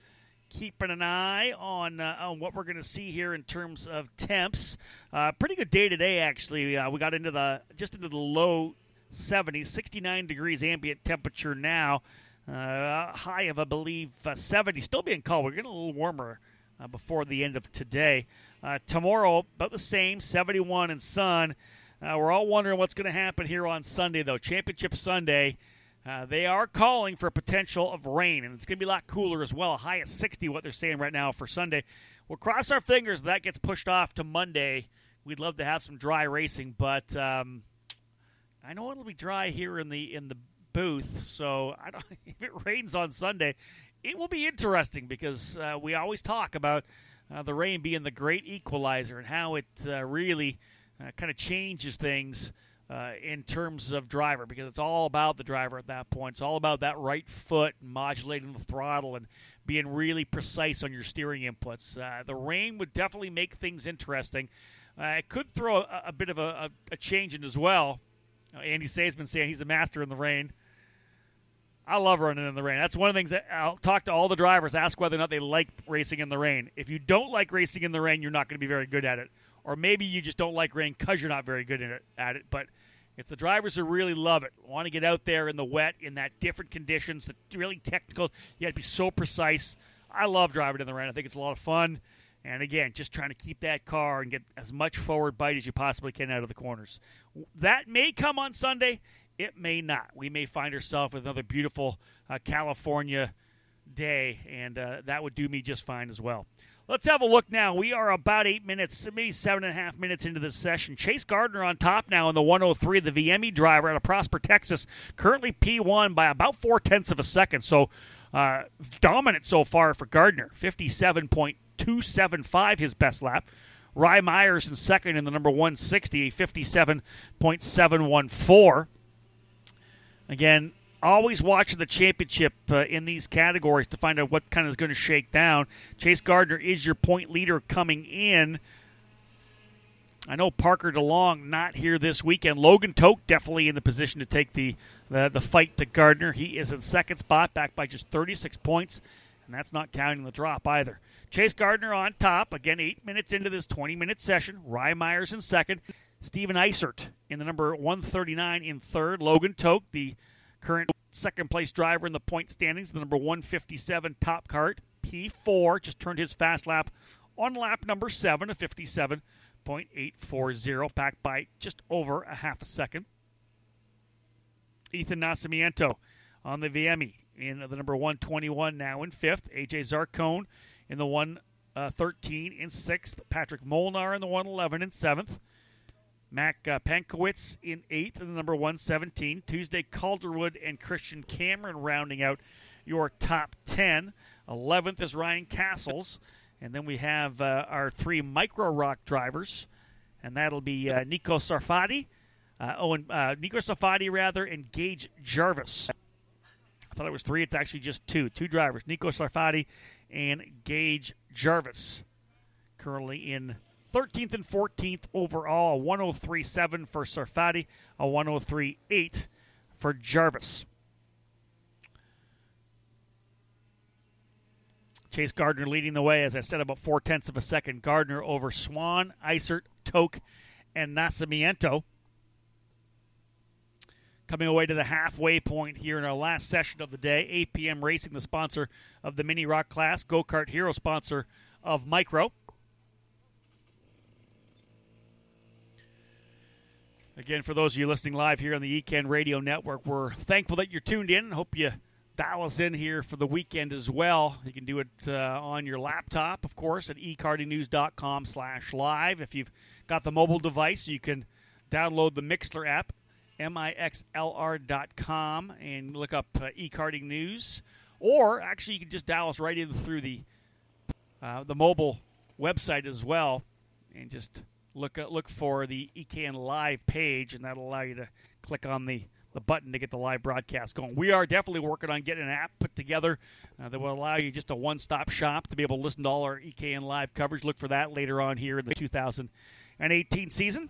keeping an eye on uh, on what we're going to see here in terms of temps. Uh, pretty good day today, actually. Uh, we got into the just into the low 70s, 69 degrees ambient temperature now. Uh, high of, I believe, uh, 70. Still being cold. We're getting a little warmer uh, before the end of today. Tomorrow, about the same, 71 and sun. We're all wondering what's going to happen here on Sunday, though. Championship Sunday. Uh, they are calling for potential of rain, and it's going to be a lot cooler as well. A high of 60, what they're saying right now for Sunday. We'll cross our fingers that gets pushed off to Monday. We'd love to have some dry racing, but um, I know it'll be dry here in the in the booth. So I don't, if it rains on Sunday, it will be interesting because uh, we always talk about uh, the rain being the great equalizer and how it uh, really uh, kind of changes things. Uh, in terms of driver, because it's all about the driver at that point. It's all about that right foot modulating the throttle and being really precise on your steering inputs. Uh, the rain would definitely make things interesting. it could throw a, a bit of a, a, a change in as well. Andy Say's been saying he's a master in the rain. I love running in the rain. That's one of the things that I'll talk to all the drivers, ask whether or not they like racing in the rain. If you don't like racing in the rain, you're not going to be very good at it. Or maybe you just don't like rain because you're not very good at it. But it's the drivers who really love it, want to get out there in the wet, in that different conditions, the really technical. You got to be so precise. I love driving in the rain. I think it's a lot of fun. And again, just trying to keep that car and get as much forward bite as you possibly can out of the corners. That may come on Sunday. It may not. We may find ourselves with another beautiful uh, California day, and uh, that would do me just fine as well. Let's have a look now. We are about eight minutes, maybe seven and a half minutes into this session. Chase Gardner on top now in the 103, the VME driver out of Prosper, Texas, currently P1 by about four tenths of a second. So uh, dominant so far for Gardner, 57.275 his best lap. Rye Myers in second in the number 160, 57.714. Again, always watching the championship uh, in these categories to find out what kind of is going to shake down. Chase Gardner is your point leader coming in. I know Parker DeLong not here this weekend. Logan Toke definitely in the position to take the, the, the fight to Gardner. He is in second spot, back by just 36 points, and that's not counting the drop either. Chase Gardner on top, again, eight minutes into this 20 minute session. Rye Myers in second. Steven Isert in the number 139 in third. Logan Toke, the current second place driver in the point standings, the number 157 Top Kart. P4 just turned his fast lap on lap number seven, a 57.840, back by just over a half a second. Ethan Nascimento on the VME in the number 121 now in fifth. AJ Zarcone in the 113 uh, in sixth. Patrick Molnar in the 111 in seventh. Mac uh, Pankowitz in eighth in the number 117. Tuesday Calderwood and Christian Cameron rounding out your top 10. 11th is Ryan Castles. And then we have uh, our three Micro ROK drivers, and that'll be uh, Nico Sarfati, uh, oh, uh, Nico Sarfati rather, and Gage Jarvis. I thought it was three. It's actually just two. Two drivers, Nico Sarfati and Gage Jarvis, currently in 13th and 14th overall. A 103.7 for Sarfati, a 103.8 for Jarvis. Chase Gardner leading the way, as I said, about four tenths of a second. Gardner over Swan, Isert, Toke, and Nascimento. Coming away to the halfway point here in our last session of the day. APM Racing, the sponsor of the Mini ROK Class. Go Kart Hero, sponsor of Micro. Again, for those of you listening live here on the EKN Radio Network, we're thankful that you're tuned in. Hope you dial us in here for the weekend as well. You can do it uh, on your laptop, of course, at ekartingnews.com slash live. If you've got the mobile device, you can download the Mixlr app, mixlr.com, and look up uh, ekarting news. Or actually, you can just dial us right in through the uh, the mobile website as well, and just look uh, look for the EKN live page, and that'll allow you to click on the the button to get the live broadcast going. We are definitely working on getting an app put together uh, that will allow you just a one stop shop to be able to listen to all our EKN live coverage. Look for that later on here in the 2018 season.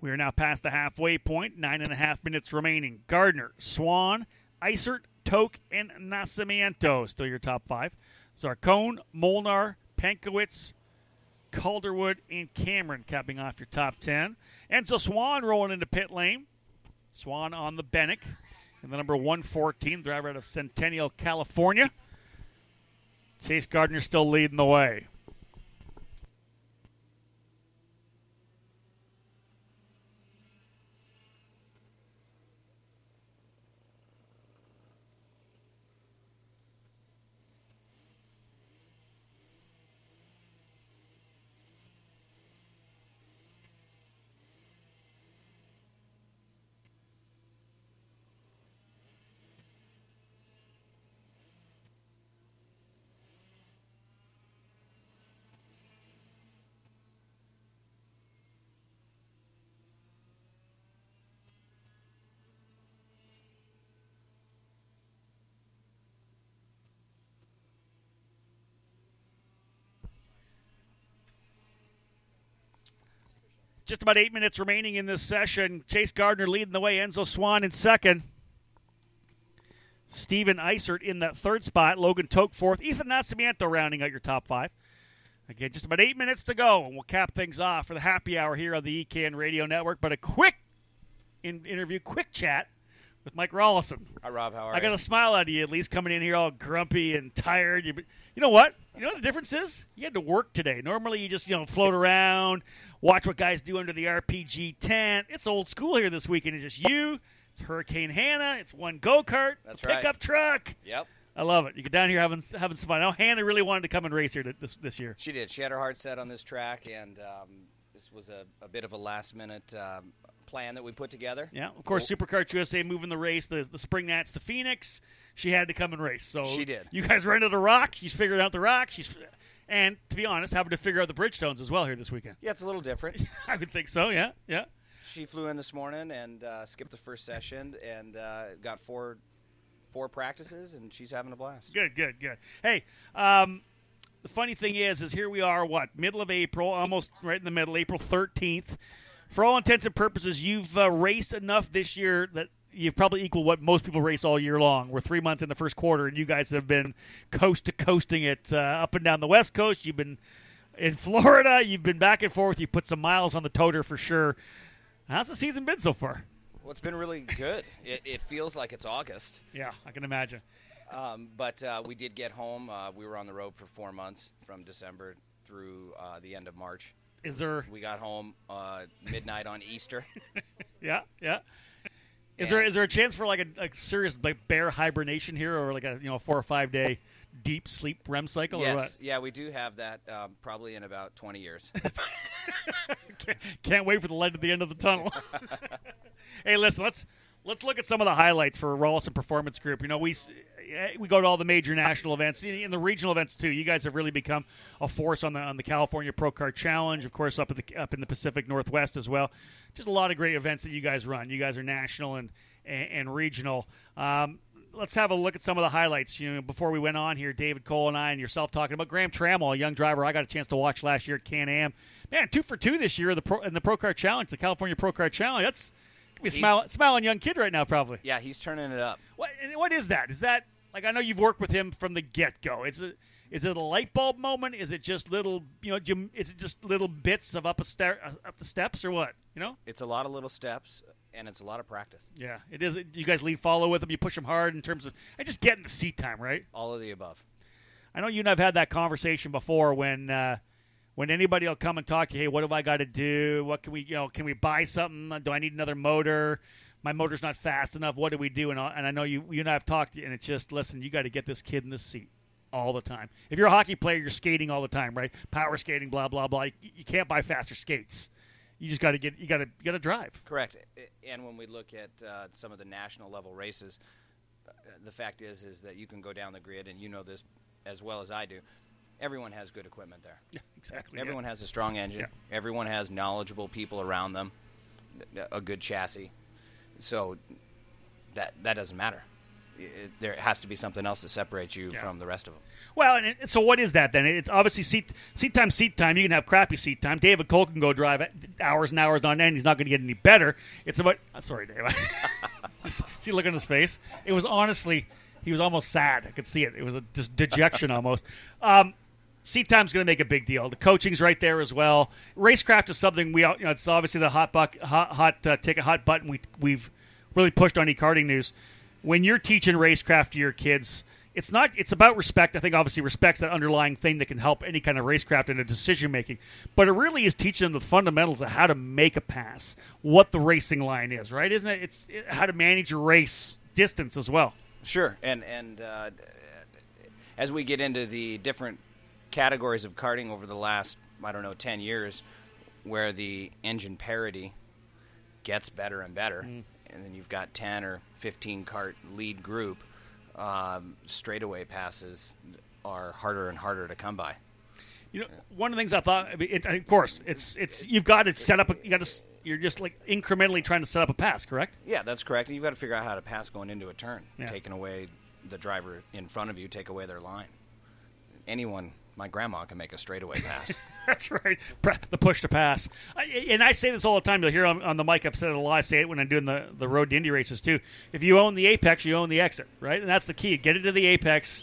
We are now past the halfway point, nine and a half minutes remaining. Gardner, Swan, Eisert, Toke, and Nascimento still your top five. Zarcone, Molnar, Pankowitz, Calderwood, and Cameron capping off your top 10. Enzo Swan rolling into pit lane. Swan on the Benik. And the number 114, driver out of Centennial, California. Chase Gardner still leading the way. Just about eight minutes remaining in this session. Chase Gardner leading the way. Enzo Swan in second. Steven Eisert in that third spot. Logan Toke fourth. Ethan Nascimento rounding out your top five. Again, just about eight minutes to go, and we'll cap things off for the happy hour here on the EKN Radio Network. But a quick in- interview, quick chat with Mike Rollison. Hi, Rob. How are I got you? a smile out of you at least coming in here all grumpy and tired. You, you know what? You know what the difference is? You had to work today. Normally you just you know float around, watch what guys do under the RPG tent. It's old school here this weekend. It's just you. It's Hurricane Hannah. It's one go kart. That's a right. pickup truck. Yep. I love it. You get down here having having some fun. Now Hannah really wanted to come and race here this this year. She did. She had her heart set on this track, and um, this was a, a bit of a last minute um, plan that we put together. Yeah, of course, Cool. SuperKarts USA moving the race, the the spring nats to Phoenix. She had to come and race. So She did. You guys rented a ROK. She's figured out the ROK. She's and to be honest, having to figure out the Bridgestones as well here this weekend. Yeah, it's a little different. I would think so. Yeah, yeah. she flew in this morning and uh, skipped the first session and uh, got four four practices, and she's having a blast. Good, good, good. Hey, um, the funny thing is, is here we are, what middle of April, almost right in the middle, April thirteenth. For all intents and purposes, you've uh, raced enough this year that you've probably equal what most people race all year long. We're three months in the first quarter, and you guys have been coast to coasting it uh, up and down the West Coast. You've been in Florida. You've been back and forth. You put some miles on the toter for sure. How's the season been so far? Well, it's been really good. it, it feels like it's August. Yeah, I can imagine. Um, but uh, we did get home. Uh, we were on the road for four months from December through uh, the end of March. Is there? We got home uh, midnight on Easter. Yeah, yeah. Is there is there a chance for like a, a serious like bear hibernation here, or like a you know four or five day deep sleep REM cycle, or what? yes, yeah, we do have that um, probably in about 20 years. can't, can't wait for the light at the end of the tunnel. hey, listen, let's let's look at some of the highlights for Rollison Performance Group. You know, we eh, we go to all the major national events, in the regional events too. You guys have really become a force on the on the California Pro Kart Challenge, of course, up in the up in the Pacific Northwest as well. Just a lot of great events that you guys run. You guys are national and and, and regional. Um, let's have a look at some of the highlights. You know, before we went on here, David Cole and I and yourself talking about Graham Trammell, a young driver I got a chance to watch last year at Can Am. Man, two for two this year in the pro, in the Pro Kart Challenge, the California Pro Kart Challenge. That's be smile, smiling young kid right now, probably. yeah, he's turning it up. What what is that? Is that like I know you've worked with him from the get go? It's a Is it a light bulb moment? Is it just little you know? Is it just little bits of up a stair, uh, up the steps or what? You know? It's a lot of little steps, and it's a lot of practice. Yeah, it is. You guys lead follow with him. You push him hard in terms of I just getting the seat time right. All of the above. I know you and I've had that conversation before when uh, when anybody will come and talk to you. Hey, what have I got to do? What can we you know? Can we buy something? Do I need another motor? My motor's not fast enough. What do we do? And, I- and I know you you and I have talked, and it's just listen. You got to get this kid in this seat all the time. If you're a hockey player, you're skating all the time, right? Power skating, blah blah blah. You, you can't buy faster skates. You just got to get you got to you got to drive. Correct. And when we look at uh, some of the national level races, uh, the fact is is that you can go down the grid, and you know this as well as I do. Everyone has good equipment there. Yeah, exactly. Everyone has a strong engine. Yeah. Everyone has knowledgeable people around them, a good chassis. So that that doesn't matter. It- there has to be something else that separates you Yeah. from the rest of them. Well, and it, so what is that then? It's obviously seat seat time, seat time. You can have crappy seat time. David Cole can go drive hours and hours on end. He's not going to get any better. It's about. uh, sorry, Dave. see, look at his face. It was honestly, he was almost sad. I could see it. It was a dejection almost. Um, seat time's going to make a big deal. The coaching's right there as well. Racecraft is something we, you know, it's obviously the hot buck, hot, hot uh, ticket, hot button. We we've really pushed on e-karting news. When you're teaching racecraft to your kids, it's not. It's about respect. I think obviously respect's that underlying thing that can help any kind of racecraft in a decision making. But it really is teaching them the fundamentals of how to make a pass, what the racing line is, right? Isn't it? It's it, how to manage your race distance as well. Sure, and and uh, as we get into the different categories of karting over the last I don't know ten years, where the engine parity gets better and better, and then you've got ten or fifteen cart lead group, um, straightaway passes are harder and harder to come by. You know, one of the things I thought, I mean, it, of course, it's it's you've got to set up. A, you got to. You're just like incrementally trying to set up a pass, correct? Yeah, that's correct. You've got to figure out how to pass going into a turn, Yeah. taking away the driver in front of you, take away their line. Anyone, my grandma can make a straightaway pass. That's right. The push to pass. I, and I say this all the time. You'll hear on, on the mic. I've said it a lot. I say it when I'm doing the, the road to Indy races too. If you own the apex, you own the exit, right? And that's the key. Get into the apex.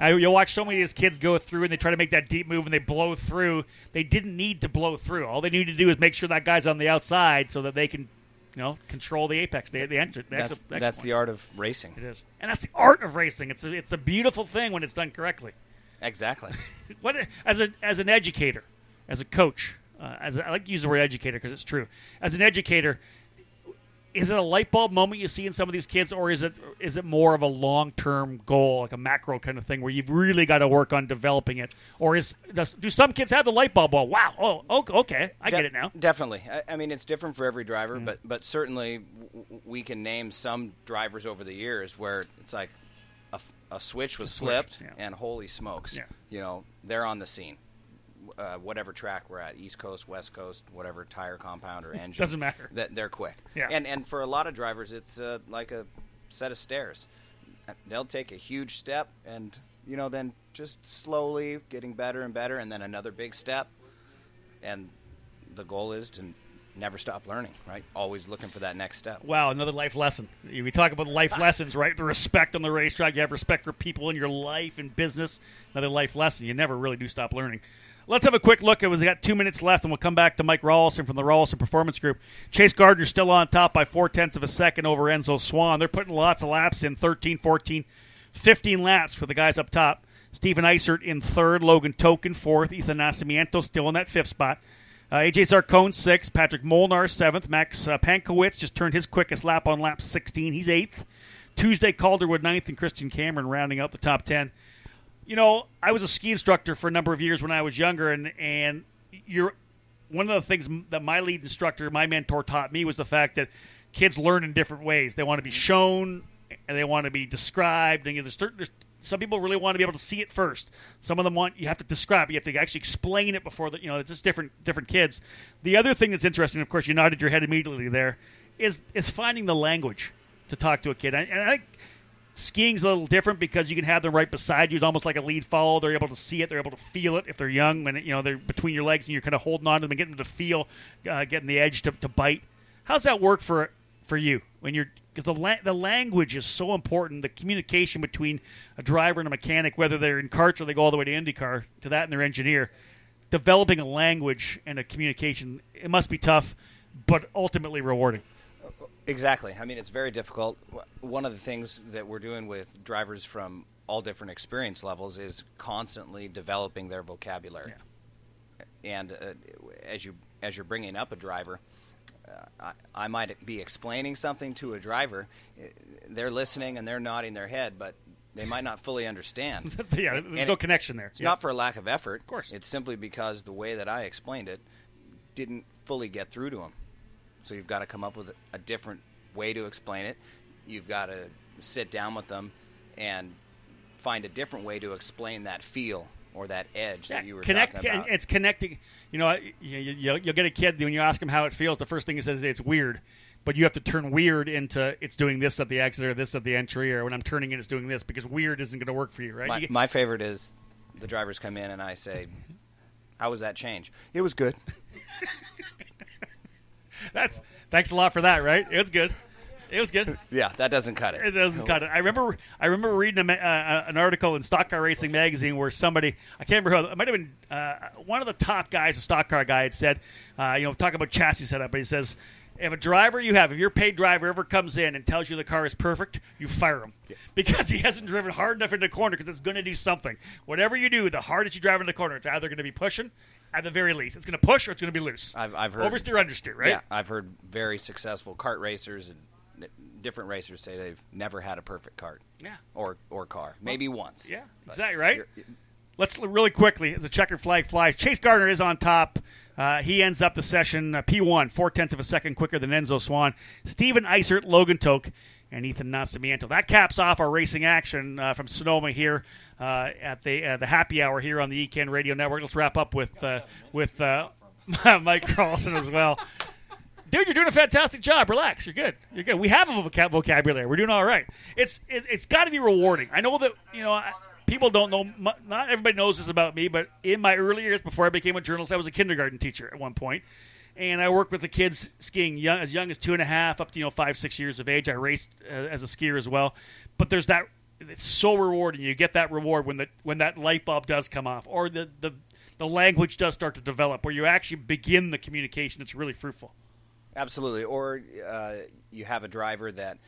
I, you'll watch so many of these kids go through and they try to make that deep move and they blow through. They didn't need to blow through. All they need to do is make sure that guy's on the outside so that they can, you know, control the apex, the, the. The that's exit- exit that's the art of racing. It is, and that's the art of racing. It's a, it's a beautiful thing when it's done correctly. Exactly. What as a as an educator, as a coach, uh, as a, I like to use the word educator because it's true. As an educator, is it a light bulb moment you see in some of these kids, or is it is it more of a long term goal, like a macro kind of thing, where you've really got to work on developing it, or is does, do some kids have the light bulb? Well, wow, oh, okay, I get it now. Definitely. I, I mean, it's different for every driver, but but certainly w- we can name some drivers over the years where it's like a, a switch was switch, flipped, yeah. and holy smokes, Yeah. you know, they're on the scene. Uh, whatever track we're at, East Coast, West Coast, whatever tire compound or engine, Doesn't matter. That they're quick. Yeah. And and for a lot of drivers, it's uh, like a set of stairs. They'll take a huge step, and you know, then just slowly getting better and better, and then another big step. And the goal is to never stop learning, right? Always looking for that next step. Wow, another life lesson. We talk about life lessons, right? The respect on the racetrack. You have respect for people in your life and business. Another life lesson. You never really do stop learning. Let's have a quick look. We've got two minutes left, and we'll come back to Mike Rollison from the Rollison Performance Group. Chase Gardner still on top by four tenths of a second over Enzo Swan. They're putting lots of laps in 13, 14, 15 laps for the guys up top. Stephen Isert in third, Logan Token fourth, Ethan Nascimento still in that fifth spot. Uh, AJ Sarcone, sixth, Patrick Molnar seventh, Max uh, Pankowitz just turned his quickest lap on lap 16. He's eighth. Tuesday Calderwood ninth, and Christian Cameron rounding out the top ten. You know, I was a ski instructor for a number of years when I was younger, and and you're one of the things that my lead instructor, my mentor, taught me was the fact that kids learn in different ways. They want to be shown, and they want to be described. And you know, there's, there's some people really want to be able to see it first. Some of them want you have to describe. You have to actually explain it before that. you know it's just different different kids. The other thing that's interesting, of course, you nodded your head immediately there, is is finding the language to talk to a kid. And I think skiing's a little different because you can have them right beside you. It's almost like a lead follow. They're able to see it. They're able to feel it if they're young. When it, you know they're between your legs and you're kind of holding on to them and getting them to feel, uh, getting the edge to, to bite. How's that work for for you when you're because the la- the language is so important. The communication between a driver and a mechanic, whether they're in karts or they go all the way to IndyCar, to that and their engineer, developing a language and a communication, it must be tough, but ultimately rewarding. Exactly. I mean, it's very difficult. One of the things that we're doing with drivers from all different experience levels is constantly developing their vocabulary. Yeah. And uh, as you as you're bringing up a driver, I, I, might be explaining something to a driver. They're listening and they're nodding their head, but they might not fully understand. yeah, there's and no it, connection there. It's yeah. not for a lack of effort. Of course. It's simply because the way that I explained it didn't fully get through to them. So you've got to come up with a, a different way to explain it. You've got to sit down with them and find a different way to explain that feel or that edge yeah, that you were connect, talking about. It's connecting. You know, you, you, you'll get a kid when you ask him how it feels. The first thing he says is it's weird, but you have to turn weird into it's doing this at the exit or this at the entry, or when I'm turning it, it's doing this because weird isn't going to work for you, right? My, you my favorite is the drivers come in and I say, "How was that change?" It was good. That's thanks a lot for that, right? It was good. It was good. Yeah, that doesn't cut it. It doesn't cut it. I remember. I remember reading a, uh, an article in Stock Car Racing magazine where somebody I can't remember who it might have been uh, one of the top guys, a stock car guy, had said, uh, you know, talking about chassis setup, but he says. If a driver you have, if your paid driver ever comes in and tells you the car is perfect, you fire him yeah. because he hasn't driven hard enough into the corner because it's going to do something. Whatever you do, the hardest you drive in the corner, it's either going to be pushing at the very least. It's going to push or it's going to be loose. I've, I've heard oversteer, understeer, right? Yeah, I've heard very successful kart racers and different racers say they've never had a perfect cart. Yeah. Or or car. Maybe well, once. Yeah. Exactly right. Let's really quickly. As the checkered flag flies. Chase Gardner is on top. Uh, he ends up the session uh, P1, four tenths of a second quicker than Enzo Swan. Stephen Eisert, Logan Toke, and Ethan Nascimento. That caps off our racing action uh, from Sonoma here uh, at the uh, the happy hour here on the EKN Radio Network. Let's wrap up with uh, with Mike Carlson as well dude, you're doing a fantastic job. Relax, you're good. You're good. We have a vocab- vocabulary. We're doing all right. It's it, has got to be rewarding. I know that you know. I, people don't know. Not everybody knows this about me, but in my early years before I became a journalist, I was a kindergarten teacher at one point. point, and I worked with the kids skiing young, as young as two and a half up to you know five, six years of age. I raced uh, as a skier as well, but there's that. It's so rewarding. You get that reward when the when that light bulb does come off, or the the the language does start to develop, where you actually begin the communication. It's really fruitful. Absolutely. Or uh, you have a driver that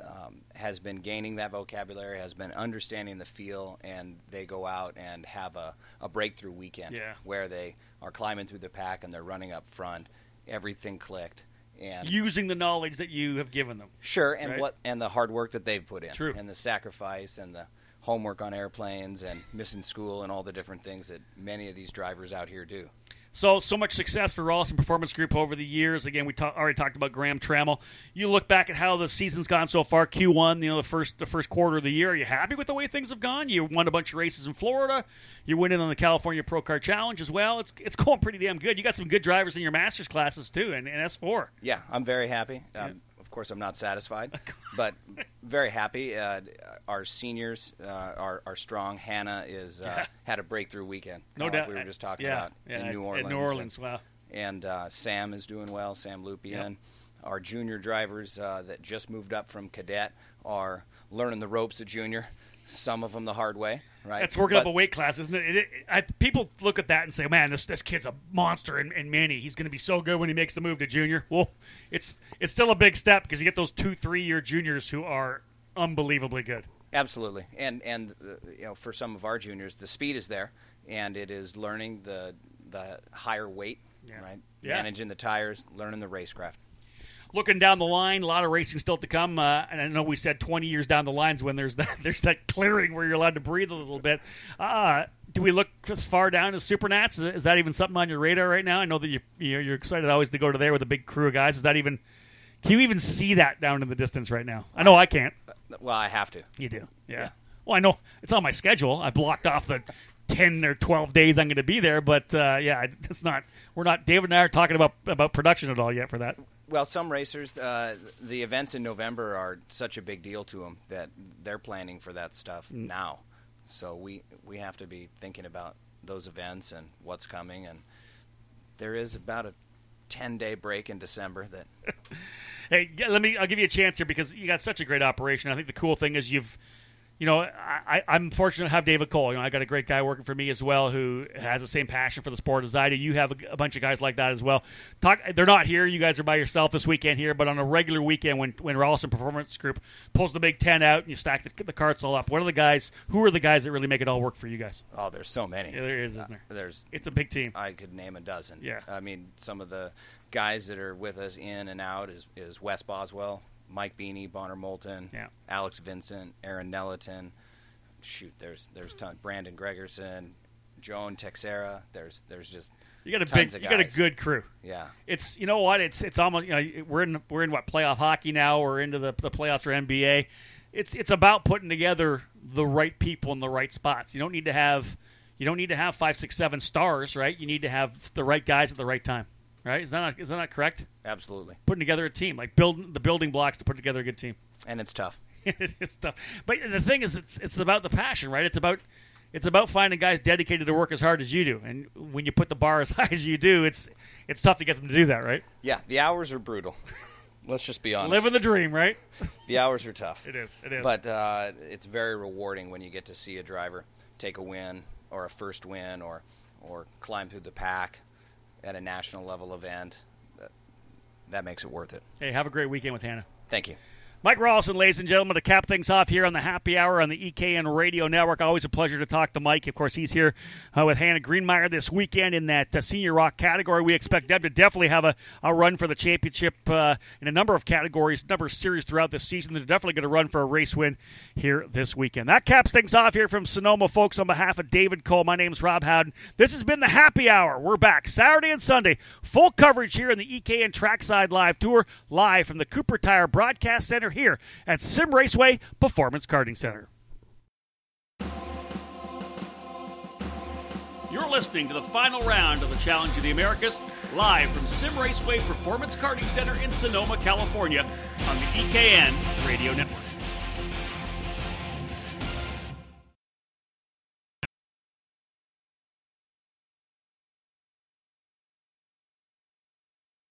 um, has been gaining that vocabulary, has been understanding the feel, and they go out and have a, a breakthrough weekend yeah. where they are climbing through the pack and they're running up front. Everything clicked. And using the knowledge that you have given them. Sure, and right? what and the hard work that they've put in, True. and the sacrifice and the homework on airplanes and missing school and all the different things that many of these drivers out here do. So, so much success for Rollison Performance Group over the years. Again, we ta- already talked about Graham Trammell. You look back at how the season's gone so far. Q1, you know, the first the first quarter of the year. Are you happy with the way things have gone? You won a bunch of races in Florida. You're winning on the California Pro Kart Challenge as well. It's it's going pretty damn good. You got some good drivers in your Masters classes too, and, and S4. Yeah, I'm very happy. Um, yeah. Of course, I'm not satisfied, but very happy. Uh, our seniors uh, are, are strong. Hannah is uh, Yeah. had a breakthrough weekend. No uh, doubt. We were just talking yeah, about yeah, in New Orleans. In New Orleans, wow. And uh, Sam is doing well. Sam Lupian. Yep. Our junior drivers uh, that just moved up from cadet are learning the ropes of junior. Some of them the hard way, right? That's working up a weight class, isn't it? It- it- I, people look at that and say, "Man, this this kid's a monster in, in mini. He's going to be so good when he makes the move to junior." Well, it's it's still a big step because you get those two, three year juniors who are unbelievably good. Absolutely, and and uh, you know, for some of our juniors, the speed is there, and it is learning the the higher weight, Yeah. right? Yeah. Managing the tires, learning the racecraft. Looking down the line, a lot of racing still to come. Uh, and I know we said 20 years down the lines when there's that there's that clearing where you're allowed to breathe a little bit. Uh, do we look as far down as Supernats? Is, is that even something on your radar right now? I know that you you're you're excited always to go to there with a big crew of guys. Is that even? Can you even see that down in the distance right now? I know I can't. Well, I have to. You do, yeah. Yeah. Well, I know it's on my schedule. I blocked off the ten or twelve days I'm going to be there, but uh, yeah, it's not. We're not. David and I are talking about about production at all yet for that. Well, some racers, uh, the events in November are such a big deal to them that they're planning for that stuff Mm. now. So we we have to be thinking about those events and what's coming. And there is about a ten day break in December that Hey, let me. I'll give you a chance here because you got such a great operation. I think the cool thing is you've, you know, I, I'm fortunate to have David Cole. You know, I got a great guy working for me as well who has the same passion for the sport as I do. You have a, a bunch of guys like that as well. Talk. They're not here. You guys are by yourself this weekend here, but on a regular weekend when when Rollison Performance Group pulls the big ten out and you stack the, the carts all up. What are the guys? Who are the guys that really make it all work for you guys? oh, there's so many. Yeah, there is, isn't there? Uh, there's It's a big team. I could name a dozen. Yeah. I mean, some of the guys that are with us in and out is, is Wes Boswell, Mike Beanie, Bonner Moulton, Yeah. Alex Vincent, Aaron Nelliton. Shoot, there's there's ton. Brandon Gregerson, Joan Texera. There's there's just You got a tons big. You got a good crew. yeah. it's you know what it's it's almost you know we're in we're in what playoff hockey now we're into the the playoffs for NBA. It's it's about putting together the right people in the right spots. You don't need to have you don't need to have five six seven stars, right? You need to have the right guys at the right time, right? Is that not, is that not correct? Absolutely, Putting together a team like building the building blocks to put together a good team. and it's tough. it's tough, but the thing is, it's it's about the passion, right? It's about it's about finding guys dedicated to work as hard as you do, and when you put the bar as high as you do, it's it's tough to get them to do that, right? Yeah, the hours are brutal. Let's just be honest. Living the dream, right? the hours are tough. It is. It is. But uh, it's very rewarding when you get to see a driver take a win or a first win or or climb through the pack at a national level event. That, that makes it worth it. hey, have a great weekend with Hannah. Thank you. Mike Rollison, ladies and gentlemen, to cap things off here on the Happy Hour on the EKN Radio Network. Always a pleasure to talk to Mike. Of course, he's here uh, with Hannah Greenmeyer this weekend in that uh, senior ROK category. We expect them to definitely have a, a run for the championship uh, in a number of categories, number of series throughout this season. They're definitely going to run for a race win here this weekend. That caps things off here from Sonoma, folks. On behalf of David Cole, my name is Rob Howden. This has been the Happy Hour. We're back Saturday and Sunday, full coverage here in the EKN Trackside Live Tour, live from the Cooper Tire Broadcast Center here at Simraceway Performance Karting Center. You're listening to the final round of the Challenge of the Americas, live from Simraceway Performance Karting Center in Sonoma, California, on the EKN Radio Network.